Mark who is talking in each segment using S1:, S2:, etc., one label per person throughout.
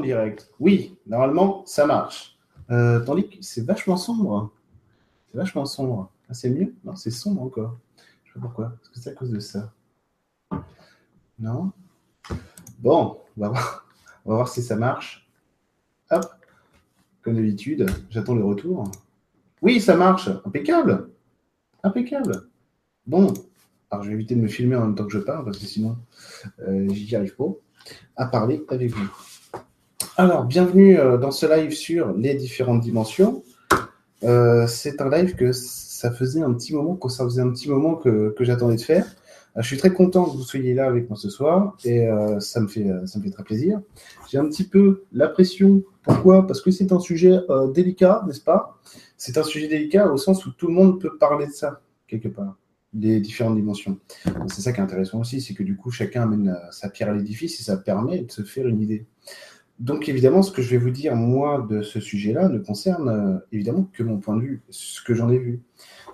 S1: direct. Oui, normalement, ça marche. Euh, tandis que c'est vachement sombre. C'est vachement sombre. Ah, c'est mieux? Non, c'est sombre encore. Je sais pas pourquoi. Est-ce que c'est à cause de ça? Non? Bon, on va voir. On va voir si ça marche. Hop. Comme d'habitude, j'attends le retour. Oui, ça marche. Impeccable. Impeccable. Bon. Alors, je vais éviter de me filmer en même temps que je parle, parce que sinon, euh, j'y arrive pas à parler avec vous. Alors, bienvenue euh, dans ce live sur les différentes dimensions. Euh, c'est un live que ça faisait un petit moment, que ça faisait un petit moment que, j'attendais de faire. Euh, je suis très content que vous soyez là avec moi ce soir et ça, me fait, ça me fait très plaisir. J'ai un petit peu la pression. Pourquoi? Parce que c'est un sujet délicat, n'est-ce pas? C'est un sujet délicat au sens où tout le monde peut parler de ça, quelque part les différentes dimensions. C'est ça qui est intéressant aussi, c'est que du coup, chacun amène sa pierre à l'édifice et ça permet de se faire une idée. Donc évidemment, ce que je vais vous dire, moi, de ce sujet-là, ne concerne euh, évidemment que mon point de vue, ce que j'en ai vu.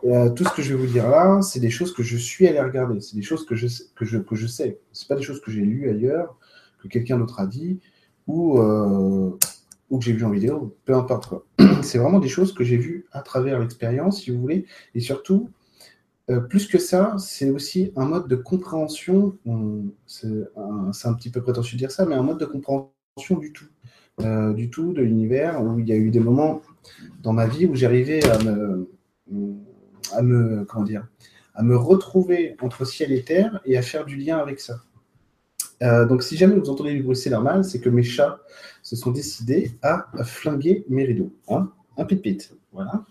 S1: Euh, tout ce que je vais vous dire là, c'est des choses que je suis allé regarder, c'est des choses que je, que je, que je sais. Ce pas des choses que j'ai lues ailleurs, que quelqu'un d'autre a dit, ou, euh, ou que j'ai vu en vidéo, peu importe C'est vraiment des choses que j'ai vues à travers l'expérience, si vous voulez, et surtout, plus que ça, c'est aussi un mode de compréhension, c'est un, un, petit peu prétentieux de dire ça, mais un mode de compréhension du tout, euh, du tout de l'univers, où il y a eu des moments dans ma vie où j'arrivais à me, à me, comment dire, à me retrouver entre ciel et terre et à faire du lien avec ça. Euh, donc, si jamais vous entendez du bruit, c'est normal, c'est que mes chats se sont décidés à flinguer mes rideaux. Hein un pit-pit, voilà.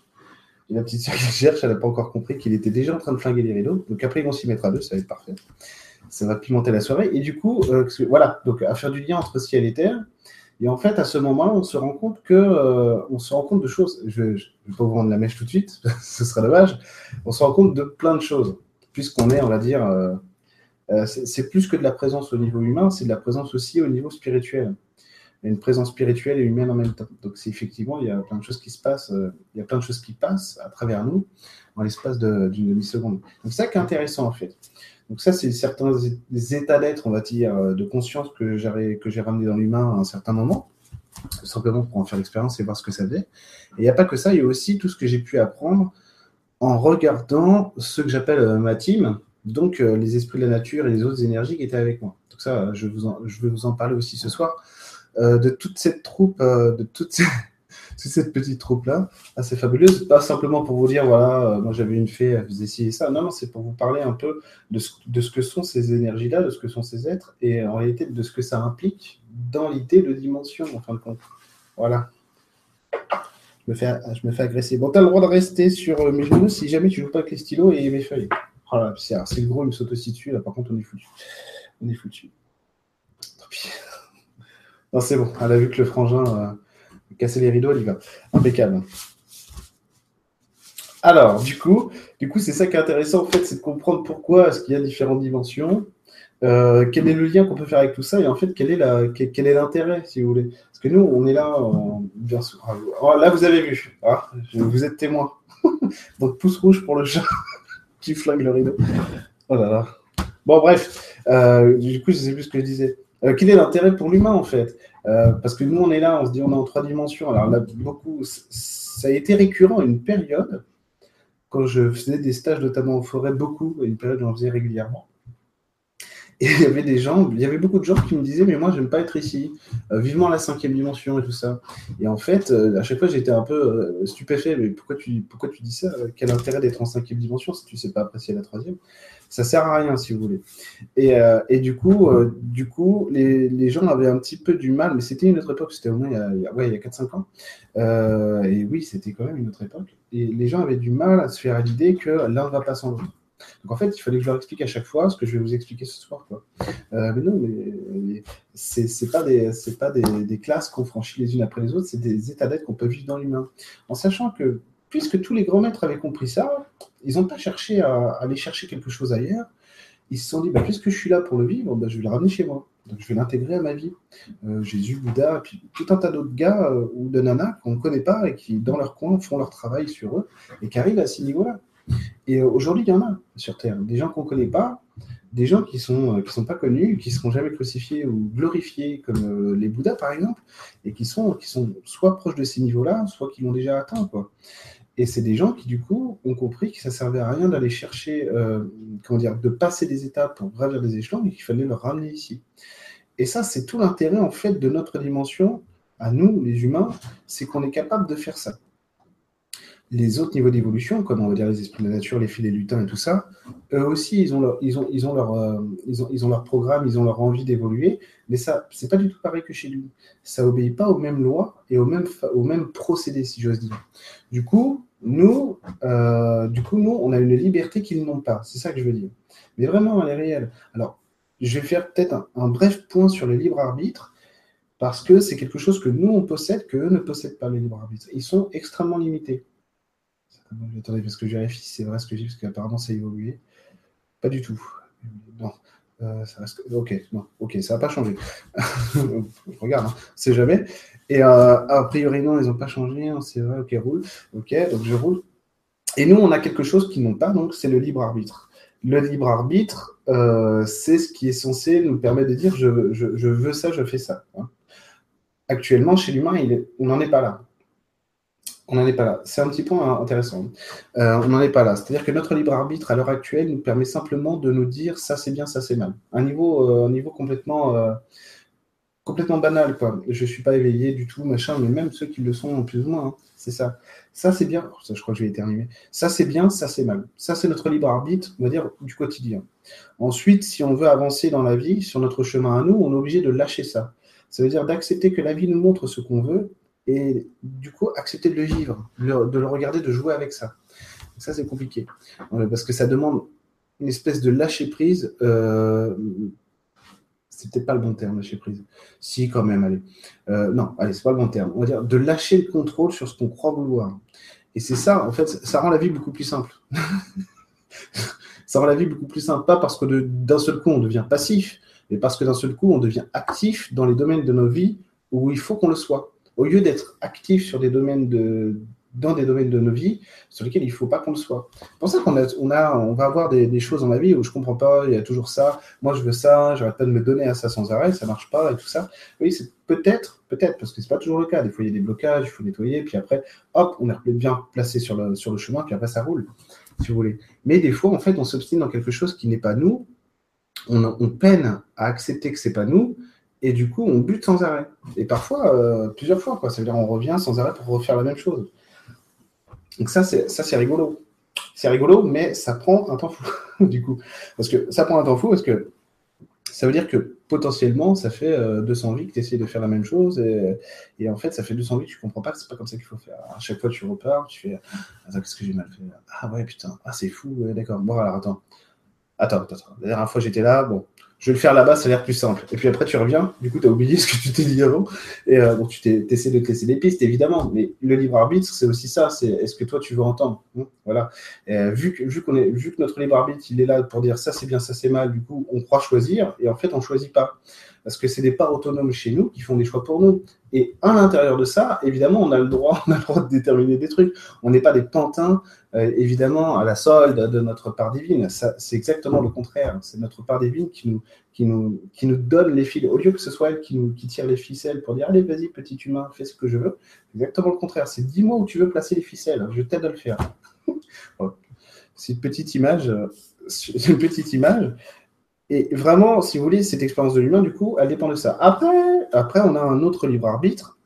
S1: Et la petite soeur qui cherche, elle n'a pas encore compris qu'il était déjà en train de flinguer les rideaux. Donc après, ils vont s'y mettre à deux, ça va être parfait ça va pimenter la soirée. Et du coup, euh, voilà, donc à faire du lien entre ciel et terre. Et en fait, à ce moment-là, on se rend compte que, euh, on se rend compte de choses. Je ne vais pas vous rendre la mèche tout de suite, ce serait dommage. On se rend compte de plein de choses, puisqu'on est, on va dire, euh, c'est plus que de la présence au niveau humain, c'est de la présence aussi au niveau spirituel. Il y a une présence spirituelle et humaine en même temps. Donc, c'est effectivement, il y a plein de choses qui se passent, il y a plein de choses qui passent à travers nous en l'espace d'une demi-seconde. Donc, ça qui est intéressant en fait. Donc ça, c'est certains états d'être, on va dire, euh, de conscience que j'ai ramené dans l'humain à un certain moment, simplement pour en faire l'expérience et voir ce que ça faisait. Et il n'y a pas que ça, il y a aussi tout ce que j'ai pu apprendre en regardant ce que j'appelle euh, ma team, donc euh, les esprits de la nature et les autres énergies qui étaient avec moi. Donc ça, je, vais vous en parler aussi ce soir, de toute cette troupe, de toute cette cette petite troupe-là, assez fabuleuse. Pas simplement pour vous dire, voilà, euh, moi j'avais une fée, elle faisait ci ça. Non, non, c'est pour vous parler un peu de ce, que sont ces énergies-là, de ce que sont ces êtres, et en réalité de ce que ça implique dans l'idée de dimension, en fin de compte. Voilà. Je me fais, je me fais agresser. Bon, tu as le droit de rester sur euh, mes genoux si jamais tu joues pas avec les stylos et mes feuilles. Voilà, c'est le gros, il me saute aussi dessus. Là, par contre, on est foutu. On est foutu. Tant pis. Non, c'est bon. Elle a vu que le frangin. Casser les rideaux, elle y va. Impeccable. Alors, du coup, du coup, c'est ça qui est intéressant, en fait, c'est de comprendre pourquoi est-ce qu'il y a différentes dimensions, euh, quel est le lien qu'on peut faire avec tout ça, et en fait, quel est l'intérêt, si vous voulez? Parce que nous, on est là, sûr. Oh, là, vous avez vu, hein, vous êtes témoin. Donc, pouce rouge pour le chat qui flingue le rideau. Oh là là. Bon, bref, euh, du coup, je ne sais plus ce que je disais. Euh, quel est l'intérêt pour l'humain, en fait? Euh, parce que nous, on est là, on se dit on est en trois dimensions. Alors là, beaucoup, ça a été récurrent à une période, quand je faisais des stages, notamment en forêt, beaucoup, à une période où j'en faisais régulièrement. Et il y avait des gens, il y avait beaucoup de gens qui me disaient, mais moi, j'aime pas être ici. Euh, vivement la cinquième dimension et tout ça. Et en fait, euh, à chaque fois, j'étais un peu stupéfait. Mais pourquoi tu, pourquoi tu dis ça? Quel intérêt d'être en cinquième dimension si tu sais pas apprécier la troisième? Ça sert à rien si vous voulez. Et, euh, et du coup, euh, du coup les, les, gens avaient un petit peu du mal, mais c'était une autre époque, c'était au moins il y a, ouais, il y a 4-5 ans. Euh, et oui, c'était quand même une autre époque. Et les gens avaient du mal à se faire l'idée que l'un ne va pas sans l'autre. Donc en fait, il fallait que je leur explique à chaque fois ce que je vais vous expliquer ce soir. Quoi. mais non, mais, c'est, c'est pas, des, pas des, classes qu'on franchit les unes après les autres, c'est des états d'être qu'on peut vivre dans l'humain. En sachant que puisque tous les grands maîtres avaient compris ça, ils n'ont pas cherché à, aller chercher quelque chose ailleurs. Ils se sont dit, bah, puisque je suis là pour le vivre, bah, je vais le ramener chez moi. Donc, je vais l'intégrer à ma vie. Euh, Jésus, Bouddha, puis tout un tas d'autres gars euh, ou de nanas qu'on ne connaît pas et qui, dans leur coin, font leur travail sur eux et qui arrivent à ce niveau-là. Et euh, aujourd'hui, il y en a sur Terre. Des gens qu'on ne connaît pas, des gens qui sont euh, qui sont pas connus, qui seront jamais crucifiés ou glorifiés comme euh, les Bouddhas par exemple, et qui sont qui sont soit proches de ces niveaux-là, soit qui l'ont déjà atteint quoi. Et c'est des gens qui du coup ont compris que ça servait à rien d'aller chercher, comment dire, de passer des étapes pour gravir des échelons, mais qu'il fallait leur ramener ici. Et ça, c'est tout l'intérêt en fait de notre dimension à nous, les humains, c'est qu'on est capable de faire ça les autres niveaux d'évolution, comme on va dire les esprits de la nature, les filets lutins et tout ça, eux aussi, ils ont leur, programme, ils ont leur envie d'évoluer, mais ça, c'est pas du tout pareil que chez nous. Ça obéit pas aux mêmes lois et aux mêmes, aux mêmes procédés, si j'ose dire. Du coup, nous, euh, du coup, nous, on a une liberté qu'ils n'ont pas. C'est ça que je veux dire. Mais vraiment, elle est réelle. Alors, je vais faire peut-être un, bref point sur le libre arbitre parce que c'est quelque chose que nous, on possède, qu'eux ne possèdent pas, le libre arbitre. Ils sont extrêmement limités. Attendez, parce que je vérifie si c'est vrai ce que j'ai, parce qu'apparemment ça a évolué. Pas du tout. Non. Euh. Ok, non, ok, ça n'a pas changé. Regarde, hein, c'est jamais. Et euh, a priori, non, ils n'ont pas changé. C'est vrai, ok, roule. Ok, donc je roule. Et nous, on a quelque chose qu'ils n'ont pas, donc c'est le libre arbitre. Le libre arbitre, euh, c'est ce qui est censé nous permettre de dire je, je, je veux ça, je fais ça. Hein. Actuellement, chez l'humain, on n'en est pas là on n'en est pas là. C'est un petit point intéressant. Euh, on n'en est pas là. C'est-à-dire que notre libre arbitre à l'heure actuelle nous permet simplement de nous dire ça c'est bien, ça c'est mal. Un niveau, euh, un niveau complètement, euh, complètement banal. Quoi. Je ne suis pas éveillé du tout, machin, mais même ceux qui le sont plus ou moins, hein, c'est ça. Ça c'est bien. Ça, je crois que je vais éternuer. Ça c'est bien, ça c'est mal. Ça c'est notre libre arbitre, on va dire, du quotidien. Ensuite, si on veut avancer dans la vie, sur notre chemin à nous, on est obligé de lâcher ça. Ça veut dire d'accepter que la vie nous montre ce qu'on veut et du coup accepter de le vivre, de le regarder, de jouer avec ça. Ça, c'est compliqué parce que ça demande une espèce de lâcher prise. Euh, c'est peut-être pas le bon terme, lâcher prise. Si, quand même, allez. Euh, non, allez, c'est pas le bon terme. On va dire de lâcher le contrôle sur ce qu'on croit vouloir. Et c'est ça, en fait, ça rend la vie beaucoup plus simple. ça rend la vie beaucoup plus simple, pas parce que d'un seul coup on devient passif, mais parce que d'un seul coup on devient actif dans les domaines de nos vies où il faut qu'on le soit au lieu d'être actif sur des domaines de, dans des domaines de nos vies sur lesquels il ne faut pas qu'on le soit. C'est pour ça qu'on a, on a, on va avoir des, choses dans la vie où je ne comprends pas, il y a toujours ça, moi je veux ça, j'arrête pas de me donner à ça sans arrêt, ça ne marche pas et tout ça. Oui, c'est peut-être, peut-être, parce que ce n'est pas toujours le cas. Des fois, il y a des blocages, il faut nettoyer, puis après, hop, on est bien placé sur le, sur le chemin, puis après, ça roule, si vous voulez. Mais des fois, en fait, on s'obstine dans quelque chose qui n'est pas nous, on, on peine à accepter que ce n'est pas nous, et du coup, on bute sans arrêt. Et parfois, euh, plusieurs fois, quoi. Ça veut dire on revient sans arrêt pour refaire la même chose. Donc ça, c'est ça, c'est rigolo. C'est rigolo, mais ça prend un temps fou, du coup. Parce que ça prend un temps fou parce que ça veut dire que potentiellement, ça fait 200 euh, vies que tu essayes de faire la même chose. Et, en fait, ça fait 200 vies que tu comprends pas que c'est pas comme ça qu'il faut faire. À chaque fois, tu repars, tu fais Attends, qu'est-ce que j'ai mal fait Ah ouais, putain, ah, c'est fou, d'accord. Bon, alors. Attends, attends, attends. La dernière fois, j'étais là, bon, je vais le faire là-bas, ça a l'air plus simple. Et puis après, tu reviens, du coup, tu as oublié ce que tu t'es dit avant. Et euh, tu essaies de te laisser des pistes, évidemment. Mais le libre arbitre, c'est aussi ça. C'est est-ce que toi, tu veux entendre? Hein Voilà. vu que, vu, qu'on est, vu que notre libre arbitre, il est là pour dire ça, c'est bien, ça, c'est mal, du coup, on croit choisir. Et en fait, on choisit pas parce que c'est des parts autonomes chez nous qui font des choix pour nous. Et à l'intérieur de ça, évidemment, on a le droit, de déterminer des trucs. On n'est pas des pantins, euh, évidemment, à la solde de notre part divine. c'est exactement le contraire. C'est notre part divine qui nous, qui, nous, qui nous donne les fils. Au lieu que ce soit elle qui, nous, qui tire les ficelles pour dire Allez, vas-y, petit humain, fais ce que je veux. exactement le contraire. C'est dis-moi où tu veux placer les ficelles. Je t'aide à le faire. c'est une petite image. Euh, une petite image. Et vraiment, si vous voulez, cette expérience de l'humain, du coup, elle dépend de ça. Après, après, on a un autre libre arbitre,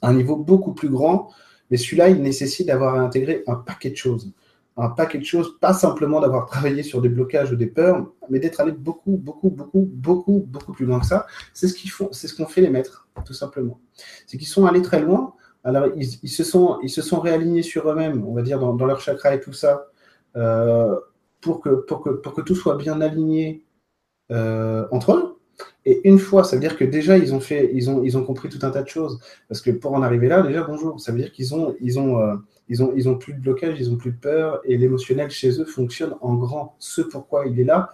S1: un niveau beaucoup plus grand, mais celui-là, il nécessite d'avoir intégré un paquet de choses. Un paquet de choses, pas simplement d'avoir travaillé sur des blocages ou des peurs, mais d'être allé beaucoup, beaucoup, beaucoup, beaucoup, beaucoup plus loin que ça. C'est ce qu'ils ce qu'ont fait les maîtres, tout simplement. C'est qu'ils sont allés très loin. Alors, ils, se, sont, ils se sont réalignés sur eux-mêmes, on va dire, dans, leur chakra et tout ça, euh, pour, que, pour, que, pour que tout soit bien aligné euh, entre eux. Et une fois, ça veut dire que déjà ils ont fait, ils ont, ils ont compris tout un tas de choses. Parce que pour en arriver là, déjà bonjour, ça veut dire qu'ils ont, ils ont, euh, ils ont, ils ont plus de blocage, ils ont plus de peur, et l'émotionnel chez eux fonctionne en grand. Ce pourquoi il est là,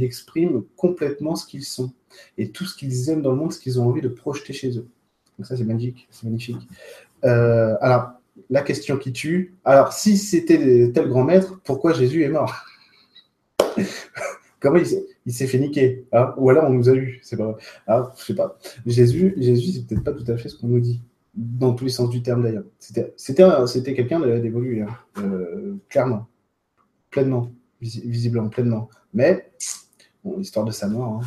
S1: expriment complètement ce qu'ils sont et tout ce qu'ils aiment dans le monde, ce qu'ils ont envie de projeter chez eux. Donc ça c'est magique, c'est magnifique. Euh, alors la question qui tue. Alors si c'était tel grand maître, pourquoi Jésus est mort? Comment il s'est fait niquer hein Ou alors on nous a eu, c'est pas. Ah, je sais pas. Jésus, Jésus c'est peut-être pas tout à fait ce qu'on nous dit, dans tous les sens du terme d'ailleurs. C'était quelqu'un d'évolué, hein. euh, clairement, pleinement, visiblement, pleinement. Mais, bon, l'histoire de sa mort, hein.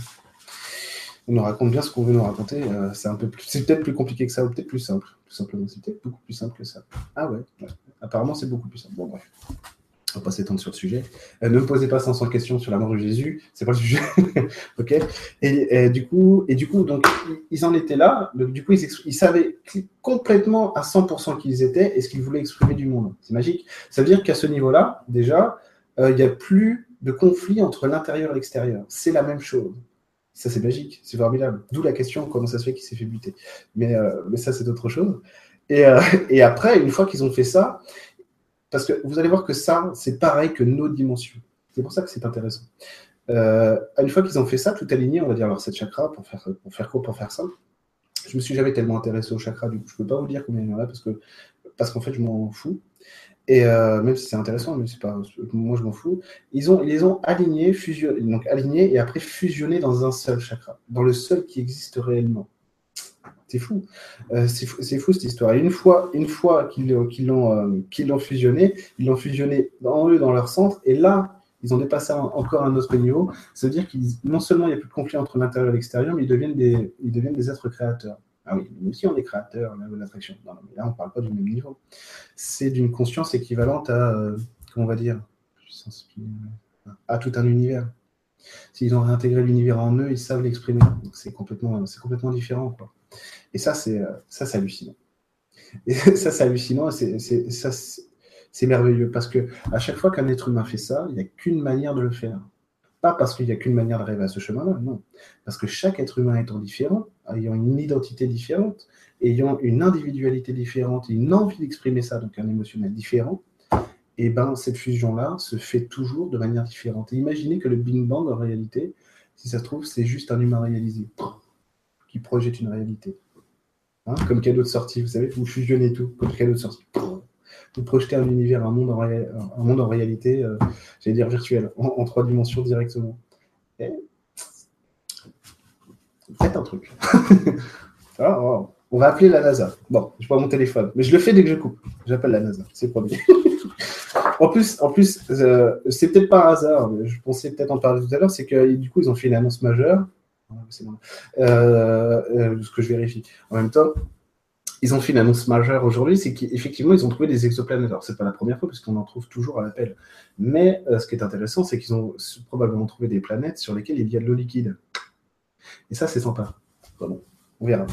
S1: on nous raconte bien ce qu'on veut nous raconter. Euh, c'est peut-être plus compliqué que ça, ou peut-être plus simple, tout simplement. C'est peut-être beaucoup plus simple que ça. Ah ouais. apparemment c'est beaucoup plus simple. Bon bref on va pas s'étendre sur le sujet. Euh, ne me posez pas 500 questions sur la mort de Jésus, c'est pas le sujet. ok et, du coup, et du coup, donc ils en étaient là. Donc, du coup, ils, savaient complètement à 100% qui ils étaient et ce qu'ils voulaient exprimer du monde. C'est magique. Ça veut dire qu'à ce niveau-là, déjà, euh, il n'y a plus de conflit entre l'intérieur et l'extérieur. C'est la même chose. Ça, c'est magique, c'est formidable. D'où la question comment ça se fait qu'il s'est fait buter. Mais, euh, mais ça, c'est autre chose. Et, et après, une fois qu'ils ont fait ça, parce que vous allez voir que ça, c'est pareil que nos dimensions. C'est pour ça que c'est intéressant. Euh, une fois qu'ils ont fait ça, tout aligné, on va dire alors cette chakra, pour faire, pour faire quoi, pour faire ça, je me suis jamais tellement intéressé au chakra, du coup, je peux pas vous dire combien il y en a parce parce qu'en fait, je m'en fous. Et euh, même si c'est intéressant, mais c'est pas, moi je m'en fous. Ils ont, ils les ont alignés, fusionnés, donc alignés et après fusionnés dans un seul chakra, dans le seul qui existe réellement. C'est fou. Euh, c'est fou, cette histoire. Et une fois, une fois qu'ils euh, l'ont fusionné, ils l'ont fusionné en eux, dans leur centre, et là, ils ont dépassé encore un autre niveau. Ça veut dire qu'ils non seulement il n'y a plus de conflit entre l'intérieur et l'extérieur, mais ils deviennent, des, ils deviennent des êtres créateurs. Ah oui, nous aussi on est créateurs, là, l'attraction. Non, mais là on ne parle pas du même niveau. C'est d'une conscience équivalente à, euh, comment on va dire, à tout un univers. S'ils ont réintégré l'univers en eux, ils savent l'exprimer. C'est complètement, complètement différent. Quoi. Et ça, c'est ça, c'est hallucinant. Et ça, c'est hallucinant. C'est merveilleux parce que à chaque fois qu'un être humain fait ça, il n'y a qu'une manière de le faire. Pas parce qu'il n'y a qu'une manière d'arriver à ce chemin-là, non. Parce que chaque être humain étant différent, ayant une identité différente, ayant une individualité différente, une envie d'exprimer ça, donc un émotionnel différent, et eh ben cette fusion-là se fait toujours de manière différente. Et imaginez que le Big Bang, en réalité, si ça se trouve, c'est juste un humain réalisé qui projette une réalité. Hein, comme cadeau de sortie, vous savez, vous fusionnez tout, comme cadeau de sortie. Vous projetez un univers, un monde en, réalité, euh, j'allais dire virtuel, en, trois dimensions directement. Faites un truc. Ah, oh. On va appeler la NASA. Bon, je pas mon téléphone, mais je le fais dès que je coupe. J'appelle la NASA, c'est promis. en plus, en plus euh, c'est peut-être pas un hasard, je pensais peut-être en parler tout à l'heure, c'est que du coup, ils ont fait une annonce majeure Euh, euh, ce que je vérifie. En même temps, ils ont fait une annonce majeure aujourd'hui, c'est qu'effectivement, ils ont trouvé des exoplanètes. Alors, c'est pas la première fois, puisqu'on en trouve toujours à l'appel. Mais euh, ce qui est intéressant, c'est qu'ils ont probablement trouvé des planètes sur lesquelles il y a de l'eau liquide. Et ça, c'est sympa. On verra.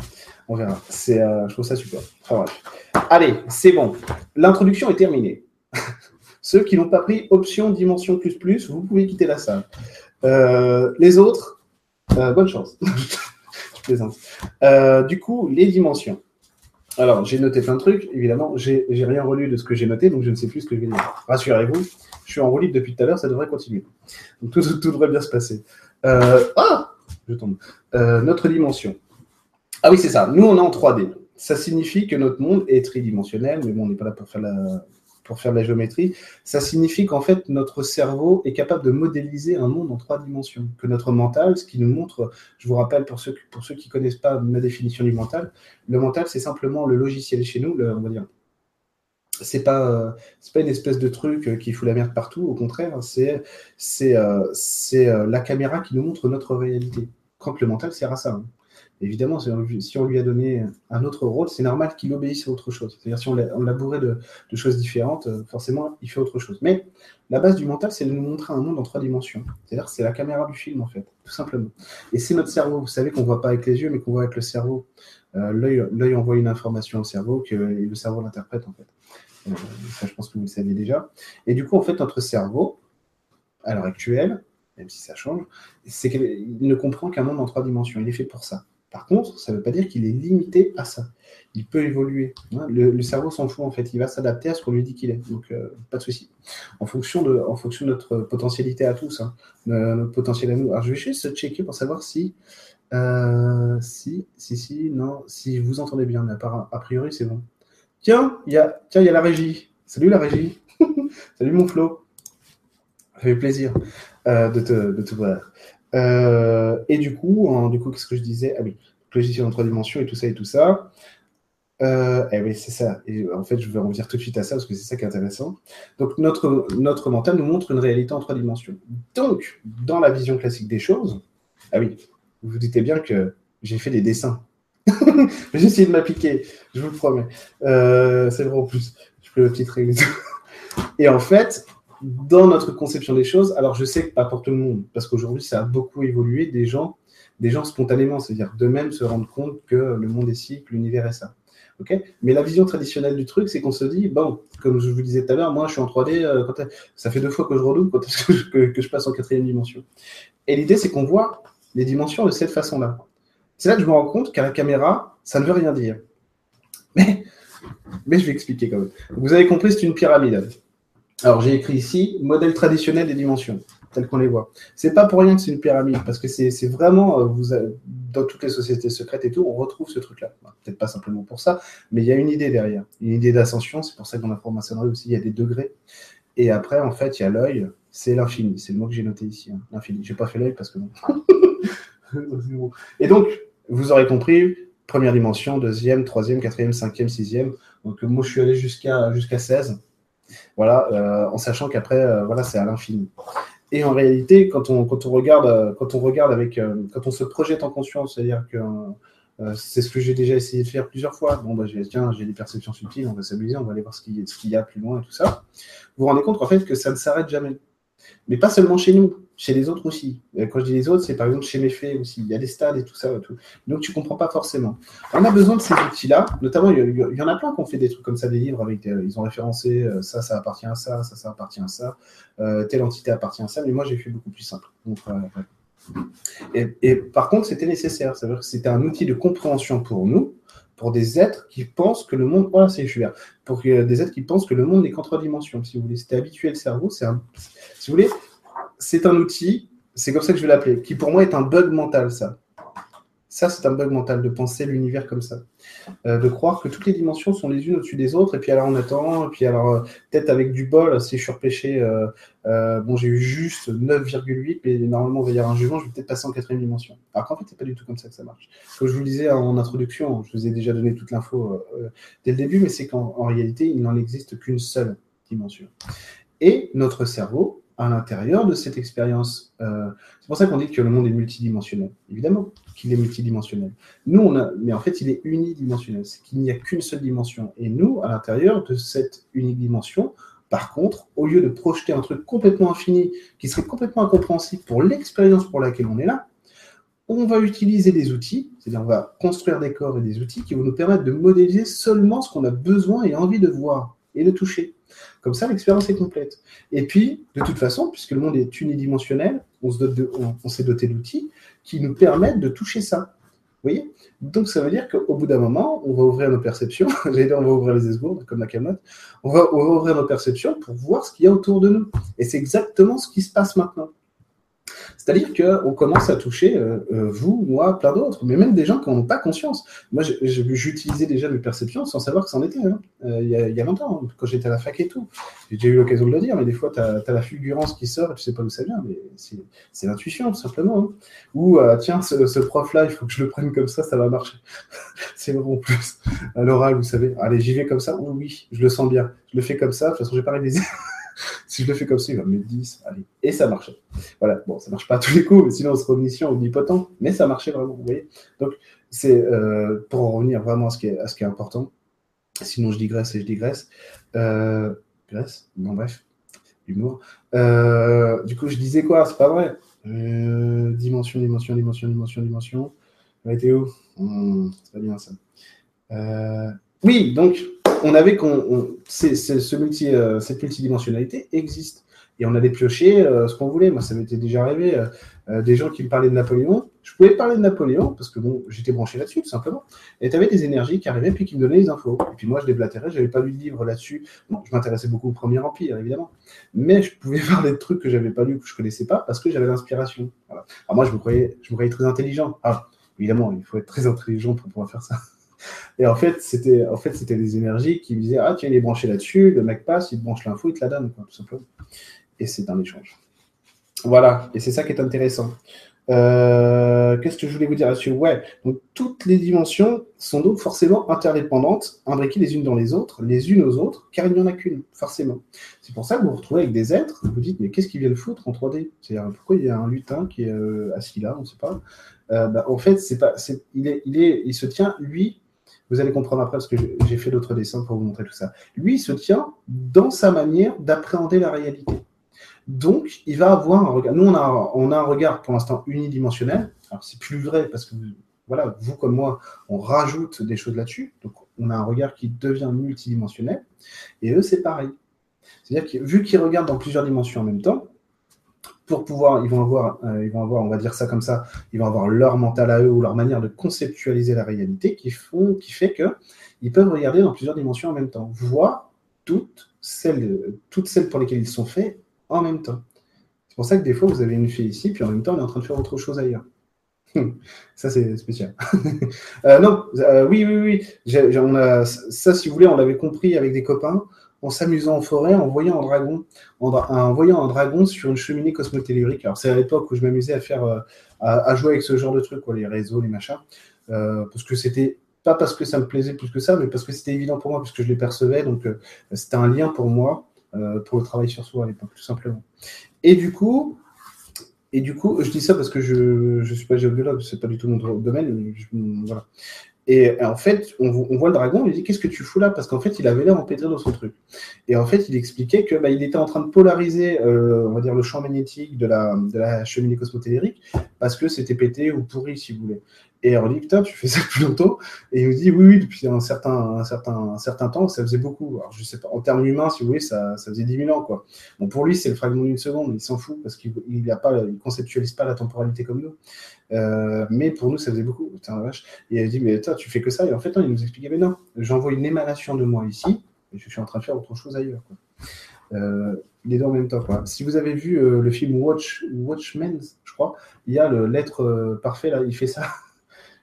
S1: On verra. Je trouve ça super. Allez, c'est bon. L'introduction est terminée. Ceux qui n'ont pas pris option dimension plus plus, vous pouvez quitter la salle. les autres, euh, bonne chance. plaisante. Euh, du coup, les dimensions. Alors, j'ai noté plein de trucs. Évidemment, j'ai rien relu de ce que j'ai noté, donc je ne sais plus ce que je vais dire. Rassurez-vous, je suis en roue depuis tout à l'heure, ça devrait continuer. Tout, devrait bien se passer. Euh, ah Je tombe. notre dimension. Ah oui, c'est ça. Nous, on est en 3D. Ça signifie que notre monde est tridimensionnel, mais bon, on n'est pas là pour faire la, pour faire de la géométrie, ça signifie qu'en fait, notre cerveau est capable de modéliser un monde en trois dimensions. Que notre mental, ce qui nous montre, je vous rappelle pour ceux, pour ceux qui ne connaissent pas ma définition du mental, le mental, c'est simplement le logiciel chez nous, on va dire. C'est pas, c'est pas une espèce de truc qui fout la merde partout, au contraire, euh, c'est euh, la caméra qui nous montre notre réalité. Quand le mental sert à ça. Hein. Évidemment, si on lui a donné un autre rôle, c'est normal qu'il obéisse à autre chose. C'est-à-dire, si on l'a bourré de, choses différentes, euh, forcément, il fait autre chose. Mais la base du mental, c'est de nous montrer un monde en trois dimensions. C'est-à-dire, c'est la caméra du film, en fait, tout simplement. Et c'est notre cerveau. Vous savez qu'on ne voit pas avec les yeux, mais qu'on voit avec le cerveau. Euh, L'œil envoie une information au cerveau que, et le cerveau l'interprète, en fait. Euh, ça, je pense que vous le saviez déjà. Et du coup, en fait, notre cerveau, à l'heure actuelle, même si ça change, c'est qu'il ne comprend qu'un monde en trois dimensions. Il est fait pour ça. Par contre, ça ne veut pas dire qu'il est limité à ça. Il peut évoluer. Hein. Le, cerveau s'en fout en fait. Il va s'adapter à ce qu'on lui dit qu'il est. Donc, euh, pas de souci. En fonction de, notre potentialité à tous, hein. potentiel à nous. Alors, je vais juste checker pour savoir si, euh, si, si, si, non, si vous entendez bien. Mais a priori, c'est bon. Tiens, il y a, tiens, il y a la régie. Salut la régie. Salut mon Flo. Ça fait plaisir euh, de, te, de te voir. Euh, et du coup, hein, du coup, qu'est-ce que je disais? Ah oui, logiciel en trois dimensions et tout ça et tout ça. Euh, eh oui, c'est ça. En fait, je vais revenir tout de suite à ça parce que c'est ça qui est intéressant. Donc, notre, notre mental nous montre une réalité en trois dimensions. Donc, dans la vision classique des choses, ah oui, vous vous doutez bien que j'ai fait des dessins. j'ai essayé de m'appliquer, je vous le promets. Euh, c'est vrai en plus. Je peux le tout. Et en fait, dans notre conception des choses, alors je sais que pas pour tout le monde, parce qu'aujourd'hui, ça a beaucoup évolué. Des gens, des gens spontanément, c'est-à-dire d'eux-mêmes se rendent compte que le monde est ci, que l'univers est ça. Mais la vision traditionnelle du truc, c'est qu'on se dit, bon, comme je vous disais tout à l'heure, moi je suis en 3D, euh, ça fait deux fois que je redoute quand que, que, je passe en quatrième dimension? Et l'idée, c'est qu'on voit les dimensions de cette façon-là. C'est là que je me rends compte qu'à la caméra, ça ne veut rien dire. Mais, mais je vais expliquer quand même. Vous avez compris, c'est une pyramide. Alors j'ai écrit ici modèle traditionnel des dimensions telles qu'on les voit. C'est pas pour rien que c'est une pyramide, parce que c'est vraiment, euh, vous dans toutes les sociétés secrètes et tout, on retrouve ce truc-là. Peut-être pas simplement pour ça, mais il y a une idée derrière, une idée d'ascension. C'est pour ça que dans la franc-maçonnerie aussi, il y a des degrés. Et après, en fait, il y a l'œil, c'est l'infini. C'est le mot que j'ai noté ici, hein, l'infini. J'ai pas fait l'œil parce que et donc, vous aurez compris, première dimension, deuxième, troisième, quatrième, cinquième, sixième. Donc, moi, je suis allé jusqu'à jusqu'à 16. Voilà, euh, en sachant qu'après, euh, voilà, c'est à l'infini. Et en réalité, quand on, regarde, quand on euh, quand on se projette en conscience, c'est-à-dire que c'est ce que j'ai déjà essayé de faire plusieurs fois. Bon, bah, tiens, j'ai des perceptions subtiles, on va s'amuser, on va aller voir ce qu'il y a plus loin et tout ça. Vous vous rendez compte en fait que ça ne s'arrête jamais. Mais pas seulement chez nous, chez les autres aussi. Quand je dis les autres, c'est par exemple chez mes faits aussi. Il y a des stades et tout ça. Donc tu comprends pas forcément. On a besoin de ces outils-là. Notamment, il y, en a plein qui ont fait des trucs comme ça, des livres avec. Euh, ils ont référencé euh, ça, ça appartient à ça, ça, ça appartient à ça. Euh, telle entité appartient à ça. Mais moi, j'ai fait beaucoup plus simple. et, par contre, c'était nécessaire. C'est-à-dire que c'était un outil de compréhension pour nous pour des êtres qui pensent que le monde, voilà, c'est pour des êtres qui pensent que le monde n'est qu'en trois dimensions. Si vous voulez, c'était habitué le cerveau, si vous voulez, c'est un outil, c'est comme ça que je vais l'appeler, qui pour moi est un bug mental, ça. Ça, c'est un bug mental de penser l'univers comme ça. Euh, de croire que toutes les dimensions sont les unes au-dessus des autres, et puis alors on attend, et puis alors euh, peut-être avec du bol, si je suis repêché, euh, bon, j'ai eu juste 9,8, mais normalement, il va y avoir un jugement, je vais peut-être passer en quatrième dimension. Alors qu'en fait, c'est pas du tout comme ça que ça marche. Comme je vous le disais en introduction, je vous ai déjà donné toute l'info dès le début, mais c'est qu'en réalité, il n'en existe qu'une seule dimension. Et notre cerveau, à l'intérieur de cette expérience. Euh, c'est pour ça qu'on dit que le monde est multidimensionnel. Évidemment qu'il est multidimensionnel. Nous, on a, mais en fait, il est unidimensionnel. C'est qu'il n'y a qu'une seule dimension. Et nous, à l'intérieur de cette unique dimension, par contre, au lieu de projeter un truc complètement infini, qui serait complètement incompréhensible pour l'expérience pour laquelle on est là, on va utiliser des outils, c'est-à-dire on va construire des corps et des outils qui vont nous permettre de modéliser seulement ce qu'on a besoin et envie de voir et de toucher. Comme ça, l'expérience est complète. Et puis, de toute façon, puisque le monde est unidimensionnel, on s'est doté d'outils qui nous permettent de toucher ça. Vous voyez? Donc, ça veut dire qu'au bout d'un moment, on va ouvrir nos perceptions. J'allais dire, on va ouvrir les esgourdes, comme la va, on va ouvrir nos perceptions pour voir ce qu'il y a autour de nous. Et c'est exactement ce qui se passe maintenant. C'est-à-dire qu'on commence à toucher, euh, euh, vous, moi, plein d'autres, mais même des gens qui n'en ont pas conscience. Moi, j'utilisais déjà mes perceptions sans savoir que c'en était. Hein. Euh, il, y a, longtemps, hein, quand j'étais à la fac et tout. J'ai déjà eu l'occasion de le dire, mais des fois, tu as, la fulgurance qui sort et tu sais pas d'où ça vient. Mais c'est l'intuition, tout simplement. Hein. Ou, tiens, ce, prof-là, il faut que je le prenne comme ça, ça va marcher. c'est vraiment plus. À l'oral, vous savez. Allez, j'y vais comme ça. Oui, oui, je le sens bien. Je le fais comme ça. De toute façon, j'ai pas réalisé. si je le fais comme ça, il va me mettre 10. Allez. Et ça marchait. Voilà. Bon, ça marche pas tous les coups, mais sinon on se mission omnipotent. Mais ça marchait vraiment. Vous voyez Donc, c'est euh, pour en revenir vraiment à ce, qui est, important. Sinon, je digresse et je digresse. Euh, Grèce? Bon, bref. Humour. Euh, du coup, je disais quoi? C'est pas vrai. Euh, dimension, dimension, dimension, dimension, dimension. On était où? Hmm, C'est pas bien ça. Euh, oui, donc on avait qu'on, ce multi, euh, cette multidimensionnalité existe. Et on allait piocher euh, ce qu'on voulait. Moi, ça m'était déjà arrivé. Euh, des gens qui me parlaient de Napoléon. Je pouvais parler de Napoléon parce que bon, j'étais branché là-dessus, tout simplement. Et tu des énergies qui arrivaient puis qui me donnaient les infos. Et puis moi, je déblatérais. J'avais pas lu de livre là-dessus. Bon, je m'intéressais beaucoup au Premier Empire, évidemment. Mais je pouvais parler de trucs que j'avais pas lu, que je connaissais pas, parce que j'avais l'inspiration. Alors moi, je me croyais, je me croyais très intelligent. Ah, évidemment, il faut être très intelligent pour pouvoir faire ça. Et en fait, c'était en fait, des énergies qui disaient Ah, tiens, il est branché là-dessus, le mec passe, il branche l'info, il te la donne, tout simplement. Et c'est un échange. Voilà, et c'est ça qui est intéressant. Euh, qu'est-ce que je voulais vous dire là-dessus? Ouais, donc toutes les dimensions sont donc forcément interdépendantes, imbriquées les unes dans les autres, les unes aux autres, car il n'y en a qu'une, forcément. C'est pour ça que vous vous retrouvez avec des êtres, vous vous dites, mais qu'est-ce qu'ils viennent foutre en 3D C'est-à-dire, pourquoi il y a un lutin qui est euh, assis là, on ne sait pas? Euh, bah, en fait, c'est pas, il, est, il, est, il se tient, lui, vous allez comprendre après parce que j'ai fait d'autres dessins pour vous montrer tout ça. Lui, il se tient dans sa manière d'appréhender la réalité. Donc, il va avoir un regard. Nous, on a, un regard pour l'instant unidimensionnel. Alors, c'est plus vrai parce que, voilà, vous comme moi, on rajoute des choses là-dessus. Donc, on a un regard qui devient multidimensionnel. Et eux, c'est pareil. C'est-à-dire que vu qu'ils regardent dans plusieurs dimensions en même temps, pour pouvoir, ils vont avoir, euh, ils vont avoir, on va dire ça comme ça, ils vont avoir leur mental à eux ou leur manière de conceptualiser la réalité qui font, qui fait que ils peuvent regarder dans plusieurs dimensions en même temps, voir toutes celles, toutes celles pour lesquelles ils sont faits en même temps. C'est pour ça que des fois, vous avez une fille ici, puis en même temps, on est en train de faire autre chose ailleurs. ça, c'est spécial. Euh, non, euh, oui, oui, oui. on a, ça, si vous voulez, on l'avait compris avec des copains en s'amusant en forêt, en voyant un dragon, sur une cheminée cosmotellurique. Alors, c'est à l'époque où je m'amusais à faire, euh, à, jouer avec ce genre de trucs, quoi, les réseaux, les machins, parce que c'était pas parce que ça me plaisait plus que ça, mais parce que c'était évident pour moi, parce que je les percevais, donc c'était un lien pour moi. Euh, pour le travail sur soi à l'époque, tout simplement. Et du coup, et du coup, je dis ça parce que je ne suis pas géologue, c'est pas du tout mon domaine. voilà. Et en fait, on, voit le dragon, on lui dit Qu'est-ce que tu fous là? Parce qu'en fait, il avait l'air empêtré dans son truc. Et en fait, il expliquait que bah, il était en train de polariser, euh, on va dire, le champ magnétique de la, cheminée cosmotellurique parce que c'était pété ou pourri, si vous voulez. Et on dit, putain, tu fais ça depuis longtemps. Et il me dit, oui, oui, depuis un certain, un certain, un certain temps, ça faisait beaucoup. Alors, je sais pas, en termes humains, si vous voulez, ça, ça faisait 10 000 ans, quoi. Bon, pour lui, c'est le fragment d'une seconde, il s'en fout parce qu'il ne pas, il conceptualise pas la temporalité comme nous. Euh, mais pour nous, ça faisait beaucoup. Putain, vache. Et il dit, mais toi, tu fais que ça. Et en fait, non, il nous expliquait, mais non, j'envoie une émanation de moi ici, et je suis en train de faire autre chose ailleurs, quoi. Euh, les deux en même temps. Quoi. Si vous avez vu euh, le film Watch, Watchmen, je crois, il y a l'être parfait là, il fait ça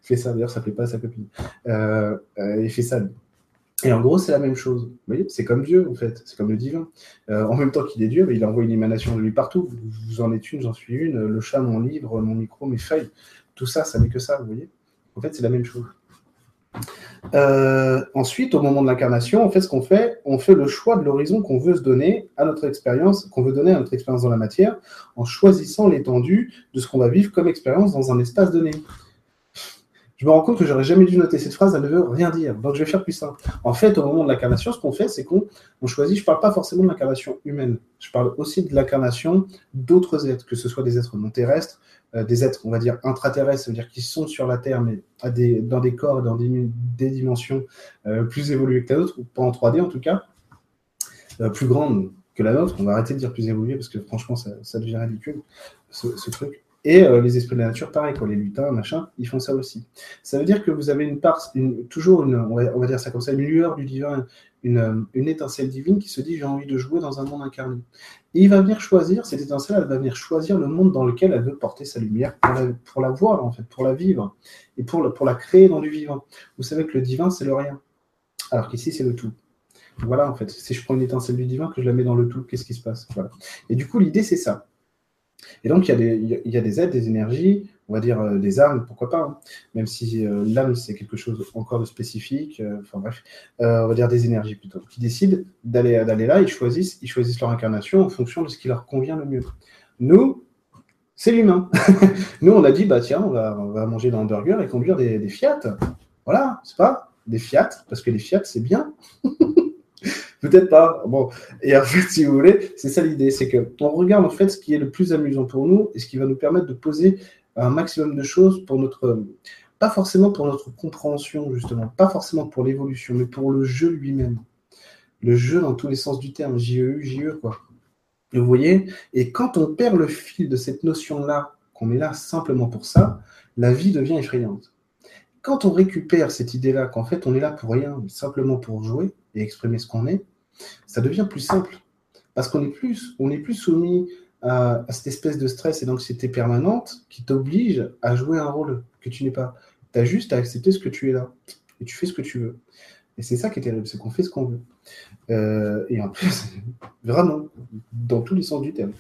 S1: fait ça. D'ailleurs, ça ne plaît pas à sa copine. Euh, euh, il fait ça. Et en gros, c'est la même chose. Vous voyez, c'est comme Dieu, en fait. C'est comme le divin. Euh, en même temps qu'il est Dieu, il envoie une émanation de lui partout. Vous en êtes une, j'en suis une. Le chat, mon livre, mon micro, mes feuilles. Tout ça, ça n'est que ça, vous voyez. En fait, c'est la même chose. ensuite, au moment de l'incarnation, en fait, ce qu'on fait, on fait le choix de l'horizon qu'on veut se donner à notre expérience, qu'on veut donner à notre expérience dans la matière, en choisissant l'étendue de ce qu'on va vivre comme expérience dans un espace donné je me rends compte que j'aurais jamais dû noter cette phrase, elle ne veut rien dire. Donc je vais faire plus simple. En fait, au moment de l'incarnation, ce qu'on fait, c'est qu'on choisit, je ne parle pas forcément de l'incarnation humaine, je parle aussi de l'incarnation d'autres êtres, que ce soit des êtres non terrestres, euh, des êtres, on va dire, intraterrestres, c'est-à-dire qui sont sur la Terre, mais dans des corps, dans des, dimensions euh, plus évoluées que la nôtre, ou pas en 3D en tout cas, euh, plus grandes que la nôtre. On va arrêter de dire plus évoluées parce que franchement, ça, devient ridicule, ce truc. Et euh, les esprits de la nature, pareil, quoi, les lutins, machin, ils font ça aussi. Ça veut dire que vous avez une part, toujours une, on va, dire ça comme ça, une lueur du divin, une, une étincelle divine qui se dit j'ai envie de jouer dans un monde incarné. Et il va venir choisir, cette étincelle, elle va venir choisir le monde dans lequel elle veut porter sa lumière pour la, voir, en fait, pour la vivre, et pour, pour la créer dans du vivant. Vous savez que le divin, c'est le rien, alors qu'ici, c'est le tout. Voilà, en fait, si je prends une étincelle du divin, que je la mets dans le tout, qu'est-ce qui se passe? Voilà. Et du coup, l'idée, c'est ça. Et donc, il y, a des, des aides, des énergies, on va dire euh, des âmes, pourquoi pas, hein. même si euh, l'âme, c'est quelque chose encore de spécifique, euh, enfin bref, on va dire des énergies plutôt, qui décident d'aller d'aller là, ils choisissent, ils choisissent leur incarnation en fonction de ce qui leur convient le mieux. Nous, c'est l'humain. Nous, on a dit, bah tiens, on va, on va manger dans un burger et conduire des, des Fiat. Voilà, c'est pas des Fiat, parce que les Fiat, c'est bien. Peut-être pas. Bon, et en fait, si vous voulez, c'est ça l'idée, c'est que on regarde en fait ce qui est le plus amusant pour nous et ce qui va nous permettre de poser un maximum de choses pour notre, pas forcément pour notre compréhension justement, pas forcément pour l'évolution, mais pour le jeu lui-même. Le jeu dans tous les sens du terme, JEU, JE quoi. Vous voyez? Et quand on perd le fil de cette notion-là, qu'on est là simplement pour ça, la vie devient effrayante. Quand on récupère cette idée-là, qu'en fait on est là pour rien, simplement pour jouer et exprimer ce qu'on est, ça devient plus simple. Parce qu'on est plus, est plus soumis à, cette espèce de stress et d'anxiété permanente qui t'oblige à jouer un rôle que tu n'es pas. Tu as juste à accepter ce que tu es là. Et tu fais ce que tu veux. Et c'est ça qui est terrible, c'est qu'on fait ce qu'on veut. Euh, et en plus, vraiment, dans tous les sens du terme.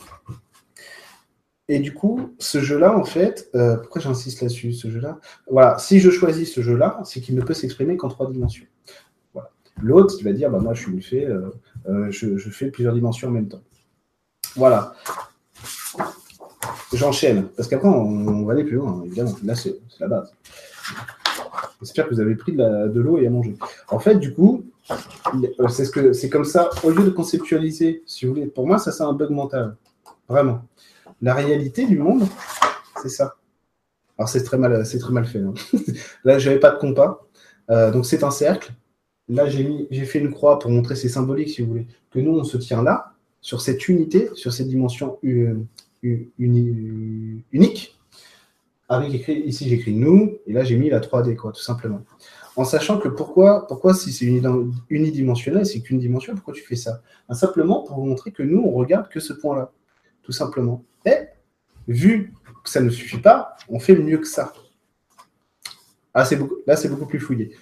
S1: et du coup, ce jeu-là, en fait, euh, pourquoi j'insiste là-dessus, ce jeu-là? Voilà, si je choisis ce jeu-là, c'est qu'il ne peut s'exprimer qu'en trois dimensions. L'autre, il va dire, bah, moi, euh, euh, je, fais plusieurs dimensions en même temps. Voilà. J'enchaîne, parce qu'après, on, va aller plus loin, évidemment. Là, c'est la base. J'espère que vous avez pris de l'eau et à manger. En fait, du coup, c'est ce comme ça, au lieu de conceptualiser, si vous voulez, pour moi, ça, c'est un bug mental. Vraiment. La réalité du monde, c'est ça. Alors c'est très mal, c'est très mal fait. Hein. Là, j'avais pas de compas. Euh, donc c'est un cercle. Là, j'ai fait une croix pour montrer c'est symbolique, si vous voulez, que nous on se tient là, sur cette unité, sur cette dimension euh, unique. Avec écrit, ici j'écris nous, et là j'ai mis la 3D, quoi, tout simplement. En sachant que pourquoi, pourquoi si c'est unidimensionnel, c'est qu'une dimension, pourquoi tu fais ça? Ben, Simplement pour montrer que nous, on regarde que ce point-là, tout simplement. Mais, vu que ça ne suffit pas, on fait mieux que ça. Ah, c'est beaucoup, là, c'est beaucoup plus fouillé.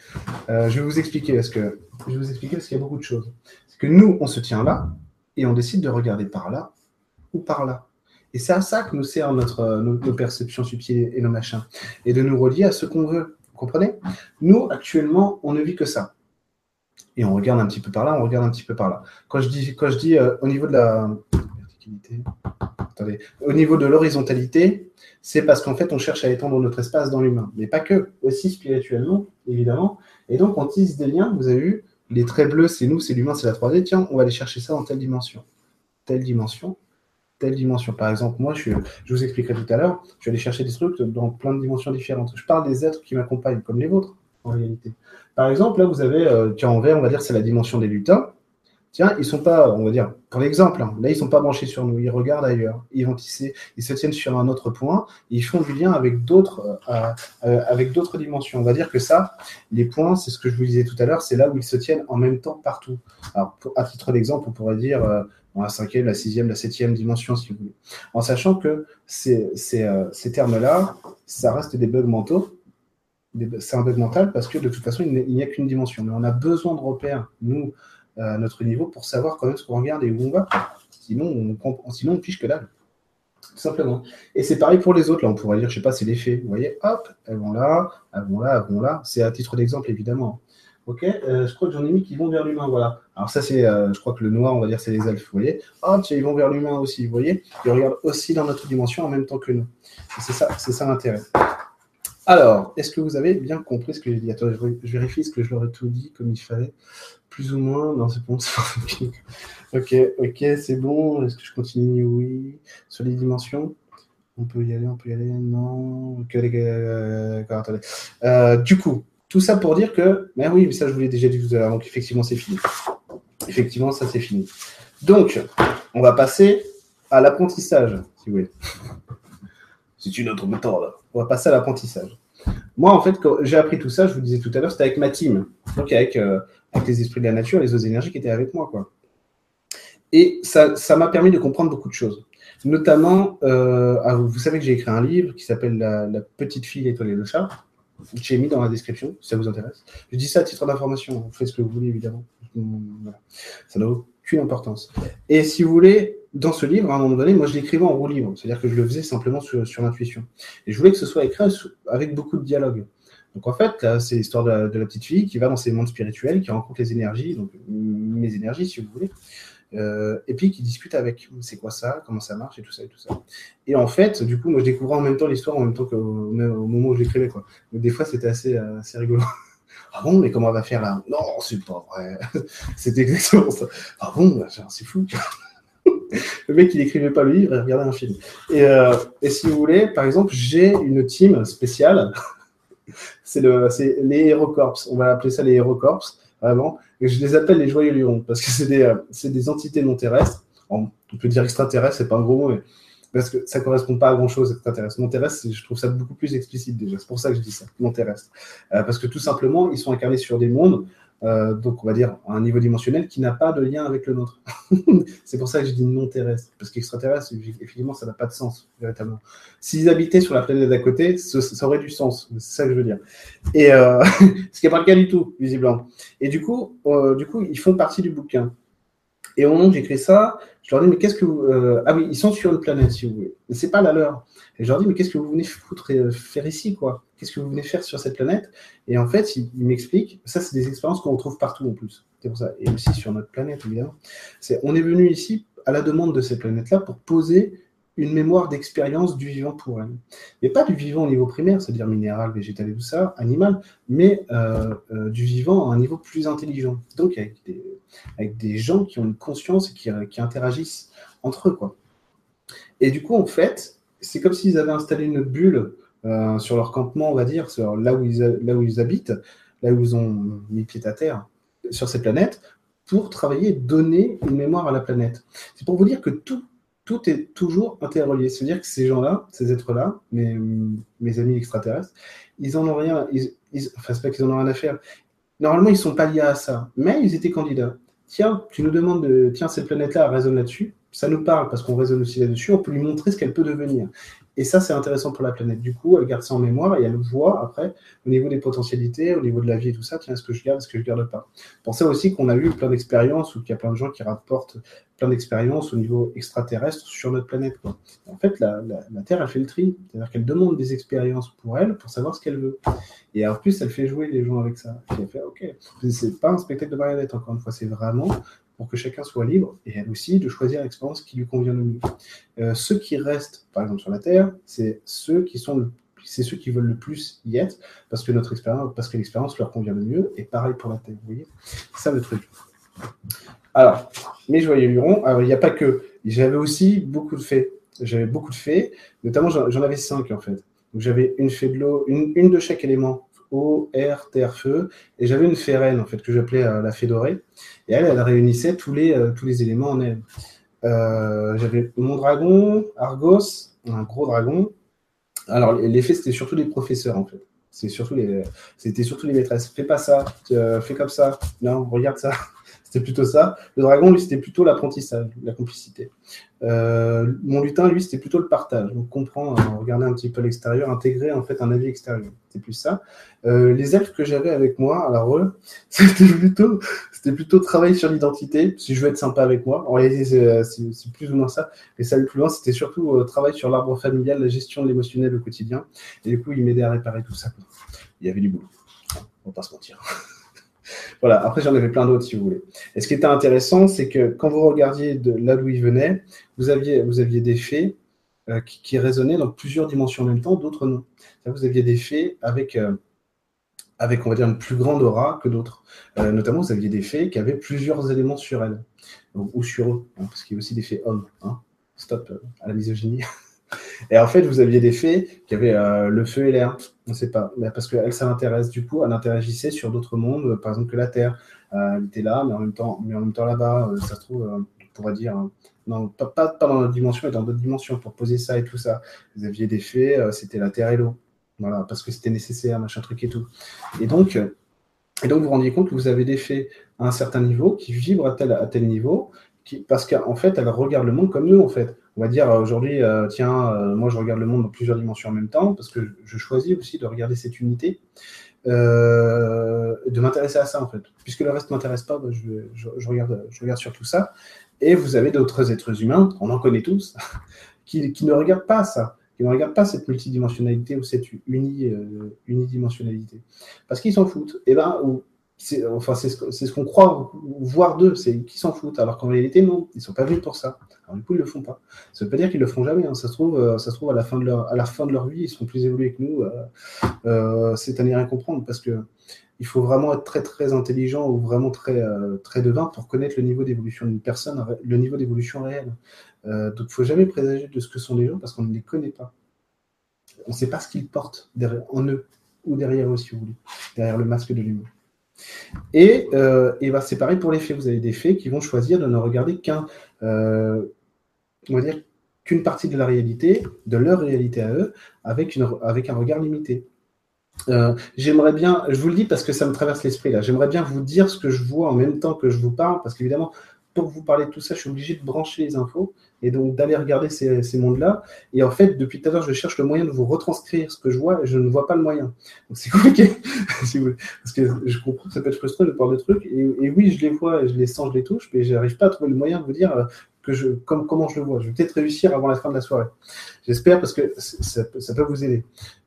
S1: Euh, je vais vous expliquer parce que je vais vous expliquer parce qu'il y a beaucoup de choses. Que nous, on se tient là et on décide de regarder par là ou par là. Et c'est à ça que nous sert notre, nos, perceptions subtiles et nos machins. Et de nous relier à ce qu'on veut. Vous comprenez? Nous, actuellement, on ne vit que ça. Et on regarde un petit peu par là, on regarde un petit peu par là. Quand je dis, quand je dis euh, au niveau de la, au niveau de l'horizontalité, c'est parce qu'en fait, on cherche à étendre notre espace dans l'humain. Mais pas que, aussi spirituellement, évidemment. Et donc, on tisse des liens. Vous avez vu, les traits bleus, c'est nous, c'est l'humain, c'est la 3D. Tiens, on va aller chercher ça dans telle dimension. Telle dimension, telle dimension. Par exemple, moi, je, je vous expliquerai tout à l'heure, je vais aller chercher des trucs dans plein de dimensions différentes. Je parle des êtres qui m'accompagnent, comme les vôtres, en réalité. Par exemple, là, vous avez, euh, tiens, en vert, on va dire, c'est la dimension des lutins. Tiens, ils sont pas, on va dire, pour l'exemple, hein, là, ils sont pas branchés sur nous, ils regardent ailleurs, ils se tiennent sur un autre point, ils font du lien avec d'autres, euh, euh, avec d'autres dimensions. On va dire que ça, les points, c'est ce que je vous disais tout à l'heure, c'est là où ils se tiennent en même temps partout. Alors, à titre d'exemple, on pourrait dire euh, la cinquième, la sixième, la septième dimension, si vous voulez. En sachant que ces termes-là, ça reste des bugs mentaux. C'est un bug mental parce que de toute façon, il n'y a qu'une dimension. Mais on a besoin de repères, nous, à notre niveau pour savoir quand même ce qu'on regarde et où on va. Sinon, on, sinon, on piche que dalle. Tout simplement. Et c'est pareil pour les autres. Là, on pourrait dire, je sais pas, c'est l'effet. Vous voyez, hop, elles vont là, elles vont là, elles vont là. C'est à titre d'exemple, évidemment. Ok, euh, je crois que j'en ai mis qui vont vers l'humain. Voilà. Alors, ça, c'est, euh, je crois que le noir, on va dire, c'est les elfes. Vous voyez, hop, ils vont vers l'humain aussi. Vous voyez, ils regardent aussi dans notre dimension en même temps que nous. C'est ça, c'est ça l'intérêt. Alors, est-ce que vous avez bien compris ce que j'ai dit? Attends, je vérifie ce que je leur ai tout dit comme il fallait plus ou moins. Non, c'est bon. ok, ok, c'est bon. Est-ce que je continue? Oui. Sur les dimensions? On peut y aller, on peut y aller. Non. Ok, euh, attendez. Euh, du coup, tout ça pour dire que. Mais oui, mais ça, je vous l'ai déjà dit tout à l'heure. Donc, effectivement, c'est fini. Effectivement, ça, c'est fini. Donc, on va passer à l'apprentissage, si vous voulez. C'est une autre méthode. On va passer à l'apprentissage. Moi, en fait, quand j'ai appris tout ça, je vous disais tout à l'heure, c'était avec ma team. Donc, avec, euh, avec les esprits de la nature, les autres énergies qui étaient avec moi. Quoi. Et ça, ça m'a permis de comprendre beaucoup de choses. Notamment, euh, ah, vous savez que j'ai écrit un livre qui s'appelle la, petite fille étoilée le chat. J'ai mis dans la description, si ça vous intéresse. Je dis ça à titre d'information. Vous faites ce que vous voulez, évidemment. Ça n'a aucune importance. Et si vous voulez, dans ce livre, à un moment donné, moi, je l'écrivais en roue livre. C'est-à-dire que je le faisais simplement sur, sur l'intuition. Et je voulais que ce soit écrit avec beaucoup de dialogue. Donc en fait, là, c'est l'histoire de, la petite fille qui va dans ces mondes spirituels, qui rencontre les énergies, donc mes énergies, si vous voulez, euh, et puis qui discute avec c'est quoi ça, comment ça marche? Et tout ça et tout ça. Et en fait, du coup, moi, je découvrais en même temps l'histoire en même temps qu'au au moment où je l'écrivais, quoi. Donc des fois, c'était assez, euh, assez rigolo. ah bon, mais comment on va faire là? Non, c'est pas vrai. c'était exactement ça. Ah bon, c'est fou. le mec, il écrivait pas le livre, il regardait un film. Et, euh, si vous voulez, par exemple, j'ai une team spéciale c'est le, les Hérocorps. On va appeler ça les Hérocorps, vraiment. Et je les appelle les joyeux lions parce que c'est des, euh, c'est des entités non terrestres. On peut dire extraterrestres, c'est pas un gros mot, mais parce que ça correspond pas à grand chose extraterrestre. Non terrestre, je trouve ça beaucoup plus explicite déjà. C'est pour ça que je dis ça, non terrestre. Euh, parce que tout simplement, ils sont incarnés sur des mondes euh, donc on va dire à un niveau dimensionnel qui n'a pas de lien avec le nôtre. c'est pour ça que je dis non terrestre, parce qu'extraterrestre, effectivement, ça n'a pas de sens, véritablement. S'ils habitaient sur la planète d'à côté, ça, aurait du sens, c'est ça que je veux dire. Et euh, ce qui n'est pas le cas du tout, visiblement. Et du coup, euh, du coup, ils font partie du bouquin. Et au moment où j'écris ça, je leur dis, mais qu'est-ce que vous. Ah oui, ils sont sur une planète, si vous voulez. Mais c'est pas la leur. Et je leur dis, mais qu'est-ce que vous venez foutre, euh, faire ici, quoi? Qu'est-ce que vous venez faire sur cette planète? Et en fait, ils, m'expliquent, ça, c'est des expériences qu'on retrouve partout en plus. C'est pour ça. Et aussi sur notre planète, évidemment. C'est, on est venu ici à la demande de cette planète-là pour poser une mémoire d'expérience du vivant pour elle. Mais pas du vivant au niveau primaire, c'est-à-dire minéral, végétal et tout ça, animal, mais euh, euh, du vivant à un niveau plus intelligent. Donc avec des, avec des gens qui ont une conscience et qui, qui interagissent entre eux. Quoi. Et du coup, en fait, c'est comme s'ils avaient installé une bulle euh, sur leur campement, on va dire, sur là où, ils, habitent, là où ils ont mis pied à terre, sur ces planètes, pour travailler donner une mémoire à la planète. C'est pour vous dire que tout est toujours interrelié. C'est-à-dire que ces gens-là, ces êtres-là, mes, mes amis extraterrestres, ils en ont rien, ils, enfin, c'est pas qu'ils en ont rien à faire. Normalement, ils sont pas liés à ça, mais ils étaient candidats. Tiens, tu nous demandes de, tiens, cette planète-là résonne là-dessus. Ça nous parle parce qu'on résonne aussi là-dessus. On peut lui montrer ce qu'elle peut devenir. Et ça, c'est intéressant pour la planète. Du coup, elle garde ça en mémoire et elle voit après, au niveau des potentialités, au niveau de la vie et tout ça, tiens, est-ce que je garde, est-ce que je garde pas? Ça aussi qu'on a eu plein d'expériences ou qu'il y a plein de gens qui rapportent plein d'expériences au niveau extraterrestre sur notre planète. En fait, la, Terre, elle fait le tri. C'est-à-dire qu'elle demande des expériences pour elle, pour savoir ce qu'elle veut. Et en plus, elle fait jouer les gens avec ça. elle fait, OK, c'est pas un spectacle de marionnette, encore une fois, c'est vraiment pour que chacun soit libre, et elle aussi, de choisir l'expérience qui lui convient le mieux. Euh, ceux qui restent, par exemple, sur la Terre, c'est ceux qui sont c'est ceux qui veulent le plus y être, parce que notre expérience, parce que l'expérience leur convient le mieux, et pareil pour la Terre, vous voyez ça le truc. Alors, mes joyeux lurons, il n'y a pas que, j'avais aussi beaucoup de faits, j'avais beaucoup de faits, notamment j'en avais cinq en fait. J'avais une fée de l'eau, une, une de chaque élément, feu. Et j'avais une reine, en fait, que j'appelais euh, la fée dorée. Et elle, elle réunissait tous les, euh, tous les éléments en elle. Euh, j'avais mon dragon, Argos, un gros dragon. Alors, les fées, c'était surtout les professeurs, en fait. C'est surtout les, c'était surtout les maîtresses. Fais pas ça, fais comme ça. Non, regarde ça. C'était plutôt ça. Le dragon, lui, c'était plutôt l'apprentissage, la complicité. Euh, mon lutin, lui, c'était plutôt le partage. Donc, comprendre, euh, regarder un petit peu l'extérieur, intégrer en fait un avis extérieur. C'était plus ça. Euh, les elfes que j'avais avec moi, alors eux, c'était plutôt, c'était plutôt travailler sur l'identité, si je veux être sympa avec moi. En réalité, c'est plus ou moins ça. Mais ça allait plus loin, c'était surtout euh, travail sur l'arbre familial, la gestion de l'émotionnel au quotidien. Et du coup, il m'aidait à réparer tout ça. Il y avait du boulot. On va pas se mentir. Voilà, après j'en avais plein d'autres si vous voulez. Et ce qui était intéressant, c'est que quand vous regardiez de là d'où il venait, vous aviez, vous aviez des faits euh, qui, résonnaient dans plusieurs dimensions en même temps, d'autres non. Vous aviez des faits avec, euh, avec, on va dire, une plus grande aura que d'autres. Euh, notamment, vous aviez des faits qui avaient plusieurs éléments sur elles, ou sur eux, hein, parce qu'il y a aussi des faits hommes. Hein. Stop à la misogynie. Et en fait, vous aviez des fées qui avaient le feu et l'air. On ne sait pas. Parce qu'elle, ça l'intéresse. Du coup, elle interagissait sur d'autres mondes, par exemple que la Terre. Euh, elle était là, mais en même temps, mais en même temps là-bas, euh, ça se trouve, on pourrait dire, non, pas, dans notre dimension, mais dans d'autres dimensions pour poser ça et tout ça. Vous aviez des fées, c'était la Terre et l'eau. Voilà, parce que c'était nécessaire, machin truc et tout. Et donc, et donc, vous vous rendiez compte que vous avez des fées à un certain niveau qui vibrent à tel, à tel niveau, qui, parce qu'en fait, elles regardent le monde comme nous, en fait on va dire euh, aujourd'hui, euh, tiens, euh, moi je regarde le monde dans plusieurs dimensions en même temps, parce que je choisis aussi de regarder cette unité, de m'intéresser à ça en fait. Puisque le reste ne m'intéresse pas, bah, je, regarde, je regarde sur tout ça. Et vous avez d'autres êtres humains, on en connaît tous, qui, ne regardent pas ça, qui ne regardent pas cette multidimensionnalité ou cette uni, unidimensionnalité. Parce qu'ils s'en foutent. Et ben, ou c'est enfin, c'est ce qu'on croit voir d'eux, c'est qu'ils s'en foutent, alors qu'en réalité, non, ils sont pas venus pour ça. Alors, du coup, ils le font pas. Ça veut pas dire qu'ils le feront jamais. Hein. Ça, se trouve, euh, ça se trouve, à la, fin de leur, à la fin de leur vie, ils seront plus évolués que nous. Euh, euh, c'est à n'y rien comprendre parce que il faut vraiment être très, très intelligent ou vraiment très, très devin pour connaître le niveau d'évolution d'une personne, le niveau d'évolution réel. donc, il faut jamais présager de ce que sont les gens parce qu'on ne les connaît pas. On ne sait pas ce qu'ils portent en eux ou derrière eux, si vous voulez, derrière le masque de l'humain. Et, euh, bah, c'est pareil pour les faits. Vous avez des faits qui vont choisir de ne regarder euh, qu'une partie de la réalité, de leur réalité à eux, avec un regard limité. Euh, j'aimerais bien, je vous le dis parce que ça me traverse l'esprit là, j'aimerais bien vous dire ce que je vois en même temps que je vous parle, parce qu'évidemment, pour vous parler de tout ça, je suis obligé de brancher les infos et donc d'aller regarder ces, mondes-là. Et en fait, depuis tout à l'heure, je cherche le moyen de vous retranscrire ce que je vois et je ne vois pas le moyen. Donc c'est compliqué, si vous parce que je comprends que ça peut être frustrant de parler de trucs. Et, oui, je les vois, je les sens, je les touche, mais je n'arrive pas à trouver le moyen de vous dire euh, que je, comme, comment je le vois. Je vais peut-être réussir avant la fin de la soirée. J'espère parce que ça, ça peut vous aider.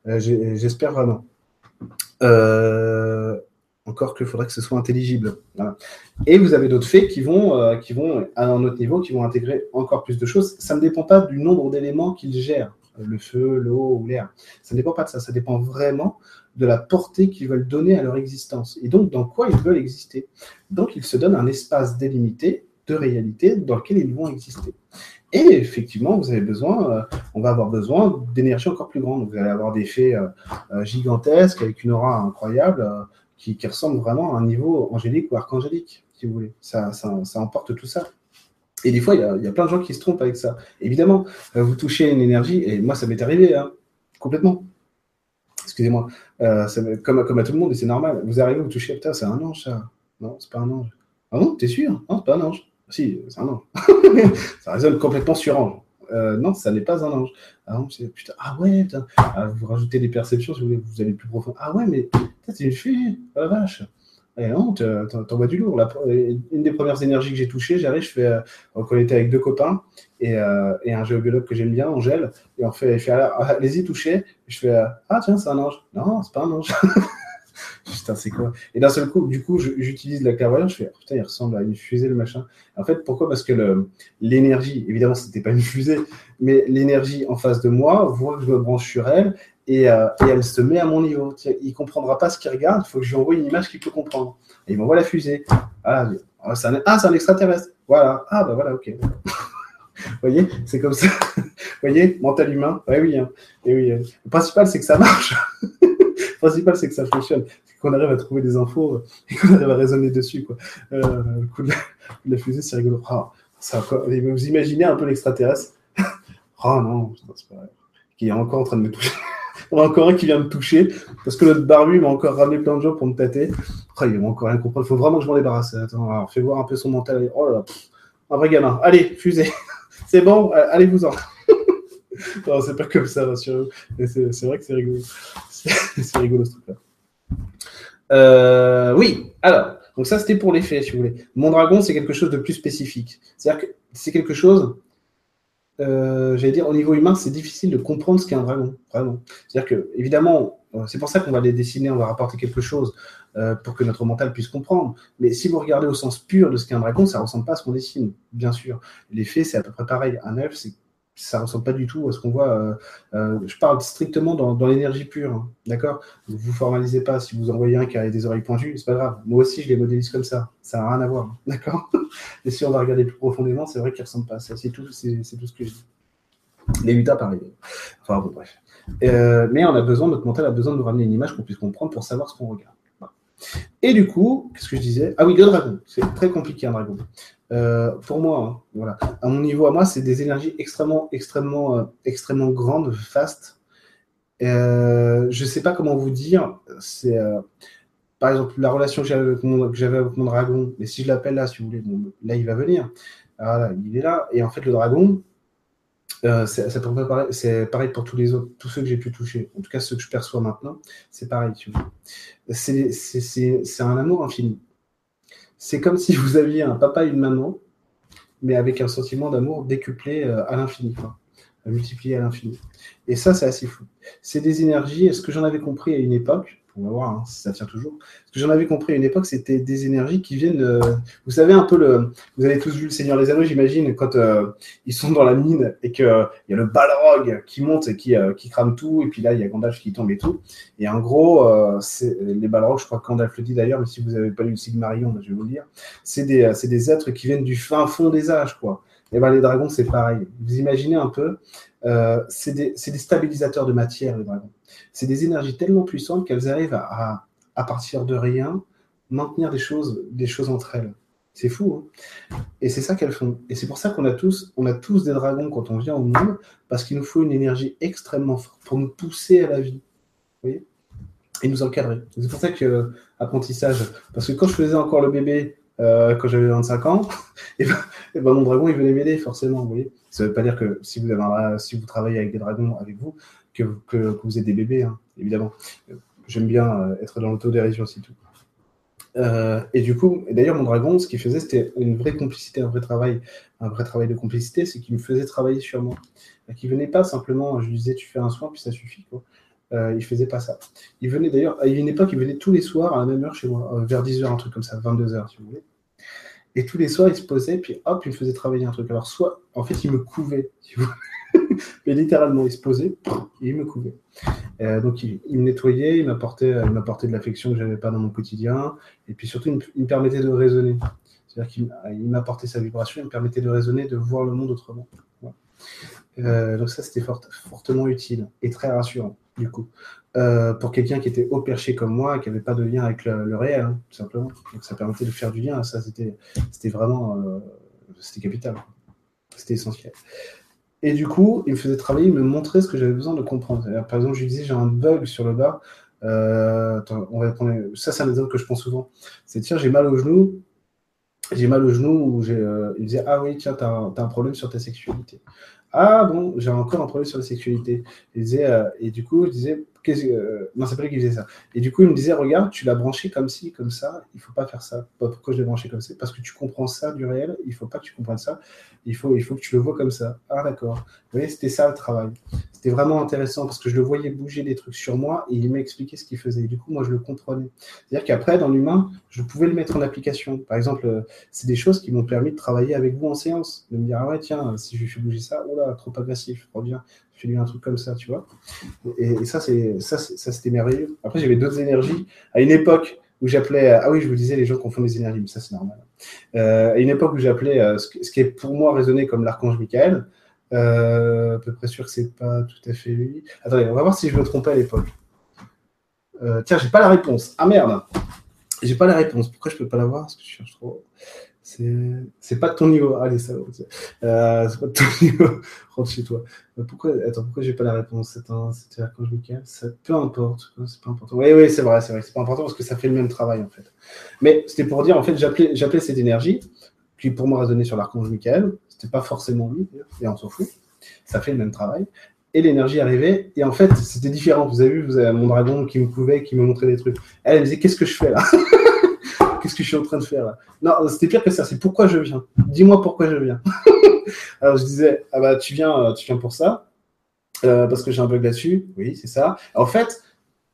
S1: Euh, j'espère vraiment. Euh, encore qu'il faudrait que ce soit intelligible. Et vous avez d'autres faits qui vont, euh, qui vont, à un autre niveau, qui vont intégrer encore plus de choses. Ça ne dépend pas du nombre d'éléments qu'ils gèrent, le feu, l'eau ou l'air. Ça ne dépend pas de ça. Ça dépend vraiment de la portée qu'ils veulent donner à leur existence. Et donc, dans quoi ils veulent exister. Donc, ils se donnent un espace délimité de réalité dans lequel ils vont exister. Et effectivement, vous avez besoin, euh, on va avoir besoin d'énergie encore plus grande. Vous allez avoir des faits euh, gigantesques avec une aura incroyable qui, ressemble vraiment à un niveau angélique ou archangélique, si vous voulez. Ça, ça, emporte tout ça. Et des fois, il y, a, plein de gens qui se trompent avec ça. Évidemment, euh, vous touchez une énergie, et moi, ça m'est arrivé, hein, complètement. Excusez-moi, euh, comme, comme à tout le monde, et c'est normal. Vous arrivez, vous touchez, putain, c'est un ange, ça. Non, c'est pas un ange. Ah bon, t'es sûr? Non, c'est pas un ange. Si, c'est un ange. ça résonne complètement sur ange. Euh, non, ça n'est pas un ange. Ah, putain, ah ouais, putain. Ah, vous rajoutez des perceptions, si vous, vous allez plus profond. Ah ouais, mais c'est une fille, oh la vache. Et non, t'envoies du lourd. une des premières énergies que j'ai touchées, j'arrive, je fais, euh, on était avec deux copains et, euh, un géobiologue que j'aime bien, Angèle, et on fait, je fais, allez-y, touchez. je fais, ah tiens, c'est un ange. Non, c'est pas un ange. putain, c'est quoi? Et d'un seul coup, du coup, j'utilise la clairvoyance, je fais, oh, putain, il ressemble à une fusée, le machin. En fait, pourquoi? Parce que l'énergie, évidemment, c'était pas une fusée, mais l'énergie en face de moi voit que je me branche sur elle et, euh, elle se met à mon niveau. Il comprendra pas ce qu'il regarde, il faut que je lui envoie une image qu'il peut comprendre. Et il m'envoie la fusée. Ah, c'est un, ah, un extraterrestre. Voilà. Ah, bah voilà, ok. Vous voyez, c'est comme ça. Vous voyez, mental humain. Oui, hein. Et oui. Euh, le principal, c'est que ça marche. principal, c'est que ça fonctionne qu'on arrive à trouver des infos euh, et qu'on arrive à raisonner dessus. Quoi. Euh, le coup de la, fusée, c'est rigolo. Ah, ça, vous imaginez un peu l'extraterrestre Ah non, c'est pas vrai. Qui est encore en train de me toucher. On a encore un qui vient me toucher parce que l'autre barbu m'a encore ramené plein de gens pour me tâter. Oh, il va encore rien comprendre. Il faut vraiment que je m'en débarrasse. Attends, fais voir un peu son mental. Oh là un vrai gamin. Allez, fusée. c'est bon, allez-vous-en. non, c'est pas comme ça, rassurez-vous. C'est vrai que c'est rigolo. C'est rigolo ce truc-là. Euh, oui, alors, donc ça c'était pour les faits, si vous voulez. Mon dragon, c'est quelque chose de plus spécifique. C'est-à-dire que c'est quelque chose, euh, j'allais dire, au niveau humain, c'est difficile de comprendre ce qu'est un dragon, vraiment. C'est-à-dire que, évidemment, euh, c'est pour ça qu'on va les dessiner, on va rapporter quelque chose pour que notre mental puisse comprendre. Mais si vous regardez au sens pur de ce qu'est un dragon, ça ressemble pas à ce qu'on dessine, bien sûr. Les faits, c'est à peu près pareil. Un elfe, c'est ça ressemble pas du tout à ce qu'on voit. Euh, euh, je parle strictement dans, l'énergie pure, hein, d'accord? Vous formalisez pas. Si vous envoyez un qui a des oreilles pointues, c'est pas grave. Moi aussi, je les modélise comme ça. Ça n'a rien à voir, d'accord? Et si on va regarder plus profondément, c'est vrai qu'ils ressemblent pas. C'est tout, c'est tout ce que je dis. Les Utah, pareil. Enfin bon, bref. Euh, mais on a besoin, notre mental a besoin de nous ramener une image qu'on puisse comprendre pour savoir ce qu'on regarde. Et du coup, qu'est-ce que je disais? Ah oui, le dragon. C'est très compliqué un dragon. Euh, pour moi, hein, voilà. À mon niveau, à moi, c'est des énergies extrêmement, extrêmement, euh, extrêmement grandes, fastes. Euh, je ne sais pas comment vous dire. C'est par exemple la relation que j'avais avec, mon dragon. Mais si je l'appelle là, si vous voulez, là, il va venir. Voilà, il est là. Et en fait, le dragon, c'est pareil pour tous les autres, tous ceux que j'ai pu toucher. En tout cas, ceux que je perçois maintenant, c'est pareil. C'est un amour infini c'est comme si vous aviez un papa et une maman, mais avec un sentiment d'amour décuplé euh, à l'infini, multiplié à l'infini. Et ça, c'est assez fou. C'est des énergies, est-ce que j'en avais compris à une époque on va voir hein, si ça tient toujours. Ce que j'en avais compris à une époque, c'était des énergies qui viennent. Vous savez un peu. Vous avez tous vu le Seigneur des Anneaux, j'imagine, quand euh, ils sont dans la mine et qu'il euh, il y a le Balrog qui monte et qui, euh, qui crame tout, et puis là il y a Gandalf qui tombe et tout. Et en gros, c'est les Balrogs, je crois que Gandalf le dit d'ailleurs, mais si vous n'avez pas lu le Sigmarion, je vais vous le dire, c'est des, des êtres qui viennent du fin fond des âges, quoi. Et ben les dragons, c'est pareil. Vous imaginez un peu, c'est des, stabilisateurs de matière, les dragons c'est des énergies tellement puissantes qu'elles arrivent à, à, partir de rien, maintenir des choses, des choses entre elles. C'est fou. Hein et c'est ça qu'elles font. Et c'est pour ça qu'on a tous, des dragons quand on vient au monde, parce qu'il nous faut une énergie extrêmement forte pour nous pousser à la vie. Vous voyez? Et nous encadrer. C'est pour ça que apprentissage. Parce que quand je faisais encore le bébé, euh, quand j'avais 25 ans, et ben, et ben, mon dragon, il venait m'aider, forcément, vous voyez. Ça ne veut pas dire que si vous, avez si vous travaillez avec des dragons avec vous, que, vous êtes des bébés, hein, évidemment. J'aime bien euh, être dans l'autodérision, c'est tout. Euh, et du coup, d'ailleurs, mon dragon, ce qu'il faisait, c'était une vraie complicité, un vrai travail, un vrai travail de complicité, c'est qu'il me faisait travailler sur moi. Qu'il venait pas simplement, je lui disais, tu fais un soin, puis ça suffit. Euh, il faisait pas ça. Il venait d'ailleurs, à une époque, il venait tous les soirs à la même heure chez moi, euh, vers 10h, un truc comme ça, 22h, si vous voulez. Et tous les soirs, il se posait, puis hop, il me faisait travailler un truc. Alors, soit, en fait, il me couvait, si vous voulez. Mais littéralement, il se posait, il me couvait. Euh, donc, il, me nettoyait, il m'apportait, il m'apportait de l'affection que j'avais pas dans mon quotidien, et puis surtout, il me, permettait de raisonner. C'est-à-dire qu'il il m'apportait sa vibration, il me permettait de raisonner, de voir le monde autrement. Euh, donc ça, c'était fort, fortement utile et très rassurant, du coup, euh, pour quelqu'un qui était haut perché comme moi, qui n'avait pas de lien avec le, réel, hein, tout simplement. Donc ça permettait de faire du lien. Ça, c'était, vraiment, euh, c'était capital. C'était essentiel. Et du coup, il me faisait travailler, il me montrait ce que j'avais besoin de comprendre. Par exemple, je lui disais, j'ai un bug sur le bas. Euh, on va prendre... Ça, c'est un exemple que je prends souvent. C'est tiens, j'ai mal au genou. J'ai mal au genou. Il me disait, ah oui, tiens, t'as un problème sur ta sexualité. Ah bon, j'ai encore un problème sur la sexualité. Euh, et du coup, je disais, euh, non, c'est pas lui qui faisait ça. Et du coup, il me disait, regarde, tu l'as branché comme ci, comme ça, il faut pas faire ça. Pourquoi je l'ai branché comme ça? Parce que tu comprends ça du réel, il faut pas que tu comprennes ça, il faut, il faut que tu le vois comme ça. Ah d'accord. Vous voyez, c'était ça le travail. C'était vraiment intéressant parce que je le voyais bouger des trucs sur moi et il m'expliquait ce qu'il faisait. Et du coup, moi, je le comprenais. C'est-à-dire qu'après, dans l'humain, je pouvais le mettre en application. Par exemple, euh, c'est des choses qui m'ont permis de travailler avec vous en séance. De me dire, ah ouais, tiens, si je lui fais bouger ça, oh là, trop agressif, reviens, fais-lui un truc comme ça, tu vois. Et, ça, c'est, ça, ça, c'était merveilleux. Après, j'avais d'autres énergies. À une époque où j'appelais, ah oui, je vous disais, les gens confondent les énergies, mais ça, c'est normal. Euh, à une époque où j'appelais euh, ce, qui est pour moi résonné comme l'archange Michael, euh, à peu près sûr que c'est pas tout à fait lui. Attendez, on va voir si je me trompais à l'époque. Euh, tiens, j'ai pas la réponse. Ah merde, j'ai pas la réponse. Pourquoi je peux pas l'avoir? Parce que je cherche trop. C'est pas de ton niveau. Allez, ça. Euh, c'est pas de ton niveau. Rentre chez toi. Euh, Pourquoi Attends, pourquoi j'ai pas la réponse? C'est un- C'était l'archange Michael. Ça, peu importe. C'est pas important. Oui, oui, c'est vrai, c'est vrai. C'est pas important parce que ça fait le même travail en fait. Mais c'était pour dire en fait, j'appelais cette énergie qui pour moi résonnait sur l'archange Michael. C'était pas forcément lui, et on s'en fout. Ça fait le même travail. Et l'énergie arrivait, et en fait, c'était différent. Vous avez vu, vous avez mon dragon qui me couvait, qui me montrait des trucs. Elle me disait Qu'est-ce que je fais là? Qu'est-ce que je suis en train de faire Non, c'était pire que ça. C'est pourquoi je viens. Dis-moi pourquoi je viens. Alors je disais Ah bah, tu viens, euh, tu viens pour ça, euh, parce que j'ai un bug là-dessus. Oui, c'est ça. En fait,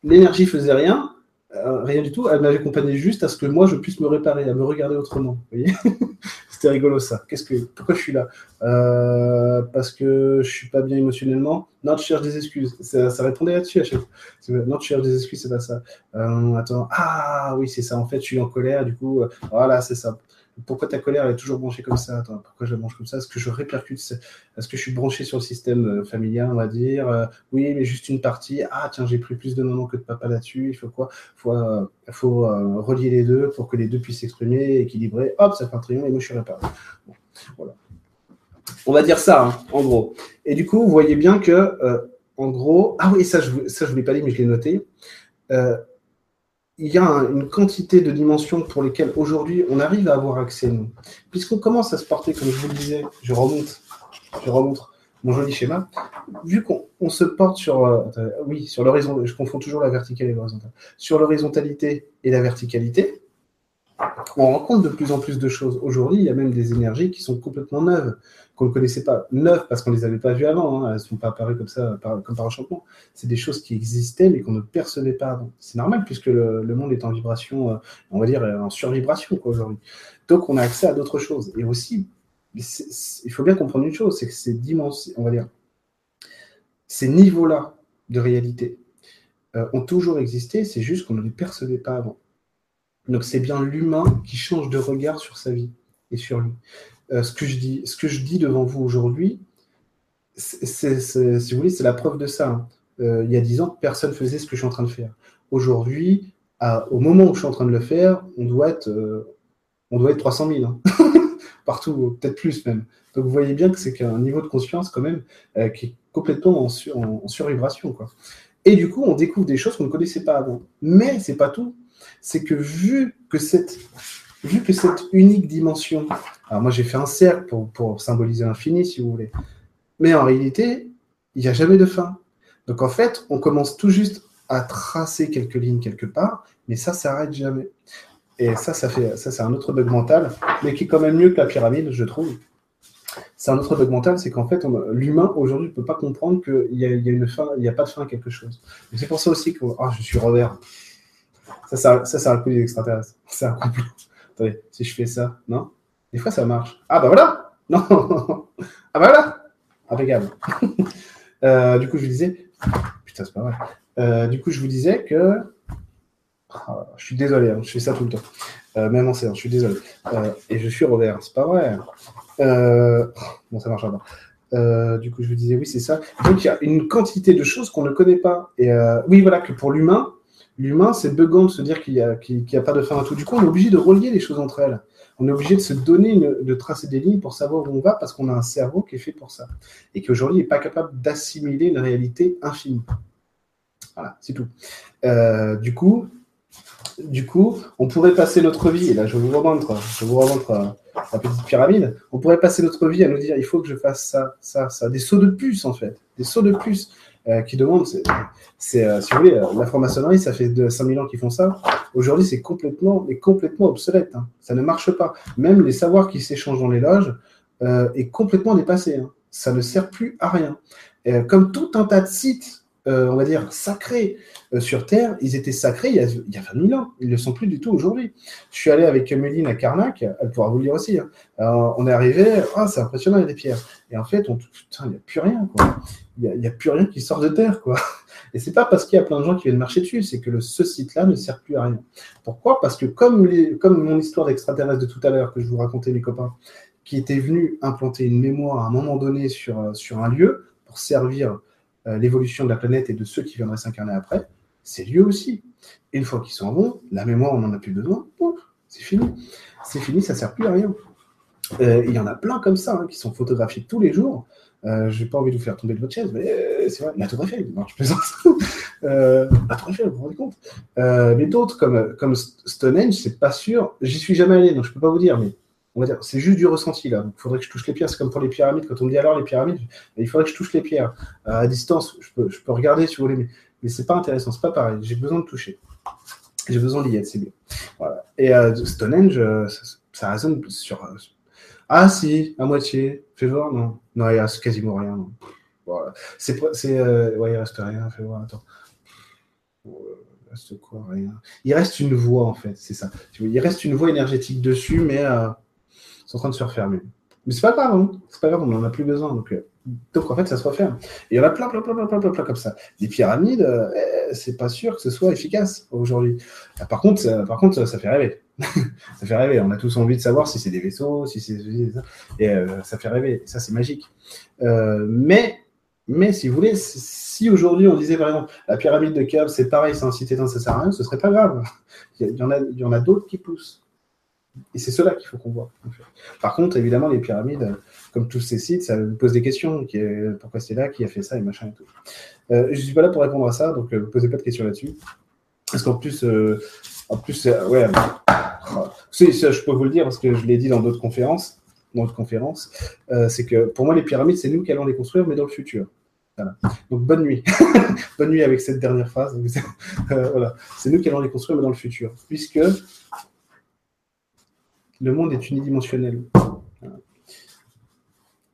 S1: l'énergie faisait rien, euh, rien du tout. Elle m'avait accompagné juste à ce que moi je puisse me réparer, à me regarder autrement. C'était rigolo ça. Qu'est-ce que, pourquoi je suis là? Euh, Parce que je suis pas bien émotionnellement. Non, tu cherches des excuses. Ça, répondait là-dessus à chaque fois. Non, tu cherches des excuses, c'est pas ça. Euh, attends. Ah oui, c'est ça. En fait, je suis en colère. Du coup, euh, voilà, c'est ça. Pourquoi ta colère elle est toujours branchée comme ça pourquoi je la branche comme ça? Est-ce que je répercute Est-ce que je suis branché sur le système euh, familial, on va dire? Euh, Oui, mais juste une partie. Ah, tiens, j'ai pris plus de maman que de papa là-dessus. Il faut quoi? Euh, faut euh, relier les deux pour que les deux puissent s'exprimer, équilibrer. Hop, ça fait un triangle et moi je suis réparé. On va dire ça, hein, en gros. Et du coup, vous voyez bien que, en gros, ah oui, ça je ne vous l'ai pas dit, mais je l'ai noté. Il y a un- une quantité de dimensions pour lesquelles aujourd'hui on arrive à avoir accès, nous. Puisqu'on commence à se porter, comme je vous le disais, je remonte, je remonte mon joli schéma. Vu qu'on on se porte sur, euh, oui, sur l'horizon, je confonds toujours la verticale et l'horizontale, sur l'horizontalité et la verticalité, on rencontre de plus en plus de choses. Aujourd'hui, il y a même des énergies qui sont complètement neuves, qu'on ne connaissait pas. Neuves parce qu'on ne les avait pas vues avant, hein. elles ne sont pas apparues comme ça, par- comme par enchantement. C'est des choses qui existaient, mais qu'on ne percevait pas avant. C'est normal, puisque le, monde est en vibration, euh, on va dire, euh, en survibration aujourd'hui. Donc, on a accès à d'autres choses. Et aussi, il faut bien comprendre une chose, c'est que ces dimensions, on va dire, ces niveaux-là de réalité euh, ont toujours existé, c'est juste qu'on ne les percevait pas avant. Donc c'est bien l'humain qui change de regard sur sa vie et sur lui. Euh, ce, que je dis, devant vous aujourd'hui, c'est- si voulez, c'est la preuve de ça. hein. Euh, il y a dix ans, personne faisait ce que je suis en train de faire. Aujourd'hui, au moment où je suis en train de le faire, on doit être, euh, on doit être 300 000. hein. Partout, peut-être plus même. Donc vous voyez bien que c'est qu'un niveau de conscience quand même euh, qui est complètement en, sur-. Et du coup, on découvre des choses qu'on ne connaissait pas avant. Mais c'est pas tout. C'est que vu que cette vu que cette unique dimension, alors moi j'ai fait un cercle pour, symboliser l'infini si vous voulez, mais en réalité, il n'y a jamais de fin. Donc en fait, on commence tout juste à tracer quelques lignes quelque part, mais ça s'arrête jamais. Et ça, ça fait, ça c'est un autre bug mental, mais qui est quand même mieux que la pyramide, je trouve. C'est un autre bug mental, c'est qu'en fait, l'humain aujourd'hui ne peut pas comprendre qu'il y, a, une fin, il n'y a pas de fin à quelque chose. C'est pour ça aussi que oh, je suis revers. Ça, ça, ça c'est un coup des extraterrestres. C'est un complot. Attendez, si je fais ça, non? Des fois, ça marche. Ah bah voilà Non Ah bah voilà Impeccable. euh, du coup, je vous disais... Putain, c'est pas vrai. Euh, du coup, je vous disais que... Ah, je suis désolé, hein, je fais ça tout le temps. Euh, même en séance, je suis désolé. Euh, et je suis revers, c'est pas vrai. bon, ça marche pas. du coup, je vous disais, oui, c'est ça. Donc, il y a une quantité de choses qu'on ne connaît pas. Et oui, voilà, que pour l'humain, l'humain, c'est buggant de se dire qu'il n'y a, pas de fin à tout. Du coup, on est obligé de relier les choses entre elles. On est obligé de se donner, de tracer des lignes pour savoir où on va parce qu'on a un cerveau qui est fait pour ça. Et qui aujourd'hui n'est pas capable d'assimiler une réalité infinie. Voilà, c'est tout. Euh, du coup, du coup, on pourrait passer notre vie, et là je vous remontre, je vous remontre euh, la petite pyramide, on pourrait passer notre vie à nous dire il faut que je fasse ça, ça, ça, des sauts de puce en fait, des sauts de puce euh, qui demandent, c'est, euh, si vous voulez, la franc-maçonnerie, ça fait de 5000 ans qu'ils font ça. Aujourd'hui, c'est complètement, complètement obsolète. Hein. Ça ne marche pas. Même les savoirs qui s'échangent dans les loges est complètement dépassé. Hein. Ça ne sert plus à rien. comme tout un tas de sites euh, on va dire, sacrés euh, sur Terre, ils étaient sacrés il y, a, il y a 20 000 ans. Ils ne le sont plus du tout aujourd'hui. Je suis allé avec Méline à Carnac, elle pourra vous le dire aussi. Hein. on est arrivé, ah, c'est impressionnant, il y a des pierres. Et en fait, on, putain, il n'y a plus rien, quoi. Il n'y a, plus rien qui sort de terre, quoi. Et c'est pas parce qu'il y a plein de gens qui viennent marcher dessus, c'est que ce site-là ne sert plus à rien. Pourquoi? Parce que comme, mon histoire d'extraterrestre de tout à l'heure que je vous racontais, mes copains, qui était venu implanter une mémoire à un moment donné sur, sur un lieu pour servir euh, l'évolution de la planète et de ceux qui viendraient s'incarner après, c'est lieu aussi. une fois qu'ils sont bons, la mémoire, on n'en a plus besoin, c'est fini. C'est fini, ça ne sert plus à rien. Euh, il y en a plein comme ça, hein, qui sont photographiés tous les jours. Euh, je n'ai pas envie de vous faire tomber de votre chaise, mais c'est vrai, la Tour Eiffel, non, je plaisante. la Tour Eiffel, vous vous rendez compte? Mais d'autres, comme, comme Stonehenge, c'est pas sûr. J'y suis jamais allé, donc je ne peux pas vous dire, mais on va dire, c'est juste du ressenti là. il faudrait que je touche les pierres. C'est comme pour les pyramides. Quand on me dit alors les pyramides, il faudrait que je touche les pierres. Euh, à distance, je peux, je peux regarder si vous voulez, mais, mais c'est pas intéressant. C'est pas pareil. J'ai besoin de toucher. J'ai besoin d'y être, c'est bien. Et euh, Stonehenge, euh, ça, résonne sur. Ah si, à moitié. Fais voir, non. Non, il reste quasiment rien. Voilà. C'est, c'est, ouais, il reste rien. Fais voir, attends. Il reste quoi Rien? Il reste une voie en fait, c'est ça. Il reste une voie énergétique dessus, mais en train de se refermer. Mais c'est pas grave, hein. c'est pas grave, on n'en a plus besoin. Donc, euh, donc en fait, ça se referme. Et il y en a plein, plein, plein, plein, plein, plein, comme ça. Les pyramides, euh, eh, c'est pas sûr que ce soit efficace aujourd'hui. Ah, par contre, ça, par contre, ça fait rêver. ça fait rêver. On a tous envie de savoir si c'est des vaisseaux, si c'est et euh, ça fait rêver. Ça, c'est magique. mais, mais si vous voulez, si aujourd'hui on disait par exemple la pyramide de Khéops, c'est pareil, c'est un site éteint, ça sert à rien, ce serait pas grave. Il y en a, a d'autres qui poussent. Et c'est cela qu'il faut qu'on voit. Par contre, évidemment, les pyramides, comme tous ces sites, ça vous pose des questions. Qui pourquoi c'est là Qui a fait ça Et machin et tout. Euh, je ne suis pas là pour répondre à ça, donc ne euh, posez pas de questions là-dessus. Parce qu'en plus, euh, en plus, ouais, je peux vous le dire parce que je l'ai dit dans d'autres conférences. Dans d'autres conférences, c'est que pour moi, les pyramides, c'est nous qui allons les construire, mais dans le futur. Donc bonne nuit. bonne nuit avec cette dernière phrase. voilà. C'est nous qui allons les construire, mais dans le futur. Puisque le monde est unidimensionnel.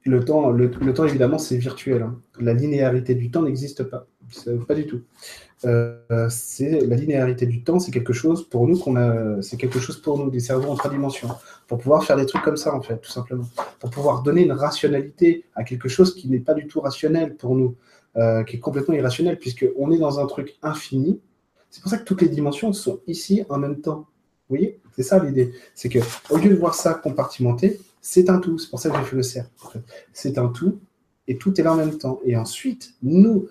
S1: Le temps, le, temps évidemment, c'est virtuel. Hein. La linéarité du temps n'existe pas. Pas du tout. Euh, la linéarité du temps, c'est quelque chose pour nous qu'on a, c'est quelque chose pour nous, des cerveaux en trois dimensions, pour pouvoir faire des trucs comme ça en fait, tout simplement, pour pouvoir donner une rationalité à quelque chose qui n'est pas du tout rationnel pour nous, euh, qui est complètement irrationnel puisque on est dans un truc infini. C'est pour ça que toutes les dimensions sont ici en même temps. Vous voyez? C'est ça l'idée. C'est que au lieu de voir ça compartimenté, c'est un tout. C'est pour ça que j'ai fait le cercle. C'est un tout et tout est là en même temps. Et ensuite, nous,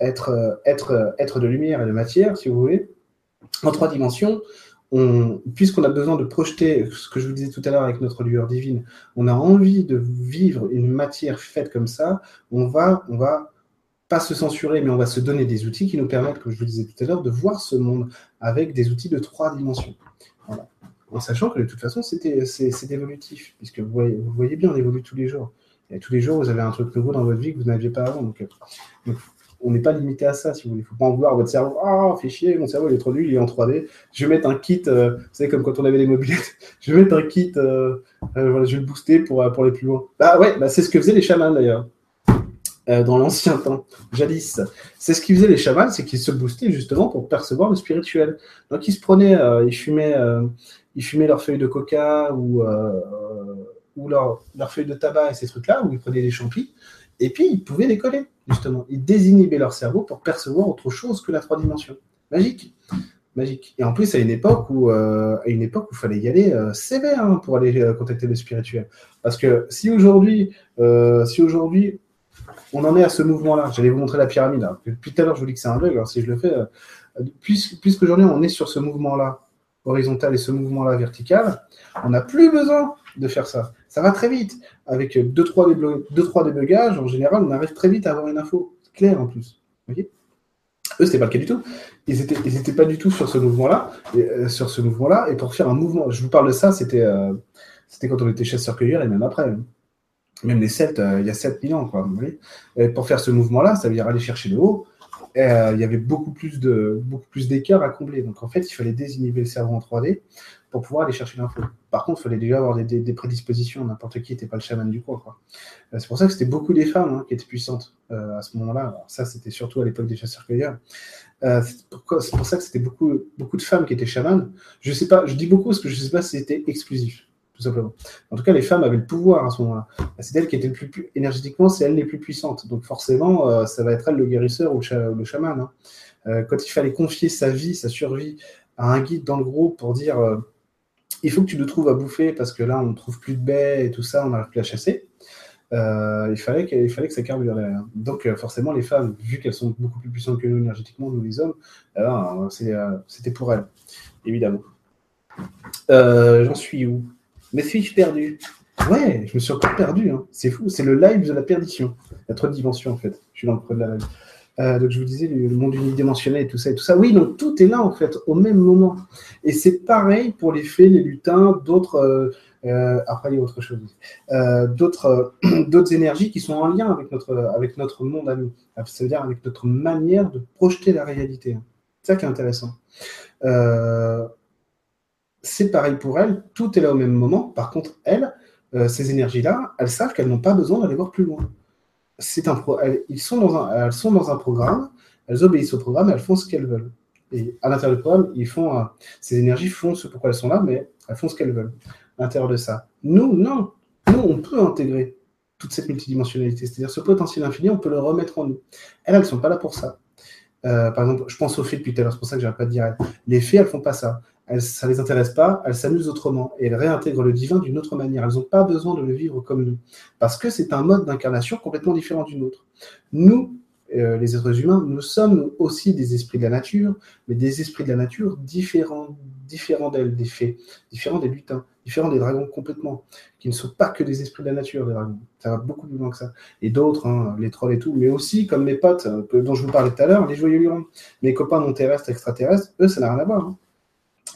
S1: être, être, être de lumière et de matière, si vous voulez, en trois dimensions, puisqu'on a besoin de projeter ce que je vous disais tout à l'heure avec notre lueur divine, on a envie de vivre une matière faite comme ça, on va, on va pas se censurer, mais on va se donner des outils qui nous permettent, comme je vous disais tout à l'heure, de voir ce monde avec des outils de trois dimensions. En sachant que de toute façon, c'est, évolutif, puisque vous voyez, bien, on évolue tous les jours. Et tous les jours, vous avez un truc nouveau dans votre vie que vous n'aviez pas avant. Donc, donc on n'est pas limité à ça, si vous. Il ne faut pas en vouloir votre cerveau. Ah, fait chier, mon cerveau, il est trop nul, il est en 3D. Je vais mettre un kit, euh, vous savez, comme quand on avait les mobilettes. je vais mettre un kit, euh, euh, voilà, je vais le booster pour, pour aller plus loin. Bah ouais, bah, c'est ce que faisaient les chamans d'ailleurs. Dans l'ancien temps, jadis. C'est ce qu'ils faisaient les chamans, c'est qu'ils se boostaient justement pour percevoir le spirituel. Donc ils se prenaient, ils fumaient, ils fumaient leurs feuilles de coca ou, ou leurs leur feuilles de tabac et ces trucs-là, ou ils prenaient des champis, et puis ils pouvaient décoller justement. Ils désinhibaient leur cerveau pour percevoir autre chose que la trois dimensions. Magique. Magique. Et en plus, à une époque où, euh, fallait y aller euh, sévère hein, pour aller euh, contacter le spirituel. Parce que si aujourd'hui, si aujourd'hui, on en est à ce mouvement-là, j'allais vous montrer la pyramide. Hein. Depuis tout à l'heure, je vous dis que c'est un bug. Alors si je le fais, puisqu'aujourd'hui on est sur ce mouvement-là horizontal et ce mouvement-là vertical, on n'a plus besoin de faire ça. Ça va très vite. Avec 2-3 deux, débugages, en général, on arrive très vite à avoir une info. claire en plus. Eux, Eux, c'était pas le cas du tout. Ils n'étaient pas du tout sur ce mouvement-là. Et, euh, sur ce mouvement-là. Et pour faire un mouvement, je vous parle de ça, c'était euh, quand on était chasseurs-cueilleurs et même après. Même les Celtes, euh, il y a 7000 ans. Quoi, et pour faire ce mouvement-là, ça veut dire aller chercher le haut. il y avait beaucoup plus de beaucoup plus d'écart à combler. Donc en fait, il fallait désinhiber le cerveau en 3D pour pouvoir aller chercher l'info. Par contre, il fallait déjà avoir des, prédispositions. N'importe qui n'était pas le chaman du coin. Euh, c'est pour ça que c'était beaucoup des femmes hein, qui étaient puissantes euh, à ce moment-là. Ça, c'était surtout à l'époque des chasseurs-cueilleurs. Euh, c'est pour ça que c'était beaucoup, beaucoup de femmes qui étaient chamanes. Je sais pas, je dis beaucoup parce que je ne sais pas si c'était exclusif, tout simplement. En tout cas, les femmes avaient le pouvoir à ce moment-là. C'est elles qui étaient le plus, énergétiquement, c'est elles les plus puissantes. Donc forcément, ça va être elle le guérisseur ou le, chaman. Hein. quand il fallait confier sa vie, sa survie à un guide dans le groupe pour dire il faut que tu le trouves à bouffer parce que là, on ne trouve plus de baies et tout ça, on n'arrive plus à chasser. Euh, il, fallait fallait que ça carbure. Donc, euh, forcément, les femmes, vu qu'elles sont beaucoup plus puissantes que nous énergétiquement, nous les hommes, euh, c'était pour elles, évidemment. J'en suis où? Mais suis-je perdu? Ouais, je me suis encore perdu. Hein. C'est fou, c'est le live de la perdition. Il y a trop dimensions en fait. Je suis dans le creux de la live. Euh, donc je vous disais, le monde unidimensionnel et tout ça tout ça. Oui, donc tout est là en fait au même moment. Et c'est pareil pour les fées, les lutins, d'autres. Euh, euh, après, il y a autre chose. d'autres, d'autres énergies qui sont en lien avec notre, avec notre monde à nous. Ça veut dire avec notre manière de projeter la réalité. C'est ça qui est intéressant. C'est pareil pour elles, tout est là au même moment. Par contre, elles, ces énergies-là, elles savent qu'elles n'ont pas besoin d'aller voir plus loin c'est un elles, ils sont dans un, elles sont dans un programme, elles obéissent au programme, elles font ce qu'elles veulent. Et à l'intérieur du programme, ils font, ces énergies font ce pourquoi elles sont là, mais elles font ce qu'elles veulent à l'intérieur de ça. Nous, non. Nous, on peut intégrer toute cette multidimensionnalité. C'est-à-dire ce potentiel infini, on peut le remettre en nous. Elles, elles ne sont pas là pour ça. Euh, par exemple, je pense aux fées depuis tout à l'heure, c'est pour ça que je pas de dire Les fées, elles font pas ça ça ne les intéresse pas, elles s'amusent autrement et elles réintègrent le divin d'une autre manière. Elles n'ont pas besoin de le vivre comme nous, parce que c'est un mode d'incarnation complètement différent du nôtre. Nous, euh, les êtres humains, nous sommes aussi des esprits de la nature, mais des esprits de la nature différents, différents d'elles, des fées, différents des lutins, différents des dragons complètement, qui ne sont pas que des esprits de la nature, dragons. Ça va beaucoup plus loin que ça. Et d'autres, hein, les trolls et tout, mais aussi, comme mes potes, euh, dont je vous parlais tout à l'heure, les joyeux lurons, mes copains non terrestres, extraterrestres, eux, ça n'a rien à voir. Hein.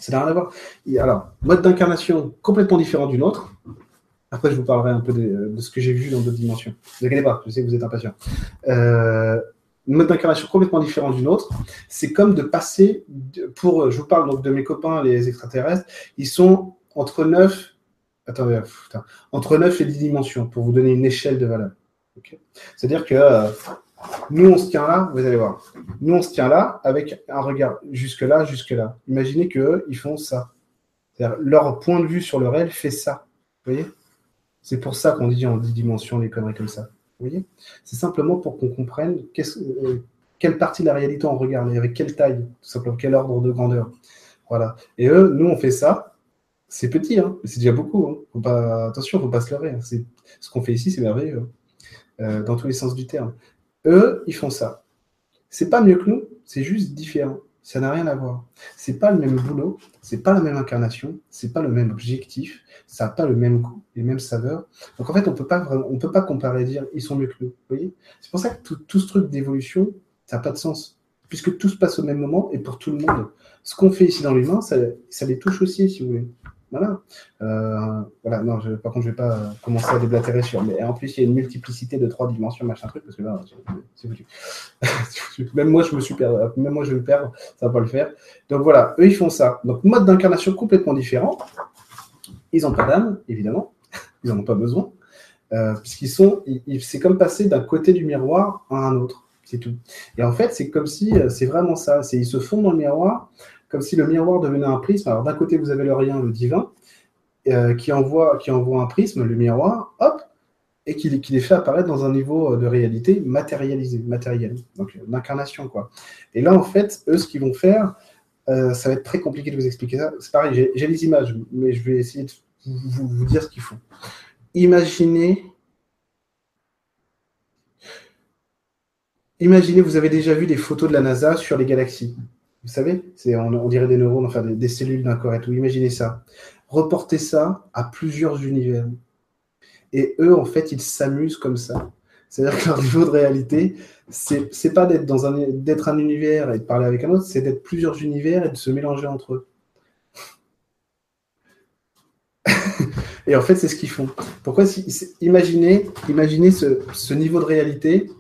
S1: Ça n'a rien à voir. alors, mode d'incarnation complètement différent du nôtre. Après, je vous parlerai un peu de, ce que j'ai vu dans d'autres dimensions. Ne vous inquiétez pas, je sais que vous êtes impatient. Euh, mode d'incarnation complètement différent du nôtre. C'est comme de passer, pour, je vous parle donc de mes copains, les extraterrestres, ils sont entre 9, attendez, entre 9 et 10 dimensions, pour vous donner une échelle de valeur. C'est-à-dire que euh, nous, on se tient là, vous allez voir. Nous, on se tient là avec un regard jusque-là, jusque-là. Imaginez qu'eux, ils font ça. Leur point de vue sur le réel fait ça. Vous voyez? C'est pour ça qu'on dit en 10 dimensions les conneries comme ça. Vous voyez? C'est simplement pour qu'on comprenne euh, quelle partie de la réalité on regarde et avec quelle taille, tout simplement, quel ordre de grandeur. Voilà. Et eux, nous, on fait ça. C'est petit, hein, c'est déjà beaucoup. Hein. Faut pas... Attention, faut pas se leurrer. Hein. Ce qu'on fait ici, c'est merveilleux. Hein. Euh, dans tous les sens du terme. Eux, ils font ça. C'est pas mieux que nous, c'est juste différent. Ça n'a rien à voir. C'est pas le même boulot, c'est pas la même incarnation, c'est pas le même objectif, ça n'a pas le même goût, les mêmes saveurs. Donc en fait, on peut pas on peut pas comparer et dire ils sont mieux que nous. Vous voyez? C'est pour ça que tout, ce truc d'évolution, ça n'a pas de sens, puisque tout se passe au même moment et pour tout le monde. Ce qu'on fait ici dans l'humain, ça les touche aussi, si vous voulez. Voilà. Euh, voilà, non, je, par contre, je vais pas commencer à déblatérer sur. Mais en plus, il y a une multiplicité de trois dimensions, machin truc, parce que là, c'est foutu. même moi, je me suis perdu. Même moi, je vais le perdre. Ça va pas le faire. Donc voilà, eux, ils font ça. Donc, mode d'incarnation complètement différent. Ils n'ont pas d'âme, évidemment. Ils n'en ont pas besoin. Euh, puisqu'ils sont. C'est comme passer d'un côté du miroir à un autre. C'est tout. Et en fait, c'est comme si. Euh, c'est vraiment ça. Ils se font dans le miroir comme si le miroir devenait un prisme. Alors d'un côté, vous avez le rien, le divin, euh, qui, envoie, qui envoie un prisme, le miroir, hop, et qui, les fait apparaître dans un niveau euh, de réalité matérialisé, matériel, donc l'incarnation, quoi. Et là, en fait, eux, ce qu'ils vont faire, euh, ça va être très compliqué de vous expliquer ça. C'est pareil, j'ai les images, mais je vais essayer de vous, dire ce qu'ils font. Imaginez Imaginez, vous avez déjà vu des photos de la NASA sur les galaxies. Vous savez, on, dirait des neurones, enfin des, cellules d'un corps et tout. Imaginez ça. Reportez ça à plusieurs univers. Et eux, en fait, ils s'amusent comme ça. C'est-à-dire que leur niveau de réalité, c'est, pas d'être un, univers et de parler avec un autre, c'est d'être plusieurs univers et de se mélanger entre eux. et en fait, c'est ce qu'ils font. Pourquoi imaginez, imaginez ce niveau de réalité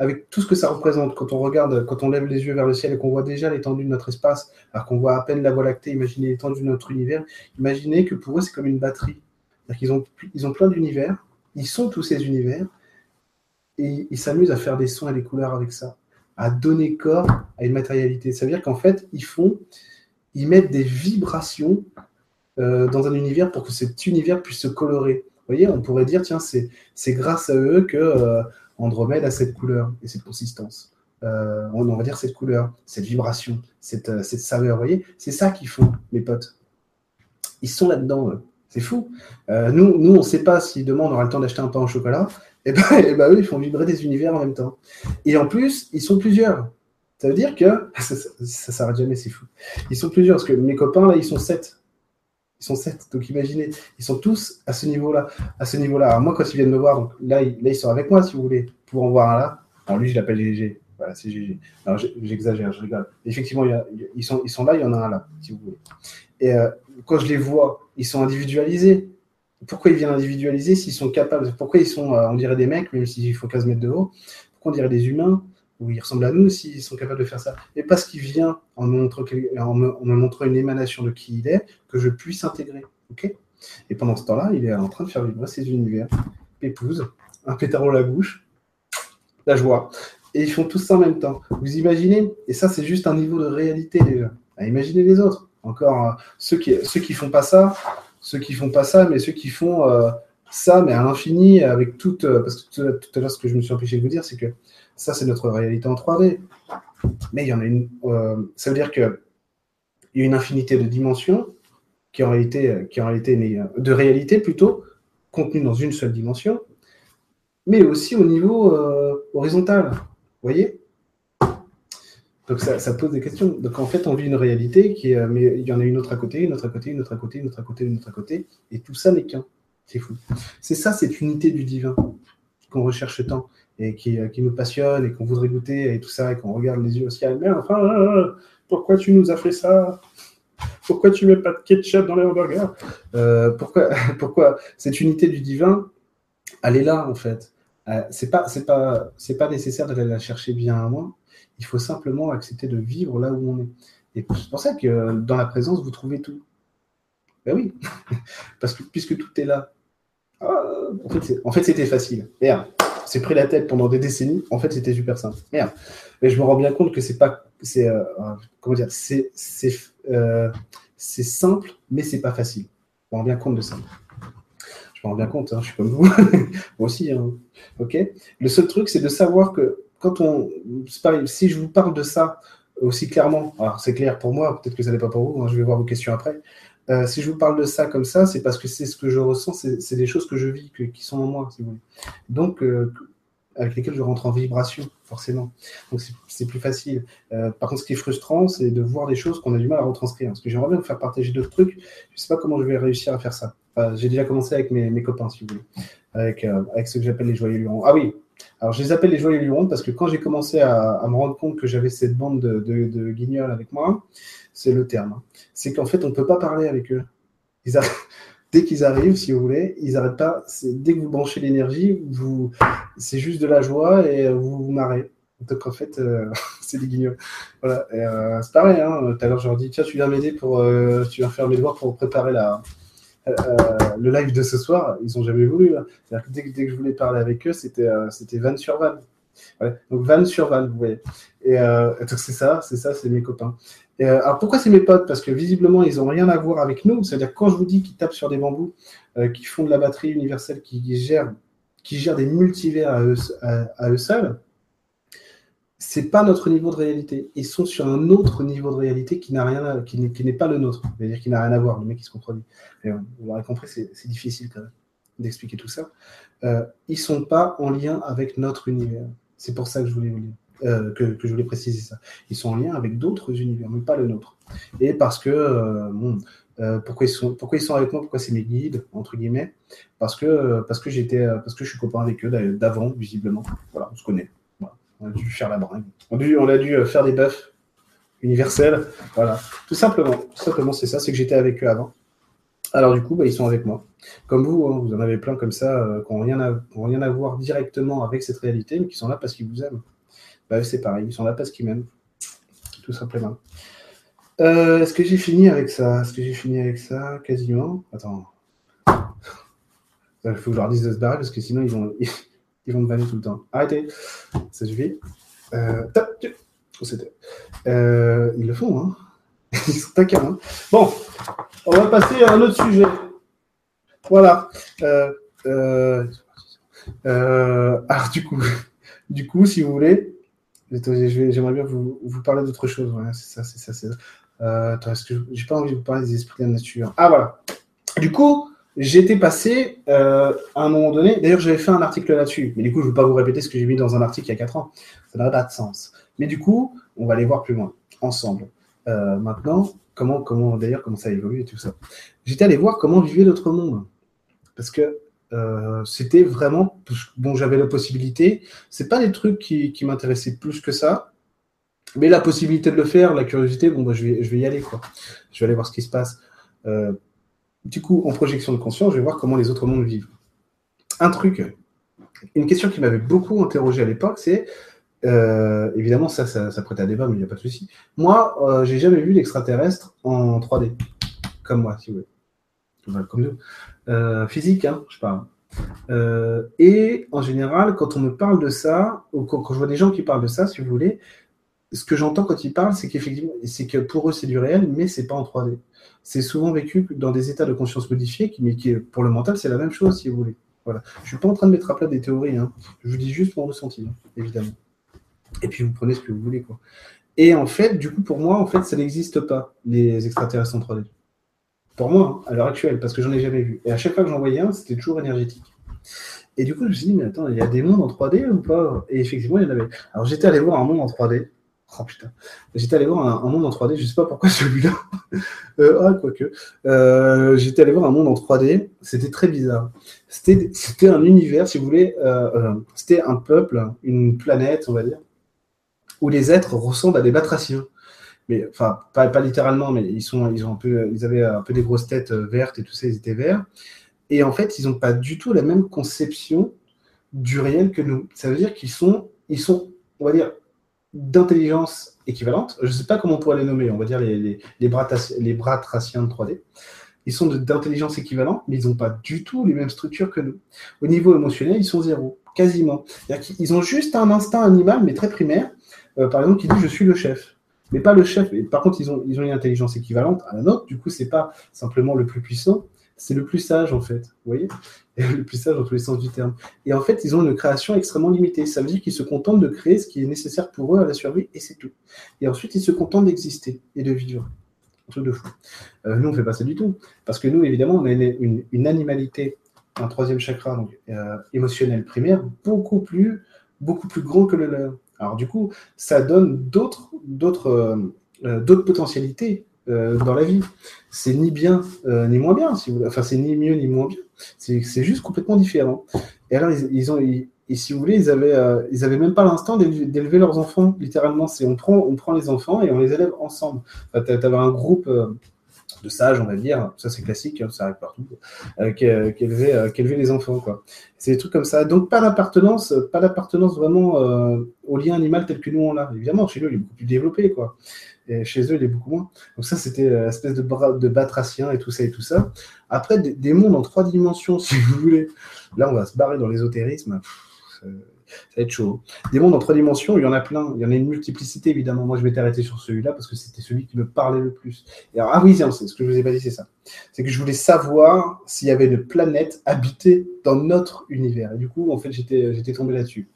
S1: avec tout ce que ça représente, quand on regarde, quand on lève les yeux vers le ciel et qu'on voit déjà l'étendue de notre espace, alors qu'on voit à peine la Voie lactée, imaginez l'étendue de notre univers, imaginez que pour eux, c'est comme une batterie. C'est-à-dire ont, ils ont plein d'univers, ils sont tous ces univers, et ils s'amusent à faire des sons et des couleurs avec ça, à donner corps à une matérialité. Ça veut dire qu'en fait, ils font, ils mettent des vibrations euh, dans un univers pour que cet univers puisse se colorer. Vous voyez, on pourrait dire, tiens, c'est grâce à eux que euh, Andromède a cette couleur et cette consistance. Euh, on, va dire cette couleur, cette vibration, cette, euh, saveur. Vous voyez, c'est ça qu'ils font, mes potes. Ils sont là-dedans. C'est fou. Euh, nous, nous, on ne sait pas si demain on aura le temps d'acheter un pain au chocolat. Et eh ben, eh ben, eux, ils font vibrer des univers en même temps. Et en plus, ils sont plusieurs. Ça veut dire que ça, ne s'arrête jamais, c'est fou. Ils sont plusieurs parce que mes copains là, ils sont sept. Ils sont sept. Donc imaginez, ils sont tous à ce niveau-là. À ce niveau-là. Moi, quand ils viennent me voir, donc là, ils, là, ils sont avec moi, si vous voulez, pour en voir un là. Alors lui, je l'appelle GG. Voilà, c'est GG. Alors j'exagère, je rigole. Effectivement, ils, sont, ils sont là, il y en a un là, si vous voulez. Et euh, quand je les vois, ils sont individualisés. Pourquoi ils viennent individualiser s'ils sont capables? Pourquoi ils sont, euh, on dirait des mecs, même s'il faut 15 mètres de haut? Pourquoi on dirait des humains? Ou ils ressemblent à nous s'ils sont capables de faire ça. Et parce qu'il vient en me, montrant, une émanation de qui il est, que je puisse intégrer. et pendant ce temps-là, il est en train de faire vibrer ses univers. Épouse, un pétard dans la bouche, la joie. Et ils font tout ça en même temps. Vous imaginez? Et ça, c'est juste un niveau de réalité déjà. imaginez les autres. Encore euh, ceux qui ceux qui font pas ça, ceux qui font pas ça, mais ceux qui font euh, ça, mais à l'infini, avec toute. Euh, parce que tout à l'heure, ce que je me suis empêché de vous dire, c'est que ça, c'est notre réalité en 3D. Mais il y en a une. Euh, ça veut dire qu'il y a une infinité de dimensions qui en réalité, qui euh, de réalité plutôt, contenues dans une seule dimension, mais aussi au niveau horizontal. Vous voyez? Donc ça, pose des questions. Donc en fait, on vit une réalité qui mais il y en a une autre à côté, une autre à côté, une autre à côté, une autre à côté, une autre à côté, et tout ça n'est qu'un. C'est ça, cette unité du divin qu'on recherche tant et qui, euh, qui nous passionne et qu'on voudrait goûter et tout ça, et qu'on regarde les yeux au ciel. Mais enfin, euh, pourquoi tu nous as fait ça? Pourquoi tu mets pas de ketchup dans les hamburgers? Euh, Pourquoi, cette unité du divin, elle est là en fait? c'est pas, c'est pas, c'est pas nécessaire d'aller la chercher bien à moi. Il faut simplement accepter de vivre là où on est. Et c'est pour ça que dans la présence, vous trouvez tout. Ben oui, parce que puisque tout est là. En fait, c'était facile. Merde c'est pris la tête pendant des décennies. En fait, c'était super simple. Merde. Mais je me rends bien compte que c'est pas, c'est, euh, comment dire, c'est, euh, c'est simple, mais c'est pas facile. Je me rends bien compte de ça. Je me rends bien compte, hein, je suis comme vous, moi aussi. Hein. Ok. Le seul truc, c'est de savoir que quand on, si je vous parle de ça aussi clairement, alors c'est clair pour moi, peut-être que ça n'est pas pour vous. Hein, je vais voir vos questions après. Euh, si je vous parle de ça comme ça, c'est parce que c'est ce que je ressens, c'est des choses que je vis, qui sont en moi, si vous voulez. Donc, euh, avec lesquelles je rentre en vibration, forcément. Donc, c'est plus facile. Euh, par contre, ce qui est frustrant, c'est de voir des choses qu'on a du mal à retranscrire. Parce que j'aimerais bien vous faire partager d'autres trucs. Je ne sais pas comment je vais réussir à faire ça. J'ai déjà commencé avec mes, copains, si vous voulez, avec, avec ce que j'appelle les joyeux lurons. Ah oui, alors, je les appelle les joyeux lurons parce que quand j'ai commencé à, me rendre compte que j'avais cette bande de, guignols avec moi, c'est le terme. Hein. C'est qu'en fait, on ne peut pas parler avec eux. dès qu'ils arrivent, si vous voulez, ils n'arrêtent pas. Dès que vous branchez l'énergie, c'est juste de la joie et vous vous marrez. Donc en fait, euh, c'est des guignols. Voilà. Euh, c'est pareil. Hein. Tout à l'heure, je leur dis tiens, tu viens m'aider pour, euh, tu viens faire mes devoirs pour préparer la, le live de ce soir. Ils n'ont jamais voulu. Hein. dès, que je voulais parler avec eux, c'était c'était van sur van. Donc van sur van, vous voyez. Et c'est ça, c'est ça, c'est mes copains. Alors pourquoi c'est mes potes? Parce que visiblement, ils n'ont rien à voir avec nous. C'est-à-dire quand je vous dis qu'ils tapent sur des bambous, qui font de la batterie universelle, qui, gèrent, gèrent des multivers à eux seuls c'est pas notre niveau de réalité. Ils sont sur un autre niveau de réalité qui n'a rien, qui n'est pas le nôtre. C'est-à-dire qui n'a rien à voir. Le mec qui se contredit. Vous l'aurez compris, c'est difficile quand même d'expliquer tout ça. Euh, ils sont pas en lien avec notre univers. C'est pour ça que je voulais euh, que, je voulais préciser ça. Ils sont en lien avec d'autres univers, mais pas le nôtre. Et parce que euh, euh, pourquoi ils sont pourquoi ils sont avec moi pourquoi c'est mes guides entre guillemets? Parce que parce que j'étais parce que je suis copain avec eux d'avant visiblement voilà on se connaît on a dû faire la bringue. On a dû, euh, faire des buffs universels. Voilà. Tout simplement. Tout simplement, c'est ça. C'est que j'étais avec eux avant. Alors, du coup, bah, ils sont avec moi. Comme vous, hein, vous en avez plein comme ça, euh, qui n'ont rien, à, rien à voir directement avec cette réalité, mais qui sont là parce qu'ils vous aiment. Bah, c'est pareil. Ils sont là parce qu'ils m'aiment. Tout simplement. Euh, est-ce que j'ai fini avec ça? Est-ce que j'ai fini avec ça? Quasiment. Attends. Il faut que je leur dise de se barrer parce que sinon ils vont, ils vont me banner tout le temps. Arrêtez, ça suffit. Euh, euh, ils le font, hein. Ils sont taquins. Hein. Bon, on va passer à un autre sujet. Voilà. Euh, euh, euh alors, du coup, du coup, si vous voulez, j'aimerais bien vous, parler d'autre chose. c'est ça, c'est ça, c'est ça. J'ai pas envie de vous parler des esprits de la nature? Ah, voilà. Du coup, J'étais passé euh, à un moment donné, d'ailleurs j'avais fait un article là-dessus, mais du coup je ne veux pas vous répéter ce que j'ai mis dans un article il y a 4 ans, ça n'a pas de sens. Mais du coup, on va aller voir plus loin, ensemble. Euh, maintenant, comment, comment d'ailleurs comment ça évolue et tout ça. J'étais allé voir comment vivait l'autre monde, parce que euh, c'était vraiment, bon j'avais la possibilité, c'est pas des trucs qui, qui m'intéressaient plus que ça, mais la possibilité de le faire, la curiosité, bon bah, je, vais, je vais y aller quoi. Je vais aller voir ce qui se passe. Euh, du coup, en projection de conscience, je vais voir comment les autres mondes vivent. Un truc, une question qui m'avait beaucoup interrogé à l'époque, c'est euh, évidemment, ça, ça, prête à débat, mais il n'y a pas de souci. Moi, euh, j'ai jamais vu d'extraterrestre en 3D, comme moi, si vous voulez. comme nous. Euh, physique, hein, je parle. et en général, quand on me parle de ça, ou quand, je vois des gens qui parlent de ça, si vous voulez, ce que j'entends quand ils parlent, c'est qu'effectivement, c'est que pour eux, c'est du réel, mais c'est pas en 3D c'est souvent vécu dans des états de conscience modifiés, mais qui, pour le mental, c'est la même chose, si vous voulez. Voilà. Je suis pas en train de mettre à plat des théories, hein. je vous dis juste mon ressenti, hein, évidemment. Et puis vous prenez ce que vous voulez. Quoi. Et en fait, du coup, pour moi, en fait, ça n'existe pas, les extraterrestres en 3D. Pour moi, hein, à l'heure actuelle, parce que j'en ai jamais vu. Et à chaque fois que j'en voyais un, c'était toujours énergétique. Et du coup, je me suis dit, mais attends, il y a des mondes en 3D ou pas? Et effectivement, il y en avait. Alors j'étais allé voir un monde en 3D. Oh putain. J'étais allé voir un, monde en 3D, je sais pas pourquoi celui-là. euh, ah, quoique. Euh, J'étais allé voir un monde en 3D, c'était très bizarre. C'était un univers, si vous voulez, euh, c'était un peuple, une planète, on va dire, où les êtres ressemblent à des batraciens. Mais, enfin, pas, pas littéralement, mais ils, sont, ils, ont un peu, ils avaient un peu des grosses têtes vertes et tout ça, ils étaient verts. Et en fait, ils n'ont pas du tout la même conception du réel que nous. Ça veut dire qu'ils sont, ils sont, on va dire, d'intelligence équivalente. Je ne sais pas comment on pourrait les nommer, on va dire les, les, bras, les traciens de 3D. Ils sont d'intelligence équivalente, mais ils n'ont pas du tout les mêmes structures que nous. Au niveau émotionnel, ils sont zéro, quasiment. Ils ont juste un instinct animal, mais très primaire. Euh, par exemple, qui dit je suis le chef. Mais pas le chef. par contre, ils ont, ils ont une intelligence équivalente à la nôtre. Du coup, c'est pas simplement le plus puissant, c'est le plus sage en fait. Vous voyez Le plus sage dans tous les sens du terme. Et en fait, ils ont une création extrêmement limitée. Ça veut dire qu'ils se contentent de créer ce qui est nécessaire pour eux à la survie et c'est tout. Et ensuite, ils se contentent d'exister et de vivre. Un truc de. Euh, nous, on ne fait pas ça du tout. Parce que nous, évidemment, on a une, animalité, un troisième chakra euh, émotionnel primaire, beaucoup plus, beaucoup plus grand que le leur. Alors du coup, ça donne d'autres, d'autres, euh, d'autres potentialités euh, dans la vie. C'est ni bien euh, ni moins bien, enfin c'est ni mieux ni moins bien. C'est juste complètement différent. Et alors ils, ont, et si vous voulez, ils avaient, euh, ils avaient même pas l'instant d'élever leurs enfants. Littéralement, on prend, on prend les enfants et on les élève ensemble. tu avais un groupe, de sages, on va dire, ça c'est classique, hein, ça arrive partout, euh, qu'élever les enfants. C'est des trucs comme ça. Donc pas d'appartenance, pas d'appartenance vraiment au lien animal tel que nous on l'a. Évidemment, chez eux, il est beaucoup plus développé, quoi. Et chez eux, il est beaucoup moins. Donc ça, c'était l'espèce de, de batracien et tout ça et tout ça. Après, des, mondes en trois dimensions, si vous voulez. Là, on va se barrer dans l'ésotérisme ça va être chaud. Des mondes en trois dimensions, il y en a plein. Il y en a une multiplicité, évidemment. Moi, je m'étais arrêté sur celui-là parce que c'était celui qui me parlait le plus. Et alors, ah oui, c'est ce que je vous ai pas dit, c'est ça. C'est que je voulais savoir s'il y avait une planète habitée dans notre univers. Et du coup, en fait, j'étais, tombé là-dessus.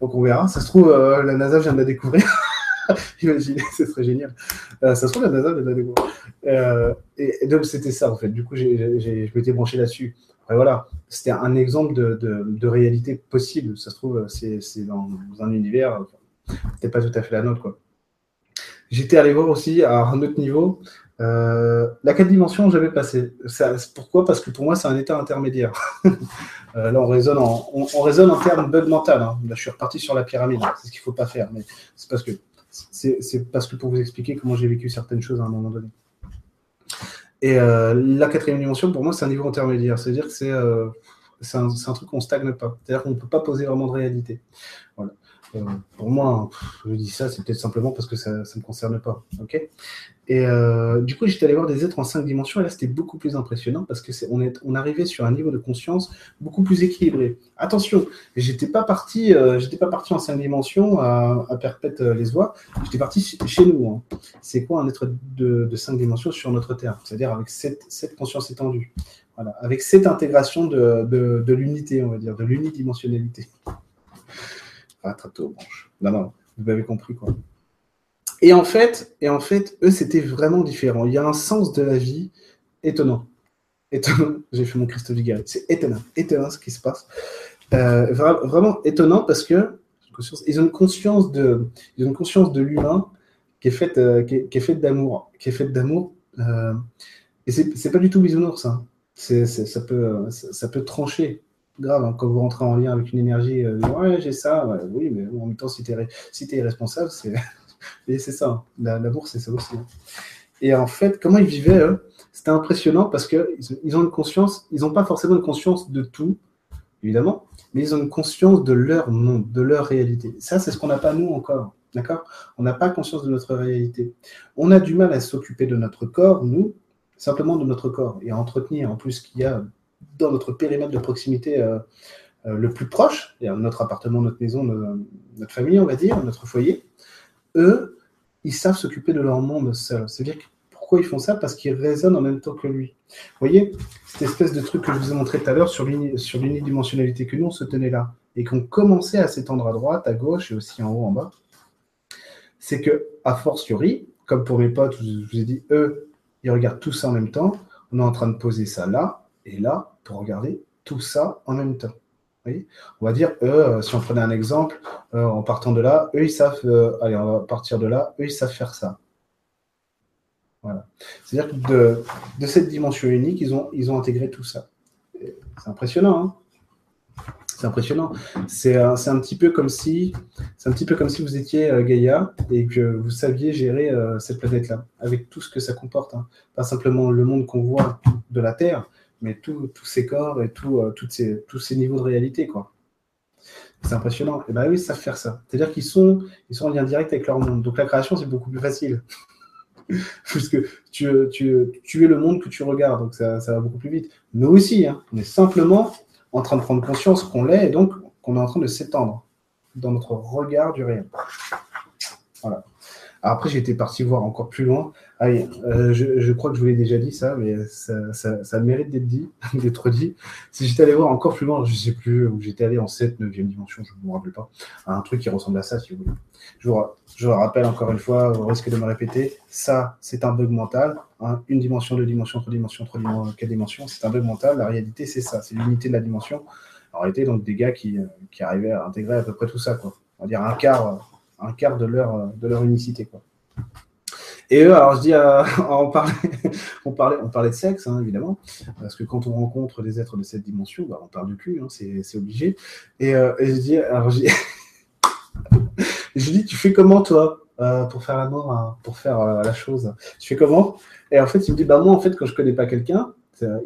S1: Donc, on verra. Ça se trouve, euh, la NASA vient de la découvrir. Imaginez, ce serait génial. Euh, ça se trouve, la NASA de la découvrir. Euh, et, donc, c'était ça, en fait. Du coup, j'ai, je m'étais branché là-dessus voilà, c'était un exemple de, réalité possible. Ça se trouve, c'est dans un univers, peut-être pas tout à fait la nôtre. J'étais allé voir aussi à un autre niveau. Euh, la quatre dimensions, j'avais passé. pourquoi? Parce que pour moi, c'est un état intermédiaire. Euh, là, on raisonne en, on, raisonne en termes bug mental. Hein. Là, je suis reparti sur la pyramide. C'est ce qu'il ne faut pas faire. Mais c'est parce que c'est parce que pour vous expliquer comment j'ai vécu certaines choses à un moment donné. Et euh, la quatrième dimension, pour moi, c'est un niveau intermédiaire. C'est-à-dire que c'est euh, un, truc qu'on stagne pas. C'est-à-dire qu'on ne peut pas poser vraiment de réalité. Euh, pour moi, je dis ça, c'est peut-être simplement parce que ça ne me concerne pas. ok? Et euh, du coup, j'étais allé voir des êtres en cinq dimensions, et là, c'était beaucoup plus impressionnant parce que on, est, on arrivait sur un niveau de conscience beaucoup plus équilibré. Attention, j'étais pas euh, pas parti en cinq dimensions à, perpète les oies. J'étais parti chez nous. Hein. C'est quoi un être de, cinq dimensions sur notre Terre? C'est-à-dire avec cette, cette conscience étendue. Avec cette intégration de, de, de l'unité, on va dire, de l'unidimensionnalité. Ah, aux branches. Non, non, vous avez compris quoi. Et en fait, et en fait, eux, c'était vraiment différent. Il y a un sens de la vie étonnant. Étonnant. J'ai fait mon Christophe Vigal. C'est étonnant. Étonnant ce qui se passe. Euh, vraiment étonnant parce que ils ont une conscience de, ils ont conscience de l'humain qui est faite, euh, qui, est, faite d'amour, qui est faite d'amour. Euh, et c'est, pas du tout bisounours. Hein. Ça peut, ça, peut trancher grave, hein, quand vous rentrez en lien avec une énergie, ouais, j'ai ça, oui, mais en même temps, si tu es, si es responsable, c'est c'est ça, la, bourse, c'est ça aussi. Et en fait, comment ils vivaient, C'était impressionnant parce qu'ils ont une conscience, ils n'ont pas forcément une conscience de tout, évidemment, mais ils ont une conscience de leur monde, de leur réalité. Ça, c'est ce qu'on n'a pas nous encore. D'accord? On n'a pas conscience de notre réalité. On a du mal à s'occuper de notre corps, nous, simplement de notre corps, et à entretenir en plus qu'il y a dans notre périmètre de proximité euh, euh, le plus proche, notre appartement, notre maison, notre famille, on va dire, notre foyer. Eux, ils savent s'occuper de leur monde seuls. C'est-à-dire pourquoi ils font ça? Parce qu'ils résonnent en même temps que lui. Vous voyez, cette espèce de truc que je vous ai montré tout à l'heure sur l'unidimensionnalité que nous, on se tenait là, et qu'on commençait à s'étendre à droite, à gauche et aussi en haut, en bas, c'est que, à fortiori, comme pour mes potes, je vous ai dit, eux, ils regardent tout ça en même temps, on est en train de poser ça là et là pour regarder tout ça en même temps. On va dire, euh, si on prenait un exemple, euh, en partant de là, eux, ils savent, euh, allez, on va partir de là, eux, ils savent faire ça. Voilà. C'est-à-dire que de, cette dimension unique, ils ont, intégré tout ça. C'est impressionnant, hein? C'est impressionnant. C'est un, petit peu comme si, un petit peu comme si vous étiez Gaïa et que vous saviez gérer cette planète-là, avec tout ce que ça comporte. Hein. Pas simplement le monde qu'on voit de la Terre, mais tous ces corps et tout, euh, ces, tous ces niveaux de réalité, quoi. C'est impressionnant. Et ben oui, ils savent faire ça. C'est-à-dire qu'ils sont, ils sont en lien direct avec leur monde. Donc la création, c'est beaucoup plus facile. Puisque tu, tu, tu, es le monde que tu regardes, donc ça, ça va beaucoup plus vite. Nous aussi, hein, on est simplement en train de prendre conscience qu'on l'est et donc qu'on est en train de s'étendre dans notre regard du réel. Voilà. Après, j'étais parti voir encore plus loin. Ah euh, je, crois que je vous l'ai déjà dit ça, mais ça, mérite d'être dit, d'être dit. Si j'étais allé voir encore plus loin, je ne sais plus où j'étais allé en 7, 9e dimension, je ne me rappelle pas, un truc qui ressemble à ça, si vous voulez. Je vous, rappelle encore une fois, au risque de me répéter, ça, c'est un bug mental. Hein. une dimension, deux dimensions, trois dimensions, dimensions, quatre dimensions, c'est un bug mental. La réalité, c'est ça, c'est l'unité de la dimension. En réalité, donc des gars qui, qui arrivaient à intégrer à peu près tout ça, quoi. On va dire un quart un quart de leur, de leur unicité. Quoi. Et eux, alors je dis, euh, on, parlait, on, parlait, on parlait de sexe, hein, évidemment, parce que quand on rencontre des êtres de cette dimension, bah, on parle du cul, hein, c'est obligé. Et, euh, et, je dis, alors je dis, je dis, tu fais comment toi euh, pour faire l'amour, hein, pour faire euh, la chose? Je fais comment? Et en fait, il me dit, bah moi, en fait, quand je connais pas quelqu'un,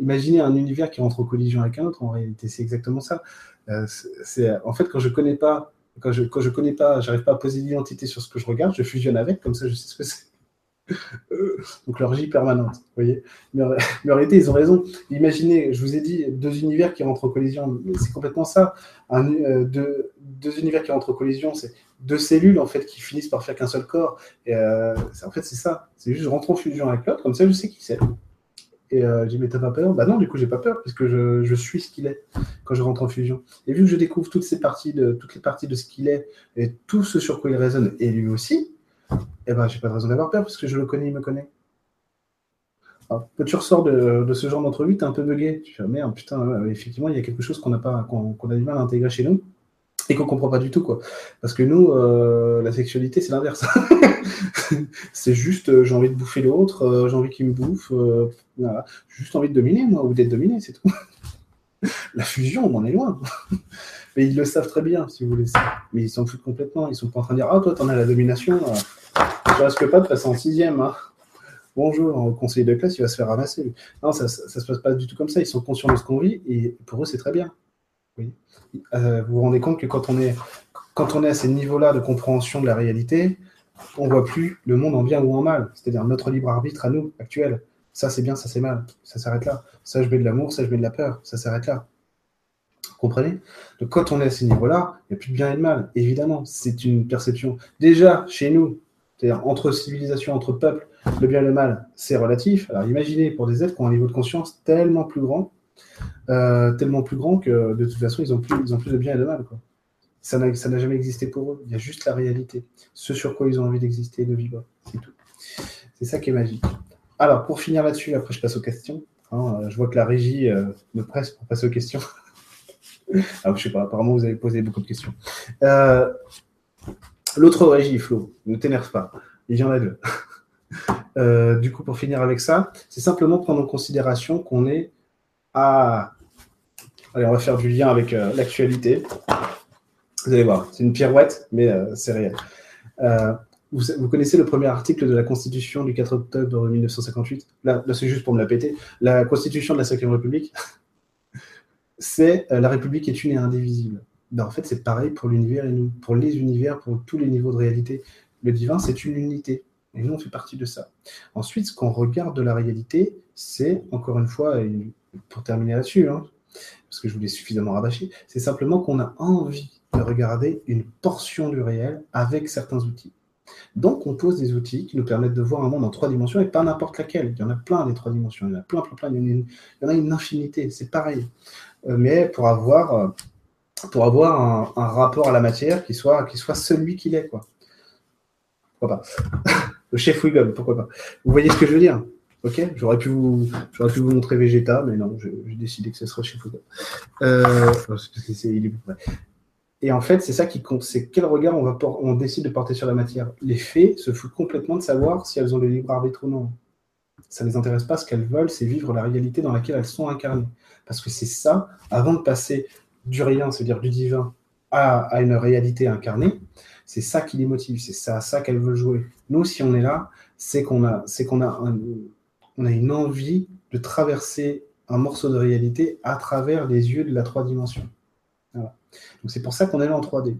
S1: imaginez un univers qui rentre en collision avec un autre. En réalité, c'est exactement ça. c'est en fait quand je connais pas, quand je quand je connais pas, j'arrive pas à poser l'identité sur ce que je regarde, je fusionne avec, comme ça, je sais ce que c'est. Donc l'orgie permanente, vous voyez. Mais, en réalité, ils ont raison. Imaginez, je vous ai dit, deux univers qui rentrent en collision. C'est complètement ça. Un, deux, univers qui rentrent en collision, c'est deux cellules en fait qui finissent par faire qu'un seul corps. Euh, en fait, c'est ça. C'est juste je rentre en fusion avec l'autre, comme ça je sais qui c'est. Et euh, j'ai mais t'as pas peur? Bah non, du coup, j'ai pas peur, puisque je, je, suis ce qu'il est quand je rentre en fusion. Et vu que je découvre toutes ces parties de, toutes les parties de ce qu'il est, et tout ce sur quoi il résonne, et lui aussi, eh ben, j'ai pas de raison d'avoir peur, parce que je le connais, il me connaît. Alors, quand tu ressors de, ce genre d'entrevue, t'es un peu bugué. Tu fais, merde, putain, effectivement, il y a quelque chose qu'on qu'on a du mal à intégrer chez nous et qu'on comprend pas du tout quoi. Parce que nous, euh, la sexualité c'est l'inverse. c'est juste euh, j'ai envie de bouffer l'autre, euh, j'ai envie qu'il me bouffe, voilà. j'ai juste envie de dominer moi ou d'être dominé, c'est tout. la fusion, on en est loin. Mais ils le savent très bien, si vous voulez. Mais ils s'en foutent complètement. Ils sont pas en train de dire Ah, toi, t'en as la domination. Je risque pas de passer en sixième. Hein. Bonjour, au conseil de classe, il va se faire ramasser. Non, ça, ça, ça, se passe pas du tout comme ça. Ils sont conscients de ce qu'on vit et pour eux, c'est très bien. Oui. Euh, vous vous rendez compte que quand on est, à ces niveaux-là de compréhension de la réalité, on voit plus le monde en bien ou en mal. C'est-à-dire notre libre arbitre à nous, actuel. Ça c'est bien, ça c'est mal. Ça s'arrête là. Ça je mets de l'amour, ça je mets de la peur. Ça s'arrête là. Vous comprenez? Donc quand on est à ces niveaux-là, il n'y a plus de bien et de mal. Évidemment, c'est une perception. Déjà, chez nous, c'est-à-dire entre civilisations, entre peuples, le bien et le mal, c'est relatif. Alors imaginez pour des êtres qui ont un niveau de conscience tellement plus grand, euh, tellement plus grand que de toute façon, ils ont plus, ils ont plus de bien et de mal. Quoi. Ça n'a jamais existé pour eux. Il y a juste la réalité. Ce sur quoi ils ont envie d'exister et de vivre. C'est tout. C'est ça qui est magique. Alors, pour finir là-dessus, après je passe aux questions. Hein, je vois que la régie euh, me presse pour passer aux questions. ah, je sais pas, apparemment vous avez posé beaucoup de questions. Euh, l'autre régie, Flo, ne t'énerve pas. Il y en a deux. du coup, pour finir avec ça, c'est simplement prendre en considération qu'on est ah Allez, on va faire du lien avec euh, l'actualité. Vous allez voir, c'est une pirouette, mais euh, c'est réel. Euh, vous, connaissez le premier article de la Constitution du 4 octobre 1958 Là, c'est juste pour me la péter. La Constitution de la 5 République, c'est la République est une et indivisible. Ben, en fait, c'est pareil pour l'univers et nous, pour les univers, pour tous les niveaux de réalité. Le divin, c'est une unité. Et nous, on fait partie de ça. Ensuite, ce qu'on regarde de la réalité, c'est, encore une fois, une, pour terminer là-dessus, hein, parce que je vous l'ai suffisamment rabâché, c'est simplement qu'on a envie de regarder une portion du réel avec certains outils. Donc, on pose des outils qui nous permettent de voir un monde en trois dimensions et pas n'importe laquelle. Il y en a plein des trois dimensions, il y en a plein, plein, plein, il y en a une, infinité, c'est pareil. Euh, mais pour avoir, euh, pour avoir un, rapport à la matière qui soit, qui soit celui qu'il est, quoi. Pourquoi pas? Le chef Wiggum, pourquoi pas? Vous voyez ce que je veux dire? Ok, j'aurais pu vous, j'aurais pu vous montrer Vegeta, mais non, j'ai décidé que ce sera chez Foucault. Euh, et en fait, c'est ça qui compte, c'est quel regard on, va on décide de porter sur la matière. Les faits se foutent complètement de savoir si elles ont le libre arbitre ou non. Ça les intéresse pas, ce qu'elles veulent, c'est vivre la réalité dans laquelle elles sont incarnées. Parce que c'est ça, avant de passer du rien, c'est-à-dire du divin, à, à, une réalité incarnée, c'est ça qui les motive, c'est ça, ça qu'elles veulent jouer. Nous, si on est là, c'est qu'on a, c'est qu'on a un, on a une envie de traverser un morceau de réalité à travers les yeux de la trois dimensions. Donc c'est pour ça qu'on est là en 3D.